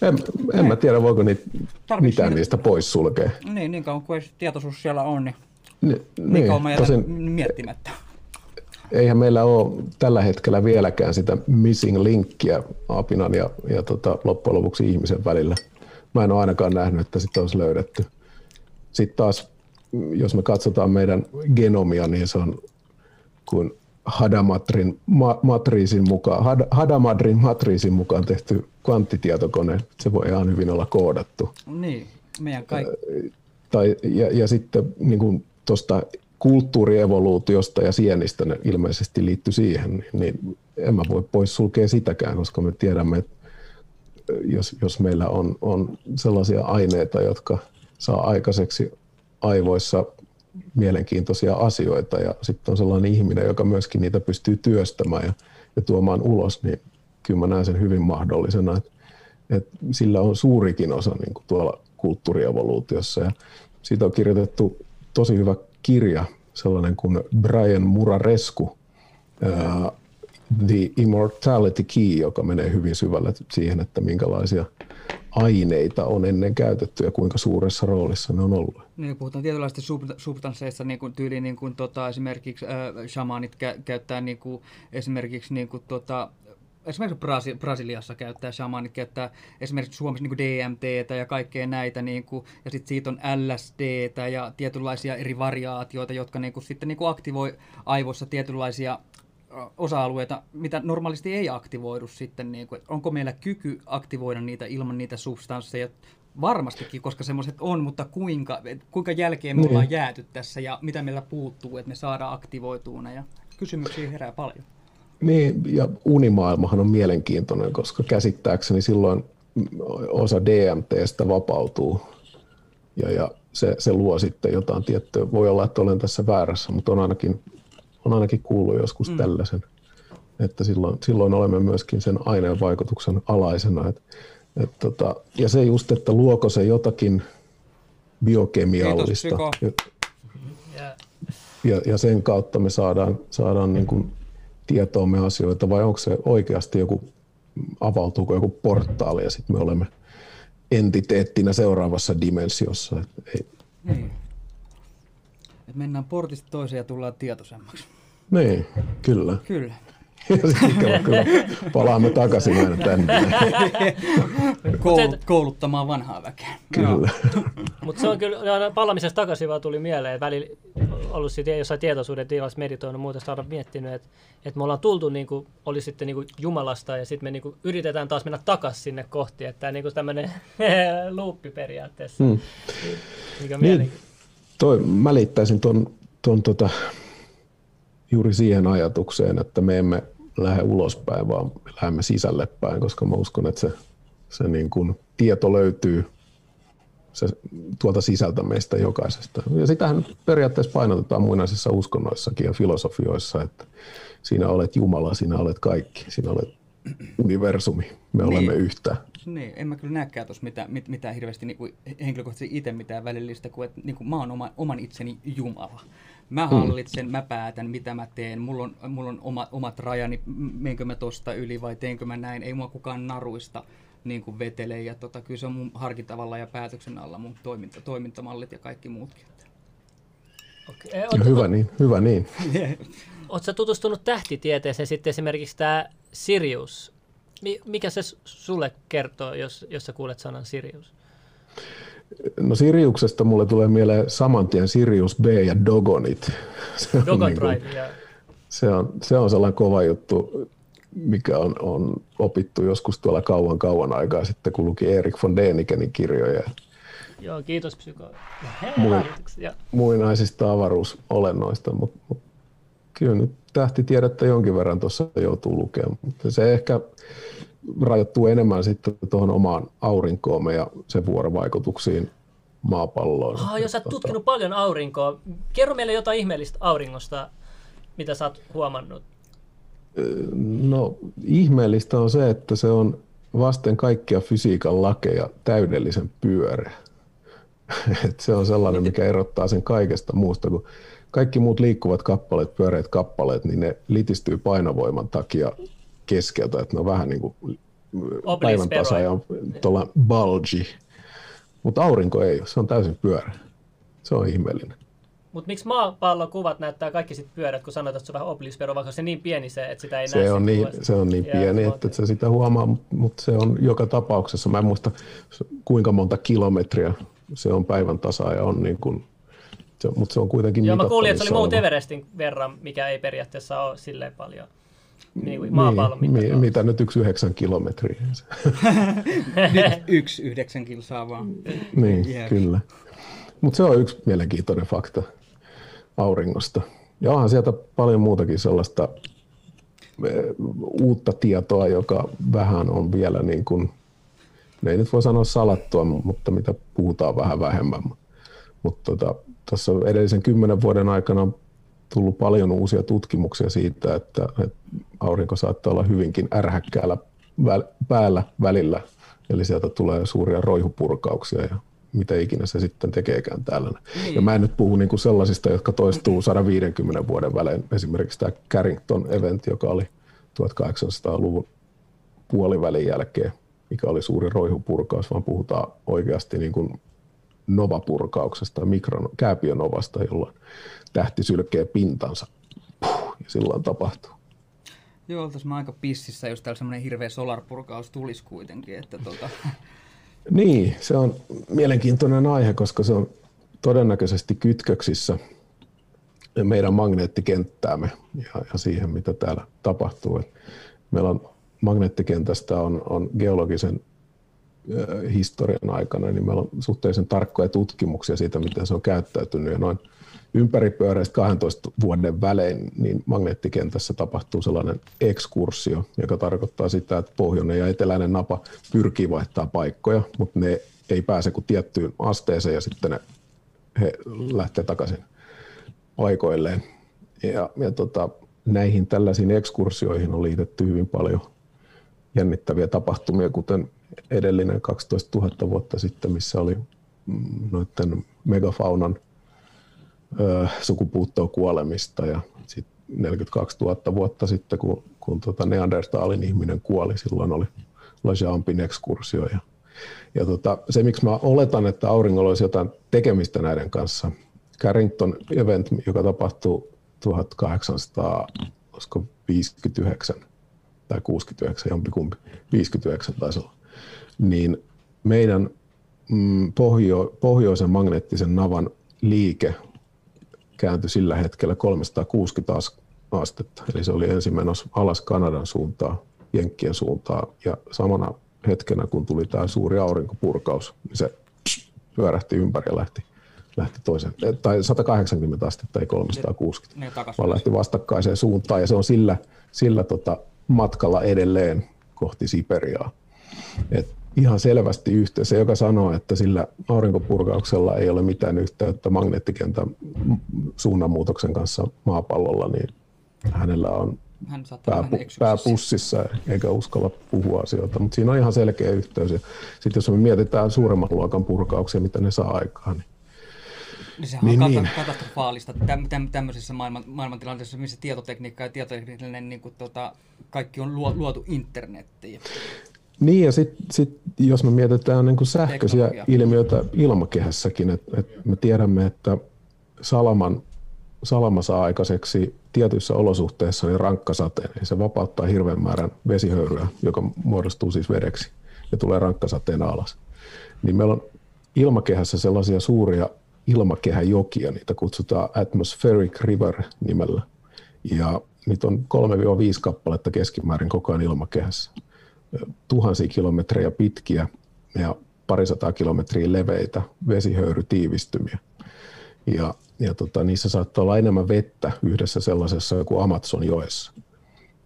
En, en mä tiedä, voiko niitä, mitään siinä- niistä pois sulkea. Niin, niin kauan kuin tietoisuus siellä on, niin, Ni, niin kauan mä niin, jätän tosin miettimättä. eihän meillä ole tällä hetkellä vieläkään sitä missing linkkiä apinan ja, ja tota, loppujen lopuksi ihmisen välillä. Mä en ole ainakaan nähnyt, että sitä olisi löydetty. Sitten taas, jos me katsotaan meidän genomia, niin se on kuin Hadamatrin ma- matriisin mukaan, Had- Hadamadrin matriisin mukaan tehty kvanttitietokone. Se voi ihan hyvin olla koodattu. Niin, meidän kaikki. Tai, ja, ja sitten niin tuosta kulttuurievoluutiosta ja sienistä ne ilmeisesti liittyy siihen, niin, niin en mä voi pois sulkea sitäkään, koska me tiedämme, että jos, jos meillä on, on sellaisia aineita, jotka saa aikaiseksi aivoissa mielenkiintoisia asioita. Ja sitten on sellainen ihminen, joka myöskin niitä pystyy työstämään ja, ja tuomaan ulos, niin kyllä mä näen sen hyvin mahdollisena, että, että sillä on suurikin osa niin kuin tuolla kulttuurievoluutiossa ja siitä on kirjoitettu tosi hyvä kirja, sellainen kuin Brian Muraresku, ää, The Immortality Key, joka menee hyvin syvälle siihen, että minkälaisia aineita on ennen käytetty ja kuinka suuressa roolissa ne on ollut. Niin, puhutaan tietynlaisista sub- substansseista, niin kuin tyyliin niin kuin, tota, esimerkiksi äh, shamanit kä- käyttää niin kuin, esimerkiksi niin kuin, tota, Esimerkiksi Brasi- Brasiliassa käyttää shamanit, käyttää esimerkiksi Suomessa niin DMTtä ja kaikkea näitä, niin kuin, ja sitten siitä on LSDtä ja tietynlaisia eri variaatioita, jotka niin kuin, sitten niin kuin aktivoi aivoissa tietynlaisia osa-alueita, mitä normaalisti ei aktivoidu sitten, niin kuin, että onko meillä kyky aktivoida niitä ilman niitä substansseja, Varmastikin, koska semmoiset on, mutta kuinka, kuinka jälkeen me Niin. ollaan jääty tässä ja mitä meillä puuttuu, että me saadaan aktivoituuna ja kysymyksiä herää paljon. Niin, ja unimaailmahan on mielenkiintoinen, koska käsittääkseni silloin osa DMTstä vapautuu ja, ja se, se luo sitten jotain tiettyä. Voi olla, että olen tässä väärässä, mutta on ainakin, on ainakin kuullut joskus mm. tällaisen, että silloin, silloin olemme myöskin sen aineen vaikutuksen alaisena. Et, et tota, ja se just, että luoko se jotakin biokemiallista. Kiitos, Ja, ja, ja sen kautta me saadaan, saadaan niin kuin tietoomme asioita, vai onko se oikeasti joku, avautuuko joku portaali ja sitten me olemme entiteettinä seuraavassa dimensiossa. Et ei, Niin. Et mennään portista toiseen ja tullaan tietoisemmaksi. Niin, kyllä. Kyllä. Ja sitten ikävä kyllä palaamme takaisin aina tänne. Koulu, kouluttamaan vanhaa väkeä. Kyllä. Mutta se on kyllä, aina palaamisesta takaisin vaan tuli mieleen, että välillä ollut siitä jossain tietoisuuden tilassa meditoinut muuta saada miettinyt, että, että me ollaan tultu niin kuin, oli sitten niin kuin Jumalasta ja sitten me niin kuin, yritetään taas mennä takaisin sinne kohti, että tämä niin kuin tämmöinen [laughs] luuppi periaatteessa, Hmm. mikä Niin, toi, mä liittäisin ton, ton tota, juuri siihen ajatukseen, että me emme lähde ulospäin, vaan me lähdemme sisälle päin, koska mä uskon, että se, se niin kuin tieto löytyy se, tuolta sisältä meistä jokaisesta. Ja sitähän periaatteessa painotetaan muinaisissa uskonnoissakin ja filosofioissa, että sinä olet Jumala, sinä olet kaikki, sinä olet universumi, me Niin. olemme yhtä. Niin, en mä kyllä näkään tuossa mitään, mit, mitään hirveästi niin kuin henkilökohtaisesti itse mitään välillistä, kuin että niin kuin mä oon oma, oman itseni Jumala. Mä hallitsen, mä päätän, mitä mä teen. Mulla on, mulla on oma, omat rajani, menkö mä tosta yli vai teenkö mä näin. Ei mua kukaan naruista niin kuin vetele. Ja tota, kyllä se on mun harkintavalla ja päätöksen alla mun toiminta, toimintamallit ja kaikki muutkin. Okei. Ja Oot, hyvä niin, hyvä niin. [laughs] oot sä tutustunut tähtitieteeseen sitten esimerkiksi tämä Sirius? Mi- mikä se sulle kertoo, jos, jos sä kuulet sanan Sirius? No Siriuksesta mulle tulee mieleen saman tien Sirius B ja Dogonit. Se on, Dogon niin kuin- se on, se on sellainen kova juttu, mikä on, on opittu joskus tuolla kauan kauan aikaa sitten, kun luki Erik von Dänikenin kirjoja Joo, kiitos psyko. Ja, muinaisista avaruusolennoista, mutta mut, kyllä nyt tähtitiedettä jonkin verran tuossa joutuu lukemaan, mutta se ehkä rajoittuu enemmän sitten tuohon omaan aurinkoomme ja sen vuorovaikutuksiin maapalloon. ah, jos sä oot tutkinut paljon aurinkoa, kerro meille jotain ihmeellistä auringosta, mitä sä oot huomannut. No ihmeellistä on se, että se on vasten kaikkia fysiikan lakeja täydellisen pyöreä. [laughs] Et se on sellainen, mikä erottaa sen kaikesta muusta, kun kaikki muut liikkuvat kappaleet, pyöreät kappaleet, niin ne litistyy painovoiman takia keskeltä, että ne on vähän niin kuin päivän tasa ja on tuolla bulgy. Mutta aurinko ei ole, se on täysin pyöreä. Se on ihmeellinen. Mutta miksi maapallon kuvat näyttää kaikki sit pyörät, kun sanotaan, että se on vähän oblispero, vaikka se niin pieni se, että sitä ei näe Se on, siitä niin, kuvasta? se on niin pieni, että et sä sitä huomaa, mutta se on joka tapauksessa. Mä en muista kuinka monta kilometriä se on päivän tasa ja on niin kuin, se, mutta se on kuitenkin Joo, mä kuulin, että se oli Mount. Everestin verran, mikä ei periaatteessa ole silleen paljon niin kuin maapallon niin, mi, mitä nyt yksi yhdeksän kilometriä. [laughs] Nyt yksi yhdeksän kilsaa vaan. niin, Jep. kyllä. Mutta se on yksi mielenkiintoinen fakta auringosta. Ja onhan sieltä paljon muutakin sellaista eh, uutta tietoa, joka vähän on vielä niin kuin, ne ei nyt voi sanoa salattua, mutta mitä puhutaan vähän vähemmän. Mutta tota, tuossa edellisen kymmenen vuoden aikana on tullut paljon uusia tutkimuksia siitä, että, että aurinko saattaa olla hyvinkin ärhäkkäällä väl, päällä välillä. Eli sieltä tulee suuria roihupurkauksia ja mitä ikinä se sitten tekeekään täällä. Niin. Ja mä en nyt puhu niinku sellaisista, jotka toistuu [clears throat] 150 vuoden välein. Esimerkiksi tämä Carrington Event, joka oli 1800-luvun puolivälin jälkeen, mikä oli suuri roihupurkaus, vaan puhutaan oikeasti niin kuin novapurkauksesta, mikron, kääpionovasta, jolloin tähti sylkee pintansa. Puh, ja silloin tapahtuu. Joo, oltais mä aika pississä, jos täällä semmonen hirveä solarpurkaus tulisi kuitenkin, että tota... [laughs] Niin, se on mielenkiintoinen aihe, koska se on todennäköisesti kytköksissä meidän magneettikenttäämme ja, ja siihen, mitä täällä tapahtuu. Et meillä on magneettikentästä on, on geologisen historian aikana, niin meillä on suhteellisen tarkkoja tutkimuksia siitä, miten se on käyttäytynyt. Ja noin ympäripyöreistä 12 vuoden välein, niin magneettikentässä tapahtuu sellainen ekskursio, joka tarkoittaa sitä, että pohjoinen ja eteläinen napa pyrkii vaihtaa paikkoja, mutta ne ei pääse kuin tiettyyn asteeseen ja sitten ne, he lähtee takaisin paikoilleen. Ja, ja tota, näihin tällaisiin ekskursioihin on liitetty hyvin paljon jännittäviä tapahtumia, kuten edellinen 12 000 vuotta sitten, missä oli noiden megafaunan ö, sukupuuttoon kuolemista ja sitten 42 000 vuotta sitten, kun, kun tota Neandertalin ihminen kuoli, silloin oli Lajampin ekskursio. Ja, ja tota, se, miksi mä oletan, että auringolla olisi jotain tekemistä näiden kanssa, Carrington Event, joka tapahtui 1859 tai 69, jompikumpi, 59 taisi olla, niin meidän mm, pohjo, pohjoisen magneettisen navan liike kääntyi sillä hetkellä 360 astetta. Eli se oli ensin menossa alas Kanadan suuntaan, Jenkkien suuntaan, ja samana hetkenä, kun tuli tämä suuri aurinkopurkaus, niin se pyörähti ympäri ja lähti, lähti toisen, tai 180 astetta, ei 360, Ne takas vaan lähti vastakkaiseen suuntaan, ja se on sillä, sillä tota matkalla edelleen kohti Siperiaa. Et ihan selvästi yhteys. Se, joka sanoo, että sillä aurinkopurkauksella ei ole mitään yhteyttä magneettikentän suunnanmuutoksen kanssa maapallolla, niin hänellä on Hän pää, pää pussissa eikä uskalla puhua asioita. Mutta siinä on ihan selkeä yhteys. Sitten jos me mietitään suuremman luokan purkauksia, mitä ne saa aikaan, niin Niin sehän Niin, on niin. kata- katastrofaalista täm, täm, tämmöisessä maailman, maailmantilanteessa, missä tietotekniikka ja tietotekninen niin kuin, tota, kaikki on luo, luotu internettiin. Niin ja sitten sit, jos me mietitään niin kuin sähköisiä Teknologia. ilmiöitä ilmakehässäkin, että et me tiedämme, että salaman, salama saa aikaiseksi tietyissä olosuhteissa niin rankkasateen. Ja se vapauttaa hirveän määrän vesihöyryä, joka muodostuu siis vedeksi ja tulee rankkasateen alas. Niin meillä on ilmakehässä sellaisia suuria ilmakehäjokia, niitä kutsutaan atmospheric river nimellä. Ja niitä on 3-5 kappaletta keskimäärin koko ajan ilmakehässä tuhansia kilometrejä pitkiä ja parisataa kilometriä leveitä vesihöyrytiivistymiä. Ja, ja tota, niissä saattaa olla enemmän vettä yhdessä sellaisessa kuin Amazonjoessa.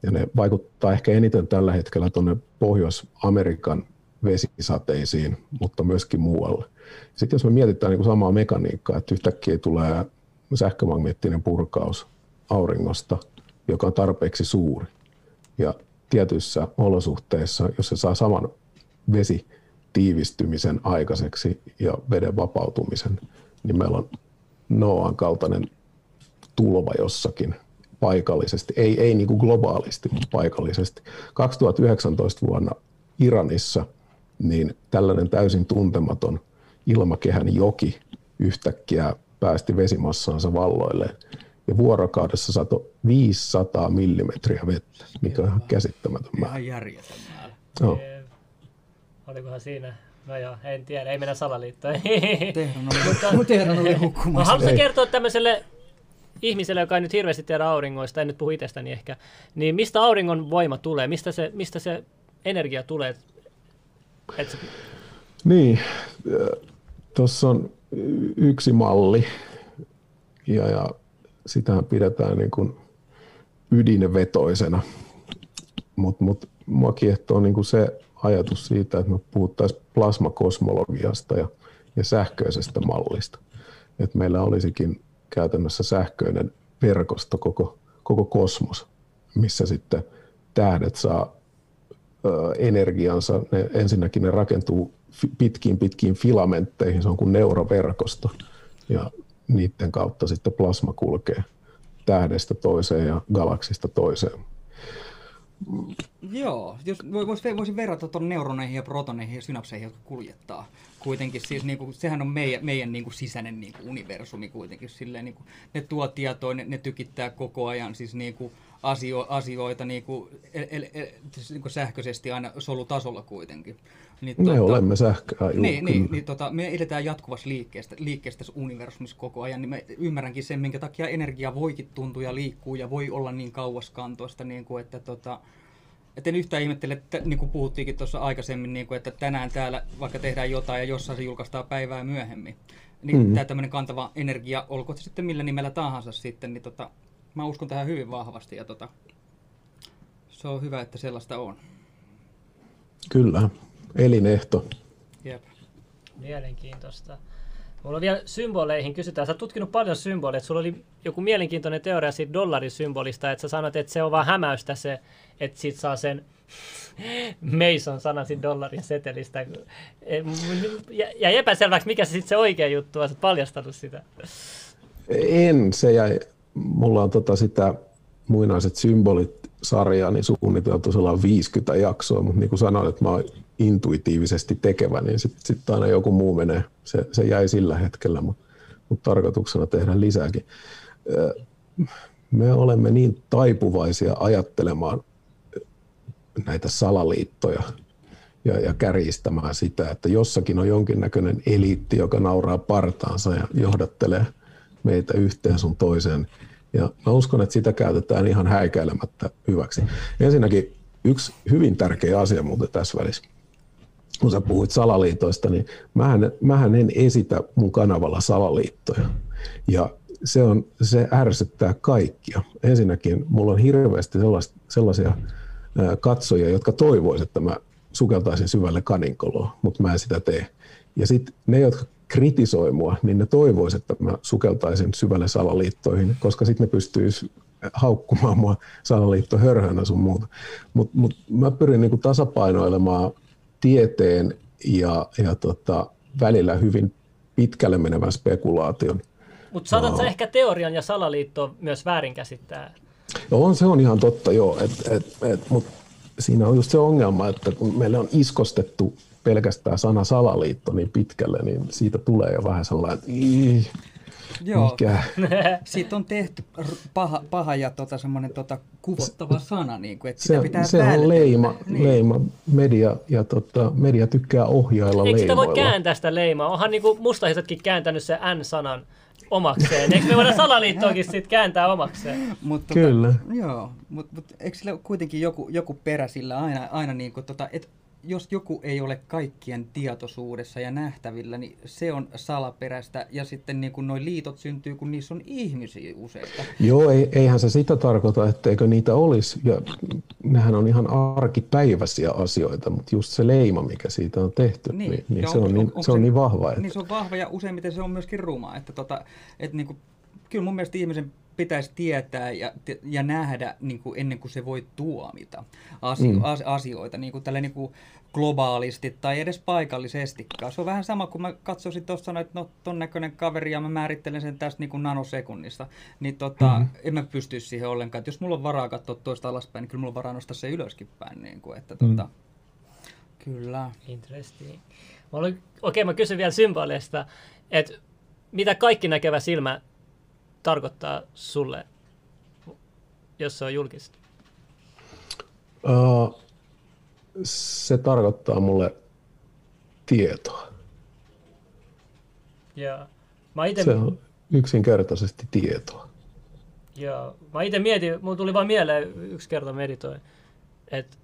Ja ne vaikuttaa ehkä eniten tällä hetkellä tuonne Pohjois-Amerikan vesisateisiin, mutta myöskin muualle. Sitten jos me mietitään niin kuin samaa mekaniikkaa, että yhtäkkiä tulee sähkömagneettinen purkaus auringosta, joka on tarpeeksi suuri, ja tietyissä olosuhteissa, jos se saa saman vesitiivistymisen aikaiseksi ja veden vapautumisen, niin meillä on Noan kaltainen tulva jossakin paikallisesti, ei, ei niin kuin globaalisti, mutta paikallisesti. 2019 vuonna Iranissa niin tällainen täysin tuntematon ilmakehän joki yhtäkkiä päästi vesimassansa valloilleen ja vuorokaudessa sato 500 millimetriä vettä, mikä on ihan käsittämätön määrä. Ihan järjetön määrä. Eh, Olikohan siinä? No joo, en tiedä, ei mennä salaliittoon. [laughs] Tehron [laughs] oli, hukkumassa. haluaisin Ei. kertoa tämmöiselle ihmiselle, joka ei nyt hirveästi tiedä auringoista, en nyt puhu itsestäni ehkä, niin mistä auringon voima tulee? Mistä se, mistä se energia tulee? Et se, Niin, tuossa on yksi malli ja, ja sitähän pidetään niin kuin ydinvetoisena, mutta mut, mua kiehtoo niin kuin se ajatus siitä, että me puhuttaisiin plasmakosmologiasta ja, ja sähköisestä mallista. Että meillä olisikin käytännössä sähköinen verkosto koko, koko kosmos, missä sitten tähdet saa ö, energiansa. Ne, ensinnäkin ne rakentuu pitkiin pitkiin filamentteihin, se on kuin neuroverkosto. Ja niiden kautta sitten plasma kulkee tähdestä toiseen ja galaksista toiseen. Joo, jos vois, voisin verrata tuon neuroneihin ja protoneihin ja synapseihin, jotka kuljettaa. Kuitenkin siis niinku, sehän on meidän, meidän niinku sisäinen niinku universumi kuitenkin. Silleen, niinku, ne tuo tietoa, ne, ne tykittää koko ajan siis niinku, asio, asioita niinku, el, el, el, siis niinku sähköisesti aina solutasolla kuitenkin. Niin, Me olemme sähköä, juu, niin, niin, kyllä. niin tota, me eletään jatkuvassa liikkeestä, liikkeestä tässä universumissa koko ajan, niin mä ymmärränkin sen, minkä takia energia voikin tuntua ja liikkuu ja voi olla niin kauaskantoista, niin kuin, että tota, et en yhtään ihmettele, että niin kuin puhuttiinkin tuossa aikaisemmin, niin kuin, että tänään täällä vaikka tehdään jotain ja jossain se julkaistaan päivää myöhemmin. Niin Mhm. mm-hmm. tämä tämmöinen kantava energia, olkoon se sitten millä nimellä tahansa sitten, niin tota, mä uskon tähän hyvin vahvasti ja tota, se on hyvä, että sellaista on. Kyllä, elinehto. Jep. Mielenkiintoista. Mulla on vielä symboleihin kysytään. Sä oot tutkinut paljon symboleja. Sulla oli joku mielenkiintoinen teoria siitä dollarisymbolista, että sä sanoit, että se on vaan hämäystä se, että siitä saa sen [laughs] Mason sanasi dollarin setelistä. Ja epäselväksi, mikä se sitten se oikea juttu on, paljastanut sitä. En, se jäi. Mulla on tota sitä muinaiset symbolit sarjaa niin suunniteltu sellainen 50 jaksoa, mutta niin kuin sanoin, että mä oon intuitiivisesti tekevä, niin sitten sit aina joku muu menee. Se, se jäi sillä hetkellä, mutta mut tarkoituksena tehdä lisääkin. Me olemme niin taipuvaisia ajattelemaan näitä salaliittoja ja, ja kärjistämään sitä, että jossakin on jonkinnäköinen eliitti, joka nauraa partaansa ja johdattelee meitä yhteen sun toiseen. Ja mä uskon, että sitä käytetään ihan häikäilemättä hyväksi. Ensinnäkin yksi hyvin tärkeä asia muuten tässä välissä. Kun sä puhuit salaliitoista, niin mähän, mähän en esitä mun kanavalla salaliittoja. Ja se, on, se ärsyttää kaikkia. Ensinnäkin mulla on hirveästi sellaisia katsojia, jotka toivoisivat, että mä sukeltaisin syvälle kaninkoloon, mutta mä en sitä tee. Ja sitten ne, jotka kritisoi mua, niin ne toivoisivat, että mä sukeltaisin syvälle salaliittoihin, koska sitten ne pystyisi haukkumaan mua salaliitto hörhönä sun muuta. Mutta mut mä pyrin niinku tasapainoilemaan tieteen ja, ja tota, välillä hyvin pitkälle menevän spekulaation. Mutta saatat no. ehkä teorian ja salaliitto myös väärinkäsittää? No on, se on ihan totta, joo. Et, et, et, mutta siinä on just se ongelma, että kun meille on iskostettu pelkästään sana salaliitto niin pitkälle, niin siitä tulee jo vähän sellainen, että Joo, mikä? [laughs] siitä on tehty paha, paha ja tota, semmoinen tota, kuvottava sana, niin kuin, että se, pitää se on leima, [laughs] niin. leima. Media, ja tota, media tykkää ohjailla Eikö sitä voi kääntää sitä leimaa? Onhan niin mustahisetkin kääntänyt se N-sanan omakseen. Eikö me voida salaliittoakin sitten kääntää omakseen? Mut, tota, Kyllä. Joo, mutta mut, eikö sillä kuitenkin joku, joku perä sillä aina, aina niin kuin, tota, että jos joku ei ole kaikkien tietoisuudessa ja nähtävillä, niin se on salaperäistä. Ja sitten niin kuin nuo liitot syntyy, kun niissä on ihmisiä useita. Joo, ei, eihän se sitä tarkoita, etteikö niitä olisi. Ja nehän on ihan arkipäiväisiä asioita, mutta just se leima, mikä siitä on tehty, niin, niin, niin se, on, on, niin, on, se on niin vahva. Että... Niin se on vahva ja useimmiten se on myöskin ruma. Että tota, että niin kuin, kyllä mun mielestä ihmisen pitäisi tietää ja, ja nähdä niin kuin ennen kuin se voi tuomita asio, mm. asioita niin kuin tälle, niin kuin globaalisti tai edes paikallisesti. Se on vähän sama kuin mä katsoisin tuossa, että no ton näköinen kaveri ja mä määrittelen sen tästä niin kuin nanosekunnista, niin tota, mm-hmm. en mä pysty siihen ollenkaan. Et jos mulla on varaa katsoa toista alaspäin, niin kyllä mulla on varaa nostaa se ylöskin päin. Niin kuin, että, mm. tota, kyllä. Interesting. Okei, okay, mä kysyn vielä symboleista, että mitä kaikki näkevä silmä tarkoittaa sulle, jos se on julkista? Uh, se tarkoittaa mulle tietoa. Ja mä ite... Se on yksinkertaisesti tietoa. Joo. Mä itse mietin, mun tuli vaan mieleen yksi kerta meditoin, että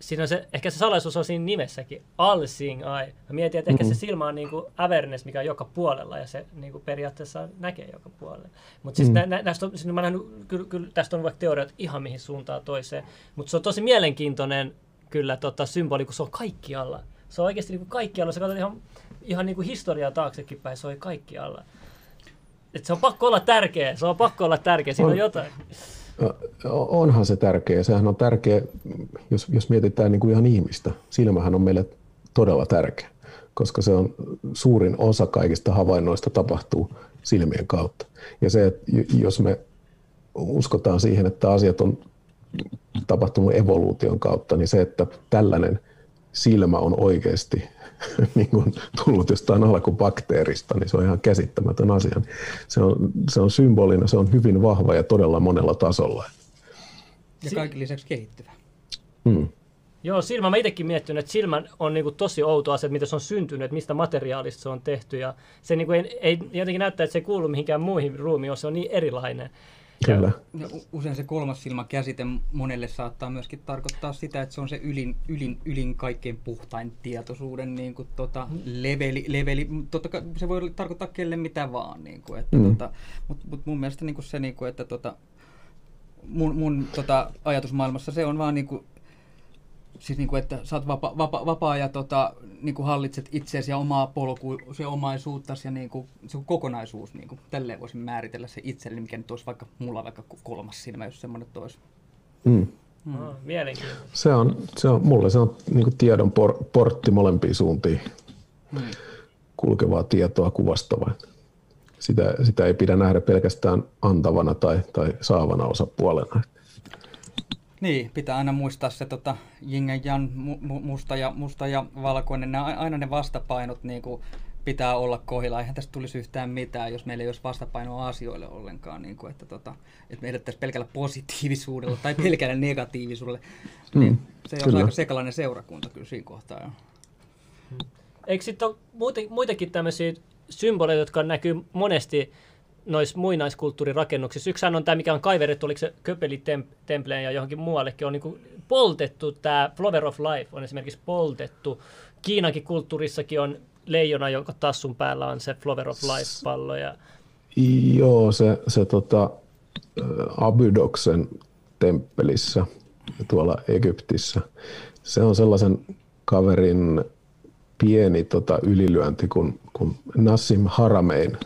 siinä on se, ehkä se salaisuus on siinä nimessäkin, all seeing eye. Mä mietin, että mm-hmm. ehkä se mm-hmm. silmä on niin kuin awareness, mikä on joka puolella ja se niin kuin periaatteessa näkee joka puolella. Mutta siis mm-hmm. nä, näistä on, siis mä nähnyt, kyllä, kyllä, tästä on vaikka teoriat ihan mihin suuntaan toiseen, mutta se on tosi mielenkiintoinen kyllä tota, symboli, kun se on kaikkialla. Se on oikeasti niin kuin kaikkialla. Se katsot ihan, ihan niin kuin historiaa taaksekin päin, se on kaikkialla. Et se on pakko olla tärkeä, se on pakko olla tärkeä, siinä on, on jotain. Onhan se tärkeä. Sehän on tärkeä, jos, jos mietitään niin kuin ihan ihmistä. Silmähän on meille todella tärkeä, koska se on suurin osa kaikista havainnoista tapahtuu silmien kautta. Ja se, että jos me uskotaan siihen, että asiat on tapahtunut evoluution kautta, niin se, että tällainen silmä on oikeasti [laughs] niin kuin tullut jostain alkubakteerista, niin se on ihan käsittämätön asia. Se on, se on symbolina, se on hyvin vahva ja todella monella tasolla. Ja kaikki lisäksi kehittyvä. Hmm. Joo, silmä mä itsekin miettinyt, että silmän on niin kuin tosi outo asia, miten se on syntynyt, että mistä materiaalista se on tehty. Ja se niin kuin ei, ei, jotenkin näyttää, että se ei kuulu mihinkään muihin ruumiin, se on niin erilainen. Kyllä. Ja usein se kolmas silmä käsite monelle saattaa myöskin tarkoittaa sitä, että se on se ylin, ylin, ylin kaikkein puhtain tietoisuuden niin kuin, tota, leveli. leveli. Totta kai se voi tarkoittaa kelle mitä vaan. Niin kuin, että, mm. tota, Mutta mut mun mielestä niin kuin se, niin kuin, että tota, mun, mun tota, ajatusmaailmassa se on vaan niin kuin, siis niin kuin, että sä oot vapa, vapa, vapaa ja tota, niin kuin hallitset itseäsi ja omaa polkua, se omaisuuttasi ja niin kuin, se kokonaisuus. Niin kuin, tälleen voisin määritellä se itselle, mikä nyt olisi vaikka mulla vaikka kolmas silmä, jos semmoinen olisi. Mm. Hmm. Oh, mielenkiintoista. Se on, se on, mulle se on niin tiedon por, portti molempiin suuntiin. Hmm. Kulkevaa tietoa kuvastava. Sitä, sitä ei pidä nähdä pelkästään antavana tai, tai saavana osapuolena. Niin, pitää aina muistaa se tota, jing ja jan, mu, musta, ja, musta ja valkoinen, ne, aina ne vastapainot niin kuin, pitää olla kohilla. Eihän tästä tulisi yhtään mitään, jos meillä ei olisi vastapainoa asioille ollenkaan. Niin kuin, että, tota, että me edettäisiin pelkällä positiivisuudella tai pelkällä [laughs] negatiivisuudella. Mm, niin, se on aika sekalainen seurakunta kyllä siinä kohtaa. Jo. Eikö sitten ole muitakin tämmöisiä symboleita, jotka näkyy monesti noissa muinaiskulttuurirakennuksissa. Yksi on tämä, mikä on kaiverettu, oliko se Köpeli Templeen ja johonkin muuallekin, on niin poltettu tämä Flower of Life on esimerkiksi poltettu. Kiinankin kulttuurissakin on leijona, jonka tassun päällä on se Flower of Life-pallo. Ja... Joo, se, se tota, Abydoksen temppelissä tuolla Egyptissä. Se on sellaisen kaverin pieni tota, ylilyönti, kun, kun Nassim Haramein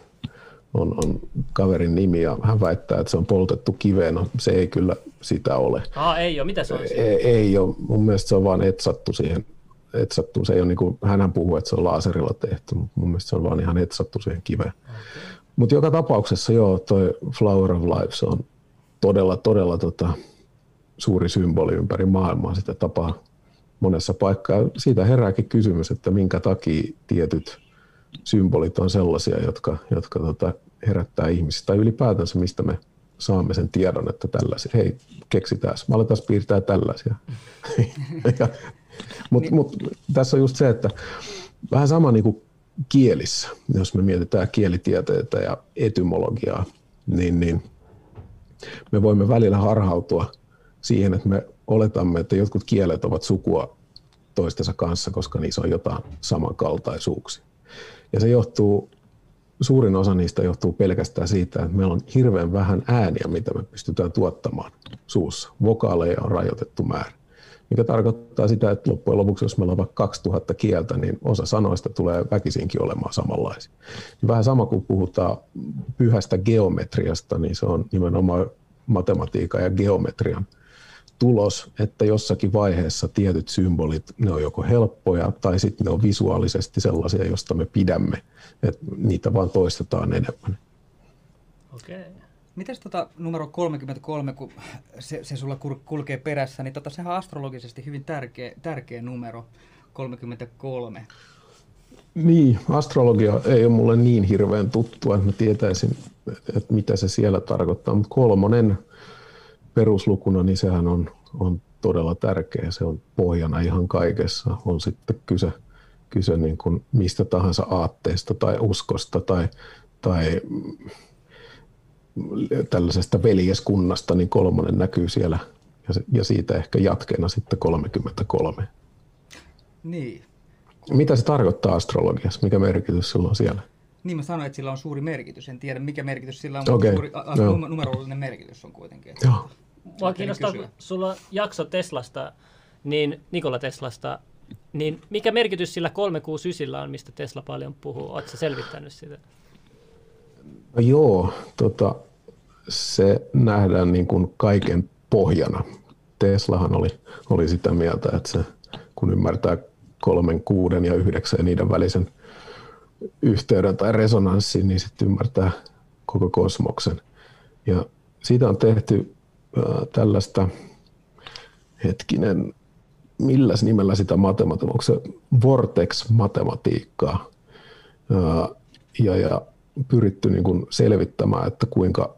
on, on kaverin nimi ja hän väittää, että se on poltettu kiveen. No, se ei kyllä sitä ole. Ah, ei ole. Mitä se on? Ei, ei ole. Mun mielestä se on vaan etsattu siihen. Etsattu. Se ei ole niin kuin, hänhän puhuu, että se on laaserilla tehty, mutta mun mielestä se on vaan ihan etsattu siihen kiveen. Okay. Mutta joka tapauksessa joo, toi Flower of Life, se on todella, todella tota, suuri symboli ympäri maailmaa. Sitä tapaa monessa paikkaa. Siitä herääkin kysymys, että minkä takia tietyt symbolit on sellaisia, jotka, jotka tota, herättää ihmisiä, tai ylipäätänsä mistä me saamme sen tiedon, että tällaisia, hei, keksitään, mä aletaan piirtää tällaisia. [laughs] Mutta niin. mut, tässä on just se, että vähän sama niin kuin kielissä, jos me mietitään kielitieteitä ja etymologiaa, niin, niin me voimme välillä harhautua siihen, että me oletamme, että jotkut kielet ovat sukua toistensa kanssa, koska niissä on jotain samankaltaisuuksia. Ja se johtuu, suurin osa niistä johtuu pelkästään siitä, että meillä on hirveän vähän ääniä, mitä me pystytään tuottamaan suussa. Vokaaleja on rajoitettu määrä. Mikä tarkoittaa sitä, että loppujen lopuksi, jos meillä on vaikka 2000 kieltä, niin osa sanoista tulee väkisinkin olemaan samanlaisia. Vähän sama kuin puhutaan pyhästä geometriasta, niin se on nimenomaan matematiikan ja geometrian tulos, että jossakin vaiheessa tietyt symbolit, ne on joko helppoja tai sitten ne on visuaalisesti sellaisia, josta me pidämme, että niitä vaan toistetaan enemmän. Okei. Okay. Mites tota numero 33, kun se, se sulla kulkee perässä, niin tota, sehän on astrologisesti hyvin tärkeä, tärkeä numero, 33. Niin, astrologia ei ole mulle niin hirveän tuttua, että mä tietäisin, että mitä se siellä tarkoittaa, mutta kolmonen peruslukuna, niin sehän on, on todella tärkeä. Se on pohjana ihan kaikessa. On sitten kyse, kyse niin kuin mistä tahansa aatteesta tai uskosta tai, tai tällaisesta veljeskunnasta, niin kolmonen näkyy siellä ja, ja siitä ehkä jatkeena sitten 33. Niin. Mitä se tarkoittaa astrologiassa? Mikä merkitys sillä on siellä? Niin mä sanoin, että sillä on suuri merkitys. En tiedä mikä merkitys sillä on, mutta okay. suuri a, no. numerollinen merkitys on kuitenkin. Joo. Mua kiinnostaa, kun sulla on jakso Teslasta, niin Nikola Teslasta, niin mikä merkitys sillä 369 on, mistä Tesla paljon puhuu? Oletko selvittänyt sitä? No joo, tota, se nähdään niin kuin kaiken pohjana. Teslahan oli, oli sitä mieltä, että se, kun ymmärtää kolmen, kuuden ja yhdeksän ja niiden välisen yhteyden tai resonanssin, niin sitten ymmärtää koko kosmoksen. Ja siitä on tehty tällaista, hetkinen, milläs nimellä sitä matematiikkaa, onko se Vortex-matematiikkaa, ja, ja pyritty niin kuin selvittämään, että kuinka,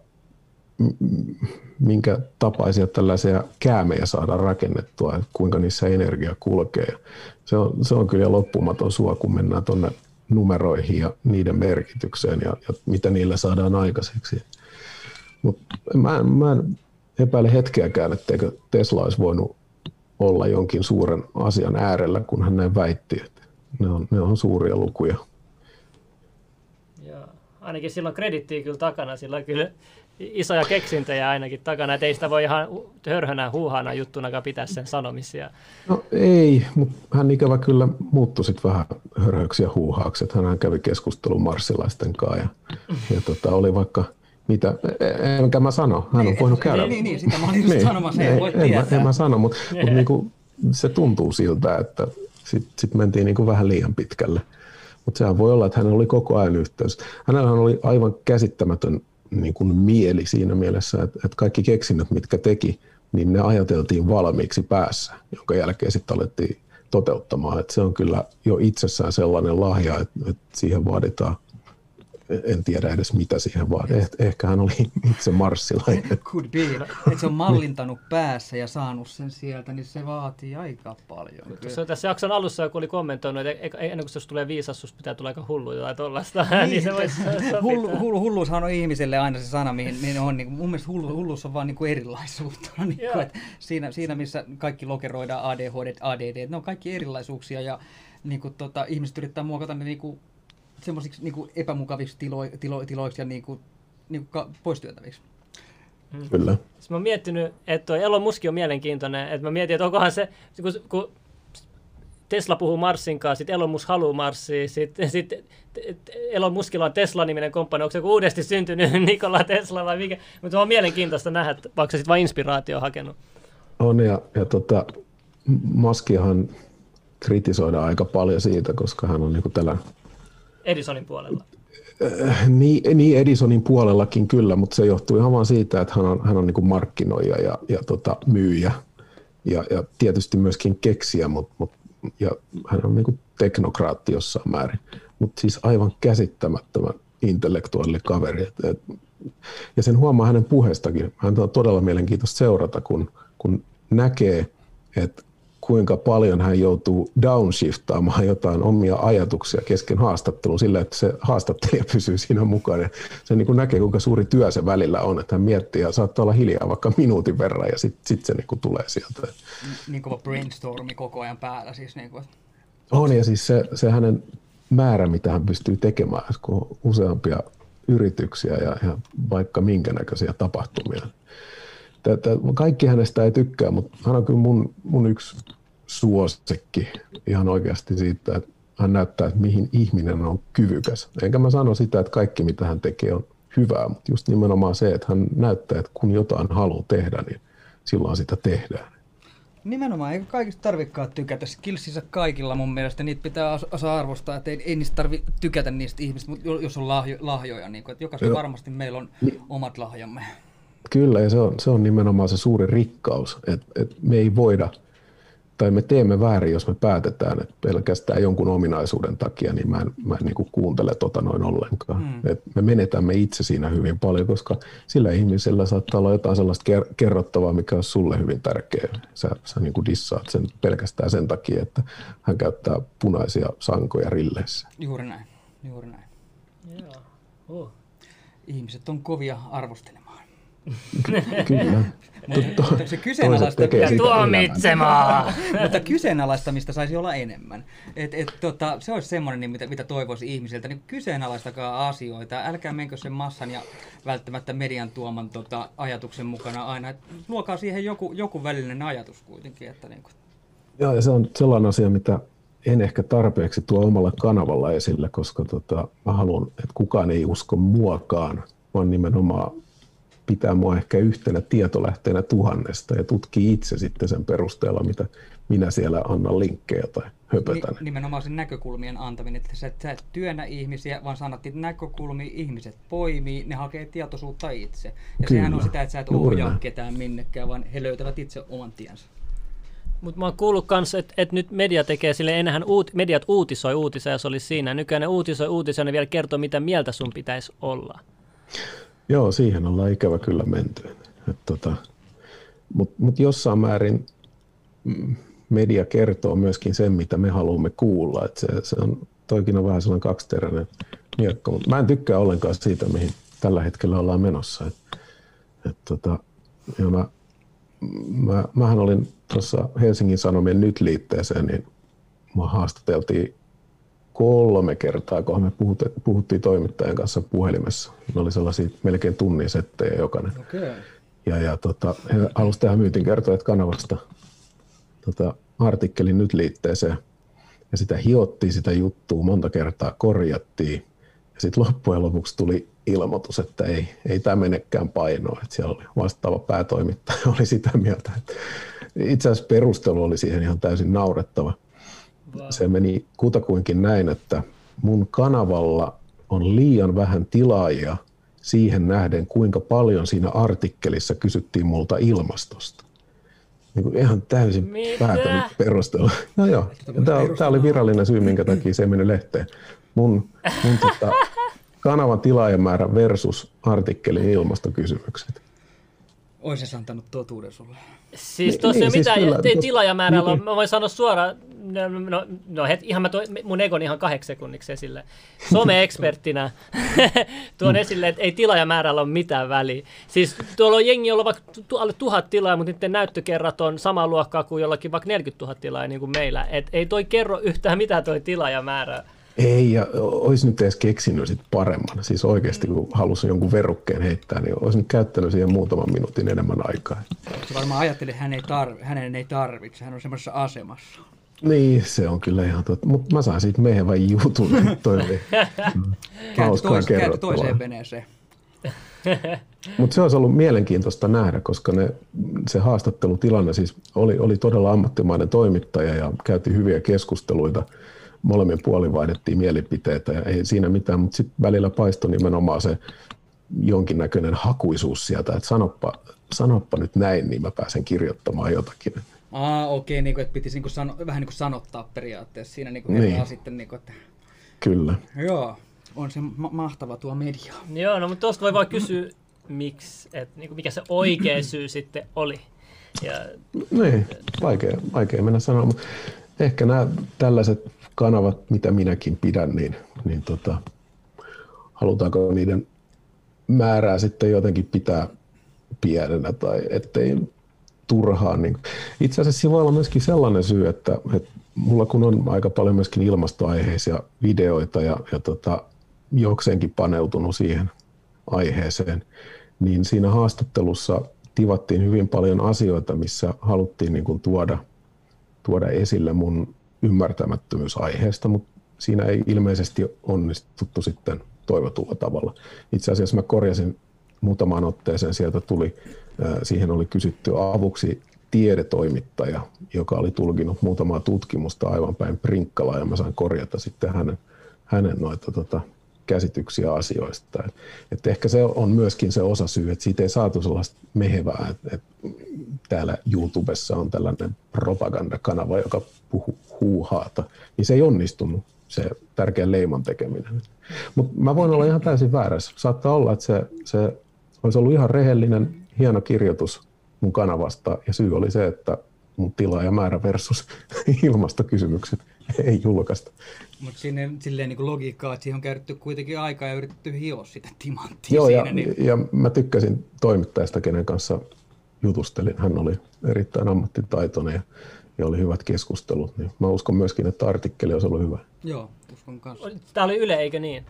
minkä tapaisia tällaisia käämejä saadaan rakennettua, että kuinka niissä energia kulkee. Se on, se on kyllä loppumaton sua, kun mennään tuonne numeroihin ja niiden merkitykseen ja, ja mitä niillä saadaan aikaiseksi. Mutta mä, mä en epäile hetkeäkään, etteikö Tesla olisi voinut olla jonkin suuren asian äärellä, kun hän näin väitti, että ne on, ne on suuria lukuja. Joo. Ainakin silloin kredittiä kyllä takana, sillä kyllä isoja keksintöjä ainakin takana, että ei sitä voi ihan hörhönä huuhana juttuna pitää sen sanomisia. No ei, mutta hän ikävä kyllä muuttui sitten vähän hörhöksi ja huuhaaksi, että hän kävi keskustelun marssilaisten kanssa ja, ja tota, oli vaikka Mitä? E- Enkä mä sano. Hän on voinut käydä. Niin, niin, niin, sitä mä olin just sanomassa, ei voi en, mä, tietää. en mä sano, mutta [laughs] mut niinku, se tuntuu siltä, että sitten sit mentiin niinku vähän liian pitkälle. Mutta sehän voi olla, että hänellä oli koko ajan yhteys. Hänellä oli aivan käsittämätön niin kuin mieli siinä mielessä, että, että kaikki keksinnöt, mitkä teki, niin ne ajateltiin valmiiksi päässä, jonka jälkeen sitten alettiin toteuttamaan. Että se on kyllä jo itsessään sellainen lahja, että, että siihen vaaditaan en tiedä edes mitä siihen vaan. Eh, ehkä hän oli itse marssilainen. [laughs] Could be. Että se on mallintanut päässä ja saanut sen sieltä, niin se vaatii aika paljon. Kyllä. Tuossa tässä jakson alussa joku oli kommentoinut, että ennen kuin se tulee viisassus, pitää tulla aika hullu tai tollaista. Niin, [laughs] niin se voisi hullu, hullu, hulluushan on ihmiselle aina se sana, mihin, mihin on. Niin mun mielestä hullu, hulluus on vaan niin kuin erilaisuutta. [laughs] Niin kuin, että siinä, siinä, missä kaikki lokeroidaan ADHD, ADD, ne on kaikki erilaisuuksia ja niin kuin, tota, ihmiset yrittää muokata ne niin kuin, semmoisiksi niin kuin epämukaviksi tilo, tilo, tiloiksi ja niin kuin, niin kuin poistyötäviksi. Kyllä. Siis mä oon miettinyt, että toi Elon Musk on mielenkiintoinen, että mä mietin, että onkohan se, kun, kun Tesla puhuu Marsin kanssa, sitten Elon Musk haluaa Marsia, sitten sit Elon Muskilla on Tesla-niminen komppani, onko se joku uudesti syntynyt [laughs] Nikola Tesla vai mikä, mutta on mielenkiintoista nähdä, vaikka se sitten vain inspiraatio on hakenut. On ja, ja tota, Maskiahan kritisoidaan aika paljon siitä, koska hän on niin kuin tällä Edisonin puolella. Niin, niin Edisonin puolellakin kyllä, mutta se johtuu ihan vaan siitä, että hän on, hän on niin markkinoija ja, ja tota, myyjä ja, ja tietysti myöskin keksiä, mutta, mutta, ja hän on niin teknokraatti jossain määrin, mutta siis aivan käsittämättömän intellektuaalinen kaveri. Et, et, ja sen huomaa hänen puheestakin. Hän on todella mielenkiintoista seurata, kun, kun näkee, että kuinka paljon hän joutuu downshiftaamaan jotain omia ajatuksia kesken haastattelun sillä, että se haastattelija [laughs] pysyy siinä mukana. Se niin kuin näkee, kuinka suuri työ se välillä on, että hän miettii ja saattaa olla hiljaa vaikka minuutin verran ja sitten sit se niin kuin tulee sieltä. Niin kova brainstormi koko ajan päällä siis. Niin kuin. On ja siis se, se hänen määrä, mitä hän pystyy tekemään, kun on useampia yrityksiä ja, ja vaikka minkä näköisiä tapahtumia. Tätä, kaikki hänestä ei tykkää, mutta hän on kyllä mun, mun yksi suosikki ihan oikeasti siitä, että hän näyttää, että mihin ihminen on kyvykäs. Enkä mä sano sitä, että kaikki mitä hän tekee on hyvää, mutta just nimenomaan se, että hän näyttää, että kun jotain haluaa tehdä, niin silloin sitä tehdään. Nimenomaan, eikä kaikista tarvikaan tykätä. Skillsissä kaikilla mun mielestä niitä pitää osaa arvostaa, että ei, ei niistä tarvi tykätä niistä ihmistä, mutta jos on lahjo, lahjoja, niin kuin, että jokaisen varmasti meillä on omat lahjamme. Kyllä, ja se on, se on nimenomaan se suuri rikkaus, että, että me ei voida, tai me teemme väärin, jos me päätetään, että pelkästään jonkun ominaisuuden takia, niin mä en, mä en niin kuin kuuntele tota noin ollenkaan. Mm. Et me menetämme itse siinä hyvin paljon, koska sillä ihmisellä saattaa olla jotain sellaista kerrottavaa, mikä on sulle hyvin tärkeää. Sä, sä niin kuin dissaat sen pelkästään sen takia, että hän käyttää punaisia sankoja rilleessä. Juuri näin, juuri näin. Joo. Oh. Ihmiset on kovia arvostelemaan. [laughs] Kyllä. Mutta se kyseenalaista... Tuomitsemaan! Mutta kyseenalaistamista saisi olla enemmän. Et, et, tota, se olisi semmoinen, mitä, mitä toivoisi ihmisiltä. Niin kyseenalaistakaa asioita. Älkää menkö sen massan ja välttämättä median tuoman tota, ajatuksen mukana aina. Et luokaa siihen joku, joku välinen ajatus kuitenkin. Että niin kuin... Joo, ja se on sellainen asia, mitä en ehkä tarpeeksi tuo omalla kanavalla esille, koska tota, mä haluan, että kukaan ei usko muakaan, vaan nimenomaan pitää mua ehkä yhtenä tietolähteenä tuhannesta ja tutkii itse sitten sen perusteella, mitä minä siellä annan linkkejä tai höpötän. Nimenomaan sen näkökulmien antaminen, että sä, sä et työnnä ihmisiä, vaan että näkökulmia ihmiset poimii, ne hakee tietoisuutta itse. Ja Kyllä. sehän on sitä, että sä et ohjaa ketään minnekään, vaan he löytävät itse oman tiensä. Mutta mä oon kuullut myös, että et nyt media tekee sille, ennenhän uut, mediat uutisoi uutisia, se oli siinä. Nykyään ne uutisoi uutisia, ne vielä kertoo, mitä mieltä sun pitäisi olla. Joo, siihen ollaan ikävä kyllä menty. Tota, Mutta mut jossain määrin media kertoo myöskin sen, mitä me haluamme kuulla. Et se, se on, toikin on vähän sellainen kaksiteräinen miekka, mutta mä en tykkää ollenkaan siitä, mihin tällä hetkellä ollaan menossa. Et, et tota, ja mä, mä, mähän olin tuossa Helsingin Sanomien nyt liitteeseen, niin mä haastateltiin kolme kertaa, kun me puhuttiin toimittajan kanssa puhelimessa. Ne oli sellaisia melkein tunnin settejä jokainen. Okay. Ja, ja tota, he halusivat tehdä myytin kertojat kanavasta tota, artikkelin nyt liitteeseen. Ja sitä hiottiin sitä juttua, monta kertaa korjattiin. Ja sitten loppujen lopuksi tuli ilmoitus, että ei, ei tämä menekään painoa. Että siellä oli vastaava päätoimittaja [laughs] oli sitä mieltä, että itse asiassa perustelu oli siihen ihan täysin naurettava. Se meni kutakuinkin näin, että mun kanavalla on liian vähän tilaajia siihen nähden, kuinka paljon siinä artikkelissa kysyttiin multa ilmastosta. Niin kuin ihan täysin Mitä? päätön perustelu. No joo, tämä oli virallinen syy, minkä takia se mennyt lehteen. Mun, mun tota, kanavan tilaajamäärä versus artikkelin ilmastokysymykset. Ois se antanut totuuden sulle. Siis Niin, tuossa niin, ei siis siis, tos- tilaajamäärällä on, niin. mä voin sanoa suoraan, no, no, no het, ihan mä toi, mun egon ihan kahdeksi sekunniksi esille. Some-eksperttinä [laughs] tuon esille, että ei tilaajamäärällä ole mitään väliä. Siis tuolla on jengi, jolla on vaikka tu- alle tuhat tilaa, mutta niiden näyttökerrat on samaa luokkaa kuin jollakin vaikka 40 000 tilaa niin kuin meillä. Et ei toi kerro yhtään mitään toi tilaajamäärä. Ei, ja olisi nyt edes keksinyt sit paremman. Siis oikeasti, kun halusin jonkun verukkeen heittää, niin olisin nyt käyttänyt siihen muutaman minuutin enemmän aikaa. Se varmaan ajatteli, että hän ei tarvi, hänen ei tarvitse, hän on semmoisessa asemassa. Niin, se on kyllä ihan totta. Mutta mä saan siitä mehevän jutun. Toi oli [laughs] hauskaa tois, kerrottavaa. toiseen veneeseen. [laughs] Mutta se olisi ollut mielenkiintoista nähdä, koska ne, se haastattelutilanne siis oli, oli todella ammattimainen toimittaja ja käytiin hyviä keskusteluita. Molemmin puolin vaihdettiin mielipiteitä ja ei siinä mitään, mutta sitten välillä paistoi nimenomaan se jonkinnäköinen hakuisuus sieltä, että sanoppa, sanoppa nyt näin, niin mä pääsen kirjoittamaan jotakin. Aa, okei, okay, niin kuin, että pitisi niin kuin sano, vähän niin kuin sanottaa periaatteessa siinä niin kuin Niin. sitten, niin kuin, että Kyllä. joo, on se ma- mahtava tuo media. Joo, no mutta tuosta voi vaan kysyä, miksi, että niin mikä se oikea [clears throat] syy sitten oli. Ja Niin, vaikea, vaikea mennä sanoa, mutta ehkä nämä tällaiset kanavat, mitä minäkin pidän, niin, niin tota, halutaanko niiden määrää sitten jotenkin pitää pienenä tai ettei turhaan. Niin. Itse asiassa siinä voi olla myöskin sellainen syy, että, että mulla kun on aika paljon myöskin ilmastoaiheisia videoita ja, ja tota, jokseenkin paneutunut siihen aiheeseen, niin siinä haastattelussa tivattiin hyvin paljon asioita, missä haluttiin niin kuin tuoda, tuoda esille mun ymmärtämättömyys aiheesta, mutta siinä ei ilmeisesti onnistuttu sitten toivotulla tavalla. Itse asiassa mä korjasin muutamaan otteeseen, sieltä tuli, siihen oli kysytty avuksi tiedetoimittaja, joka oli tulkinut muutamaa tutkimusta aivan päin prinkkalaa, ja mä sain korjata sitten hänen, hänen noita tota, käsityksiä asioista. Et, et ehkä se on myöskin se osa syy, että siitä ei saatu sellaista mehevää, että et täällä YouTubessa on tällainen propagandakanava, joka puhuu huuhaata, niin se ei onnistunut se tärkeä leiman tekeminen. Mutta mä voin olla ihan täysin väärässä. Saattaa olla, että se, se olisi ollut ihan rehellinen, hieno kirjoitus mun kanavasta, ja syy oli se, että mun tilaajamäärä versus [laughs] ilmastokysymykset ei julkaista. Mutta sinne silleen niin logiikkaa, että siihen on käytetty kuitenkin aikaa ja yritetty hioa sitä timanttia Joo, siinä. ja, niin, ja mä tykkäsin toimittajasta, kenen kanssa jutustelin. Hän oli erittäin ammattitaitoinen ja, ja oli hyvät keskustelut. Niin mä uskon myöskin, että artikkeli olisi ollut hyvä. Joo, uskon kanssa. tämä oli Yle, eikö niin?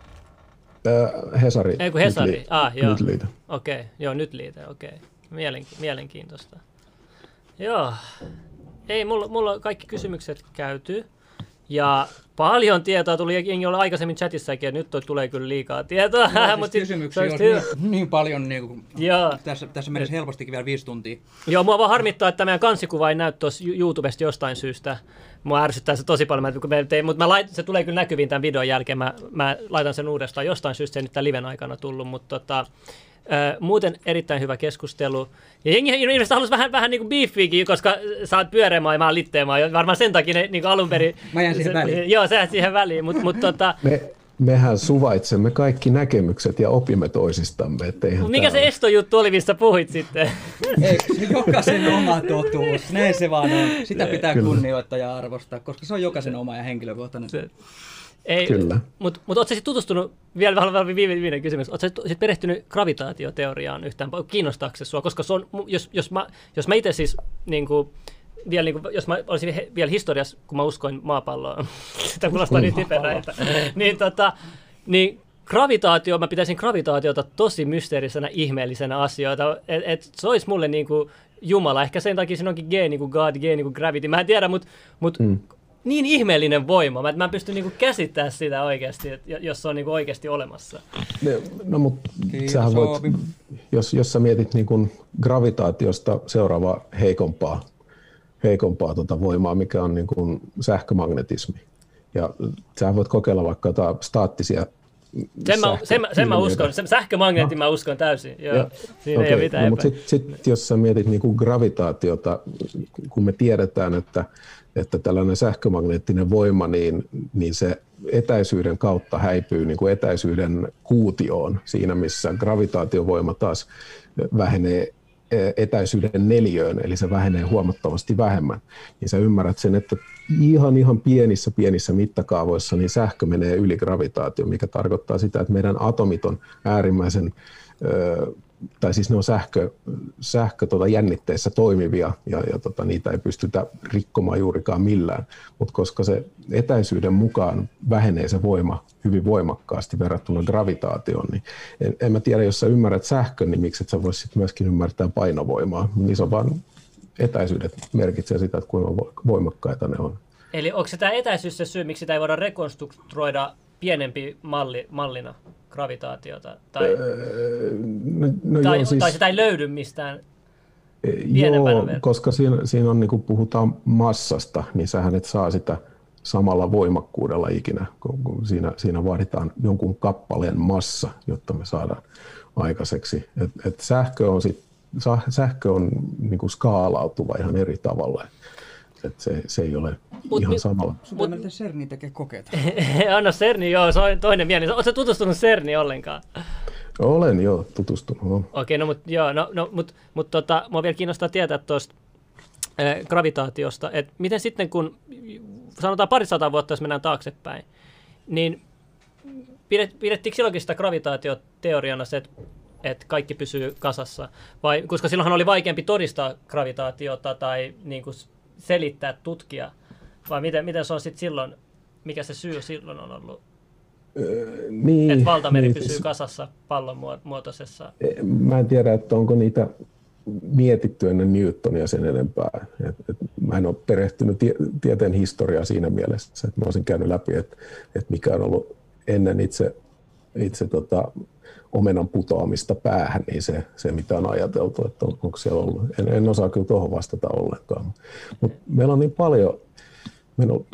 Äh, Hesari. Ei kun Hesari. Nyt, Ah, joo. nyt liitä. Okei, okay. joo, nyt liite, okei. Okay. Mielenki- mielenkiintoista. Joo. Ei, mulla, mulla on kaikki kysymykset käyty. Ja paljon tietoa tuli, jengi oli aikaisemmin chatissakin, että nyt toi tulee kyllä liikaa tietoa. Joo, siis [laughs] Mut kysymyksiä olisi niin, niin, paljon, niin kuin, tässä, tässä menisi helpostikin vielä viisi tuntia. Joo, mua vaan harmittaa, että meidän kansikuva ei näy tuossa Yo- YouTubesta jostain syystä. Mua ärsyttää se tosi paljon, kun me tein, mutta mä lait, se tulee kyllä näkyviin tämän videon jälkeen. Mä, mä laitan sen uudestaan. Jostain syystä se ei nyt tämän liven aikana tullut, mutta tota, muuten erittäin hyvä keskustelu. Ja jengi ilmeisesti halusi vähän, vähän niin kuin beefiäkin, koska sä oot pyöreämaa ja mä oon litteemaa. Ja varmaan sen takia ne niin alun perin... Mä jään siihen väliin. [laughs] Joo, sä jäät siihen väliin, mutta mut, tota, [laughs] Me, mehän suvaitsemme kaikki näkemykset ja opimme toisistamme. Mikä tää se estojuttu oli, mistä puhuit sitten? [laughs] Ei, se jokaisen oma totuus. Näin se vaan on. Sitä pitää Kyllä. kunnioittaa ja arvostaa, koska se on jokaisen oma ja henkilökohtainen. Se- Ei, Kyllä. Mutta mut ootko sitten tutustunut, vielä vähän vielä viime- viimeinen kysymys, ootko sit perehtynyt gravitaatioteoriaan yhtään, kiinnostaako se sua? Koska se on, jos, jos mä, jos mä itse siis, niin kuin, vielä niin kuin, jos mä olisin he, vielä historiassa, kun mä uskoin maapalloon, [laughs] sitä kuulostaa niin typerältä, niin, tota, niin gravitaatio, mä pitäisin gravitaatiota tosi mysteerisenä, ihmeellisenä asioita. Et, et se olisi mulle niin kuin Jumala. Ehkä sen takia siinä onkin G niin kuin God, G niin kuin gravity. Mä en tiedä, mutta mut, mm. Niin ihmeellinen voima, että mä en pysty niinku käsittämään sitä oikeasti, että jos se on niinku oikeasti olemassa. No, mutta Kiitos, sähän voit, jos, jos sä mietit niin kuin gravitaatiosta seuraavaa heikompaa, heikompaa tota voimaa, mikä on niin kuin sähkömagnetismi. Ja sä voit kokeilla vaikka jotain staattisia Sen mä, sen, mä- sen mä uskon, sen sähkömagneetin mä uskon täysin, joo. Ja- Siinä ei okei, ole mitään no, mutta sitten sit, jos sä mietit niin kuin gravitaatiota, kun me tiedetään, että, että tällainen sähkömagneettinen voima, niin, niin se etäisyyden kautta häipyy niin kuin etäisyyden kuutioon siinä, missä gravitaatiovoima taas vähenee eh, etäisyyden neljöön, eli se vähenee huomattavasti vähemmän, niin sä ymmärrät sen, että ihan ihan pienissä pienissä mittakaavoissa niin sähkö menee yli gravitaatio, mikä tarkoittaa sitä, että meidän atomit on äärimmäisen tai siis ne on sähkö, sähkö tota jännitteissä toimivia ja, ja tota, niitä ei pystytä rikkomaan juurikaan millään. Mutta koska se etäisyyden mukaan vähenee se voima hyvin voimakkaasti verrattuna gravitaatioon, niin en, en mä tiedä, jos sä ymmärrät sähkön, niin miksi et sä vois sit myöskin ymmärtää painovoimaa. Niin se on vaan etäisyydet merkitsee sitä, että kuinka vo- voimakkaita ne on. Eli onko tämä etäisyys se syy, miksi sitä ei voida rekonstruoida pienempi malli, mallina gravitaatiota? Tai, No, no tai, joo, siis, tai sitä ei löydy mistään. Joo, pienempänä vielä. koska siinä, siinä on, niin puhutaan massasta, niin sähän et saa sitä samalla voimakkuudella ikinä, kun, siinä, siinä vaaditaan jonkun kappaleen massa, jotta me saadaan aikaiseksi. Et, et sähkö on, sit, sähkö on niin kuin skaalautuva ihan eri tavalla. Et se, se ei ole Mut ihan mi- samalla. Pitää mennä CERNiin tekee kokeita. [laughs] Anna CERNI, joo, se on toinen mieli. Oletko tutustunut CERNiin ollenkaan? Olen jo tutustunut. No. Okei, no mutta joo, no, no, mut, mut tota, mua vielä kiinnostaa tietää tuosta äh, gravitaatiosta, että miten sitten kun, sanotaan parisataa vuotta, jos mennään taaksepäin, niin pidet, pidettiinkö silloinkin sitä gravitaatioteoriana se, että että kaikki pysyy kasassa? Vai, koska silloinhan oli vaikeampi todistaa gravitaatiota tai niin kuin selittää, tutkia. Vai miten, miten se on sitten silloin, mikä se syy silloin on ollut? Niin, Että valtameri niin, pysyy siis- kasassa pallon muo- muotoisessa. Mä en tiedä, että onko niitä mietitty ennen Newtonia sen enempää. Et, et mä en ole perehtynyt tie, tieteen historiaa siinä mielessä, että mä olisin käynyt läpi, että, että mikä on ollut ennen itse, itse tota, omenan putoamista päähän, niin se, se mitä on ajateltu, että on, onko siellä ollut. En, en osaa kyllä tuohon vastata ollenkaan. Mutta meillä on niin paljon, meillä on,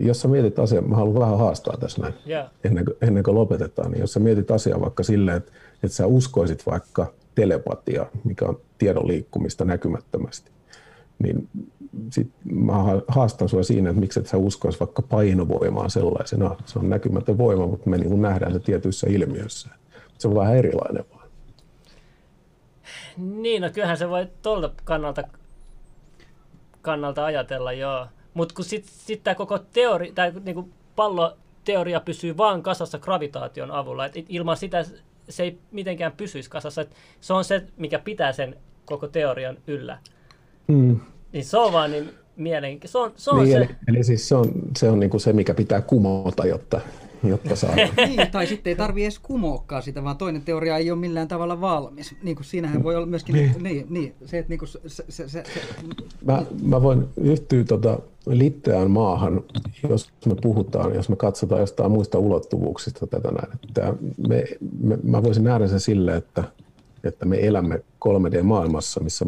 jos sä mietit asiaa, mä haluan vähän haastaa tässä näin Joo. ennen kuin, ennen kuin lopetetaan, niin jos sä mietit asiaa vaikka silleen, että, että sä uskoisit vaikka telepatia, mikä on tiedon liikkumista näkymättömästi, niin sit mä ha- haastan sua siinä, että miksi et sä uskois vaikka painovoimaan sellaisena. Se on näkymätön voima, mutta me niin nähdään se tietyissä ilmiöissä. Se on vähän erilainen vaan. Niin, no kyllähän se voi tuolta kannalta, kannalta ajatella, joo. Mutta kun sitten sit tämä koko teori, tai niinku palloteoria pysyy vaan kasassa gravitaation avulla, että ilman sitä se ei mitenkään pysyisi kasassa. Et se on se, mikä pitää sen koko teorian yllä. Mm. Niin se on vaan niin mielenkiintoista. Se on, se, on Niin, se. eli, eli siis se on, se, on niin kuin se, mikä pitää kumota, jotta, jotta saadaan. [laughs] niin, tai sitten ei tarvi edes kumoakaan sitä, vaan toinen teoria ei ole millään tavalla valmis. Niin kuin siinähän voi olla myöskin, niin, niin, niin se, että niin kuin se, se, se, se, Mä, mä voin yhtyä tota litteään maahan, jos me puhutaan, jos me katsotaan jostain muista ulottuvuuksista tätä näin. Että me, me, mä voisin nähdä sen sille, että, että me elämme 3D-maailmassa, missä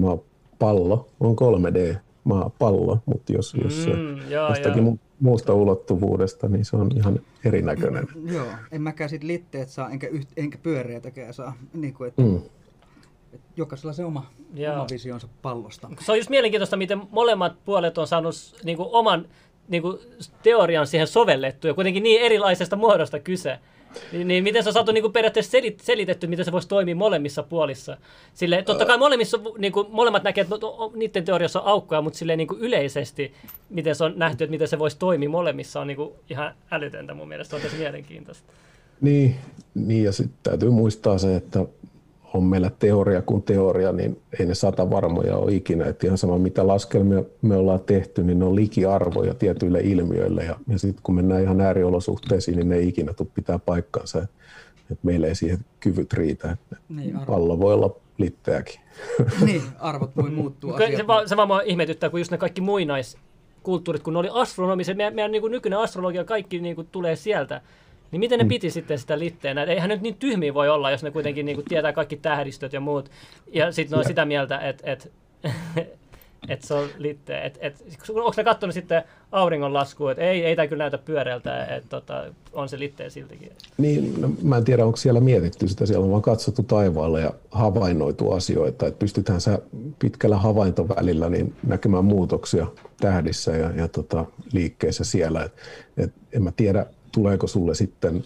maapallo on 3D maapallo, mutta jos, jos se Mm, joo, Mm. jostakin joo. mu- muusta ulottuvuudesta, niin se on ihan erinäköinen. Joo, en mäkään sit litteet saa, enkä, yht, enkä pyöreitäkään saa. Niin kuin, että, Mm. että jokaisella se oma, Joo. oma visionsa pallosta. Se on just mielenkiintoista, miten molemmat puolet on saanut niin kuin, oman niin kuin, teorian siihen sovellettu ja kuitenkin niin erilaisesta muodosta kyse. Niin, niin miten se on saatu niin kuin periaatteessa selit, selitetty, miten se voisi toimia molemmissa puolissa. Sille, totta kai molemmissa, niin kuin, molemmat näkee, että no, o- niiden teoriassa on aukkoja, mutta silleen, niin kuin yleisesti, miten se on nähty, että miten se voisi toimia molemmissa, on niin kuin, ihan älytöntä mun mielestä. Se on tosi mielenkiintoista. Niin, niin ja sitten täytyy muistaa se, että on meillä teoria kuin teoria, niin ei ne sata varmoja ole ikinä. Et ihan sama mitä laskelmia me ollaan tehty, niin ne on likiarvoja tietyille ilmiöille. Ja, ja sitten kun mennään ihan ääriolosuhteisiin, niin ne ei ikinä tule pitää paikkansa. Et, et meillä ei siihen kyvyt riitä. Et Niin, arvo. pallo voi olla litteäkin. [laughs] niin, arvot voi muuttua. Se, vaan, se vaan mua ihmetyttää, kun just ne kaikki muinais, kulttuurit, kun ne oli astronomiset, meidän, meidän niin kuin nykyinen astrologia, kaikki niin kuin tulee sieltä. Niin miten ne piti sitten sitä litteenä? Eihän nyt niin tyhmiä voi olla, jos ne kuitenkin niin kuin tietää kaikki tähdistöt ja muut. Ja sitten ne on sitä mieltä, että et, [laughs] et se on litteen. Et, et, onko ne katsonut sitten auringonlaskua, että ei, ei tämä kyllä näytä pyöreältä, että tota, on se litteen siltikin. Niin, no, mä en tiedä, onko siellä mietitty sitä, siellä on vaan katsottu taivaalle ja havainnoitu asioita, että pystytään sä pitkällä havaintovälillä niin näkemään muutoksia tähdissä ja, ja tota, liikkeissä siellä. Et, et en mä tiedä, tuleeko sulle sitten,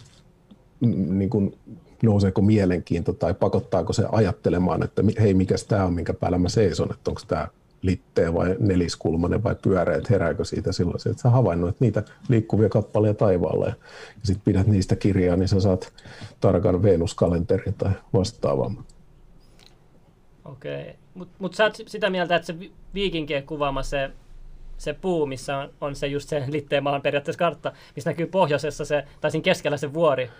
niin kun, nouseeko mielenkiinto tai pakottaako se ajattelemaan, että hei, mikä tämä on, minkä päällä mä seison, että onko tämä litteä vai neliskulmanen vai pyöreä, että herääkö siitä silloin että sä havainnoit niitä liikkuvia kappaleja taivaalla ja, ja sitten pidät niistä kirjaa, niin sä saat tarkan Venuskalenterin tai vastaavan. Okei, okay. mutta mut sä oot sitä mieltä, että se viikinkien kuvaama se, se puu, missä on, on se just se litteen maan periaatteessa kartta, missä näkyy pohjoisessa se, tai siinä keskellä se vuori,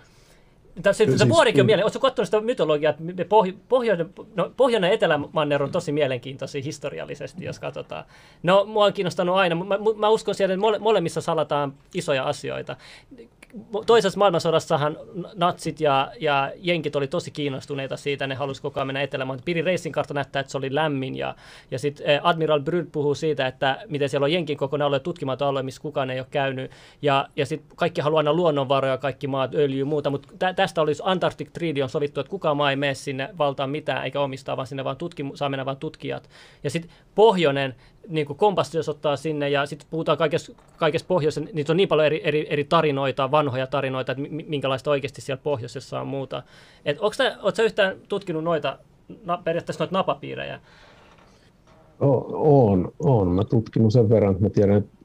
se, se siis, vuorikin on mieleen. Oletko katsonut sitä mytologiaa, että pohjo, pohjoinen, no, pohjoinen etelämanner on tosi mielenkiintoisia historiallisesti, jos katsotaan. No, mua on kiinnostanut aina. Mä, mä uskon siellä, että mole, molemmissa salataan isoja asioita toisessa maailmansodassahan natsit ja, ja jenkit oli tosi kiinnostuneita siitä, ne halusi koko ajan mennä etelämään. Pirin Racing kartta näyttää, että se oli lämmin ja, ja sitten eh, Admiral Bryd puhuu siitä, että miten siellä on jenkin kokonaan alue, tutkimaton alue, missä kukaan ei ole käynyt. Ja, ja sitten kaikki haluaa aina luonnonvaroja, kaikki maat, öljyä ja muuta, mutta tä, tästä olisi Antarctic Treaty on sovittu, että kukaan maa ei mene sinne valtaan mitään eikä omistaa, vaan sinne vaan tutkimu, saa mennä vain tutkijat. Ja sitten pohjoinen, niin kuin kompassi, jos ottaa sinne, ja sitten puhutaan kaikessa, kaikessa pohjoisessa, niin on niin paljon eri, eri, eri tarinoita, vanhoja tarinoita, että minkälaista oikeasti siellä pohjoisessa on muuta. Et onko sä yhtään tutkinut noita, na, periaatteessa noita napapiirejä? Oon, oon. Mä tutkinut sen verran, että mä tiedän, että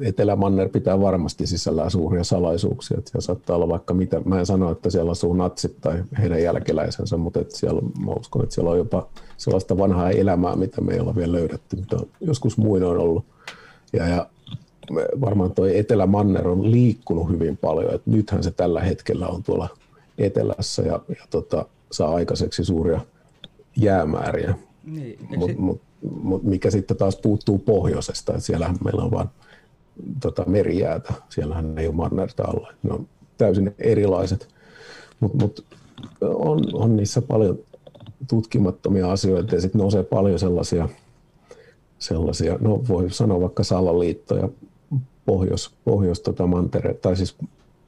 Etelämanner pitää varmasti sisällään suuria salaisuuksia. Että siellä saattaa olla vaikka mitä. Mä en sano, että siellä asuu natsit tai heidän jälkeläisensä, mutta että siellä, mä uskon, että siellä on jopa sellaista vanhaa elämää, mitä me ei olla vielä löydetty, mitä joskus muinoin ollut. Ja, ja varmaan tuo Etelämanner on liikkunut hyvin paljon. Että nythän se tällä hetkellä on tuolla etelässä ja, ja tota, saa aikaiseksi suuria jäämääriä. Niin, mut, mut mikä sitten taas puuttuu pohjoisesta, että siellähän meillä on vain tota, merijäätä, siellähän ei ole mannerta alla. Ne on täysin erilaiset, mutta mut on, on niissä paljon tutkimattomia asioita ja sitten nousee paljon sellaisia, sellaisia, no voi sanoa vaikka salaliittoja pohjois, pohjois tota mantere, tai siis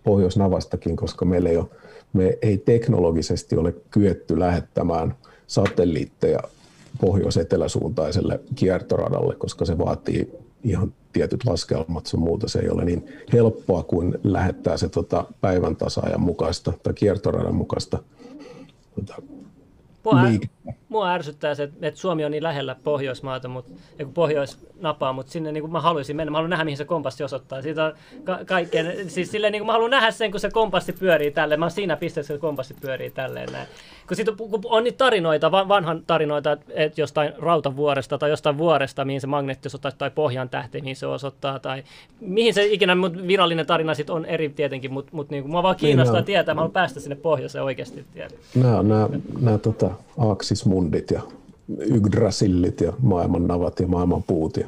pohjoisnavastakin, koska meillä ei ole, me ei teknologisesti ole kyetty lähettämään satelliitteja pohjois-eteläsuuntaiselle kiertoradalle, koska se vaatii ihan tietyt laskelmat sun muuta. Se ei ole niin helppoa kuin lähettää se tota päivän tasaajan mukaista tai kiertoradan mukaista tota, mua ärsyttää se, että Suomi on niin lähellä Pohjoismaata, mutta, Pohjoisnapaa, mutta sinne niin kuin mä haluaisin mennä. Mä haluan nähdä, mihin se kompassi osoittaa. Siitä on ka- kaikkeen, siis silleen, niin kuin mä haluan nähdä sen, kun se kompassi pyörii tälleen. Mä oon siinä pisteessä, kun se kompassi pyörii tälleen näin. Kun, sit, kun on niitä tarinoita, vanhan tarinoita, että jostain rautavuoresta tai jostain vuoresta, mihin se magneetti osoittaa, tai pohjan tähti, mihin se osoittaa, tai mihin se ikinä mut virallinen tarina sit on eri tietenkin, mutta mut, niin, mua vaan kiinnostaa niin, tietää, mä haluan päästä sinne pohjoiseen oikeasti. Nämä nämä, nämä tota, aksismundit ja Yggdrasillit ja maailman navat ja maailman puut. Ja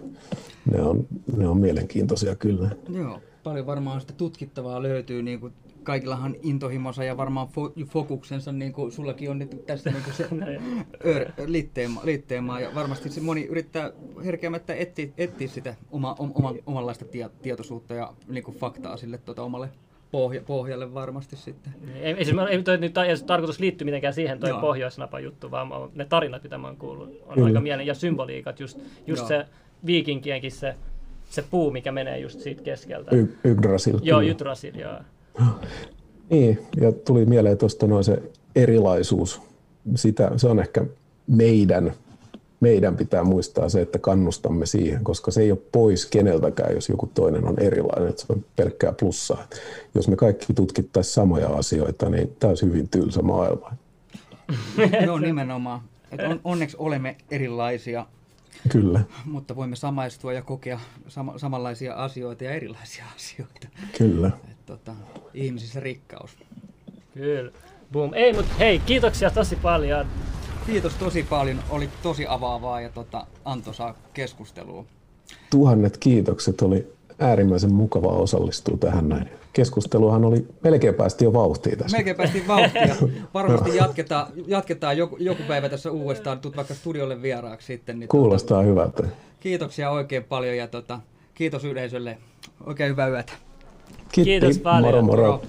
ne, on, ne on mielenkiintoisia kyllä. Joo, paljon varmaan sitä tutkittavaa löytyy. Niin kuin kaikillahan intohimonsa ja varmaan fo- fokuksensa, niin kuin sullakin on nyt tässä niin kuin se [laughs] ör, liitteema, liitteema, ja varmasti se moni yrittää herkeämättä etsiä, etsiä sitä oma, oma, omanlaista tie, tietoisuutta ja niin kuin faktaa sille tuota, omalle pohja, pohjalle varmasti sitten. Ei, ei, siis, ei toi nyt ei tarkoitus liittyä mitenkään siihen toi pohjoisnapa juttu, vaan ne tarinat, mitä mä oon kuullut, on Kyllä. aika mielen ja symboliikat, just, just se viikinkienkin se, se puu, mikä menee just siitä keskeltä. Y- Yggdrasil. Joo, Yggdrasil, joo. [gasps] Niin, ja tuli mieleen tuosta noin se erilaisuus. Sitä, se on ehkä meidän meidän pitää muistaa se, että kannustamme siihen, koska se ei ole pois keneltäkään, jos joku toinen on erilainen, että se on pelkkää plussaa. Jos me kaikki tutkittaisiin samoja asioita, niin tämä olisi hyvin tylsä maailma. [laughs] No nimenomaan. Että on, onneksi olemme erilaisia, Kyllä. mutta voimme samaistua ja kokea sama, samanlaisia asioita ja erilaisia [laughs] asioita. Kyllä. Et, tota, ihmisissä rikkaus. Kyllä. Boom. Ei, mutta hei, kiitoksia tosi paljon. Kiitos tosi paljon, oli tosi avaavaa ja tota, antoisaa keskustelua. tuhannet kiitokset. Oli äärimmäisen mukava osallistua tähän näin. Keskusteluhan oli, melkein päästi jo vauhtiin tässä. Melkein päästiin vauhtia. [laughs] Varmasti jatketaan, jatketaan joku, joku päivä tässä uudestaan. Tuut vaikka studiolle vieraaksi sitten. Niin Kuulostaa tota, hyvältä. Kiitoksia oikein paljon ja tota, kiitos yleisölle. Oikein hyvää yötä. Kiitti. Kiitos paljon. Moro moro. Moro.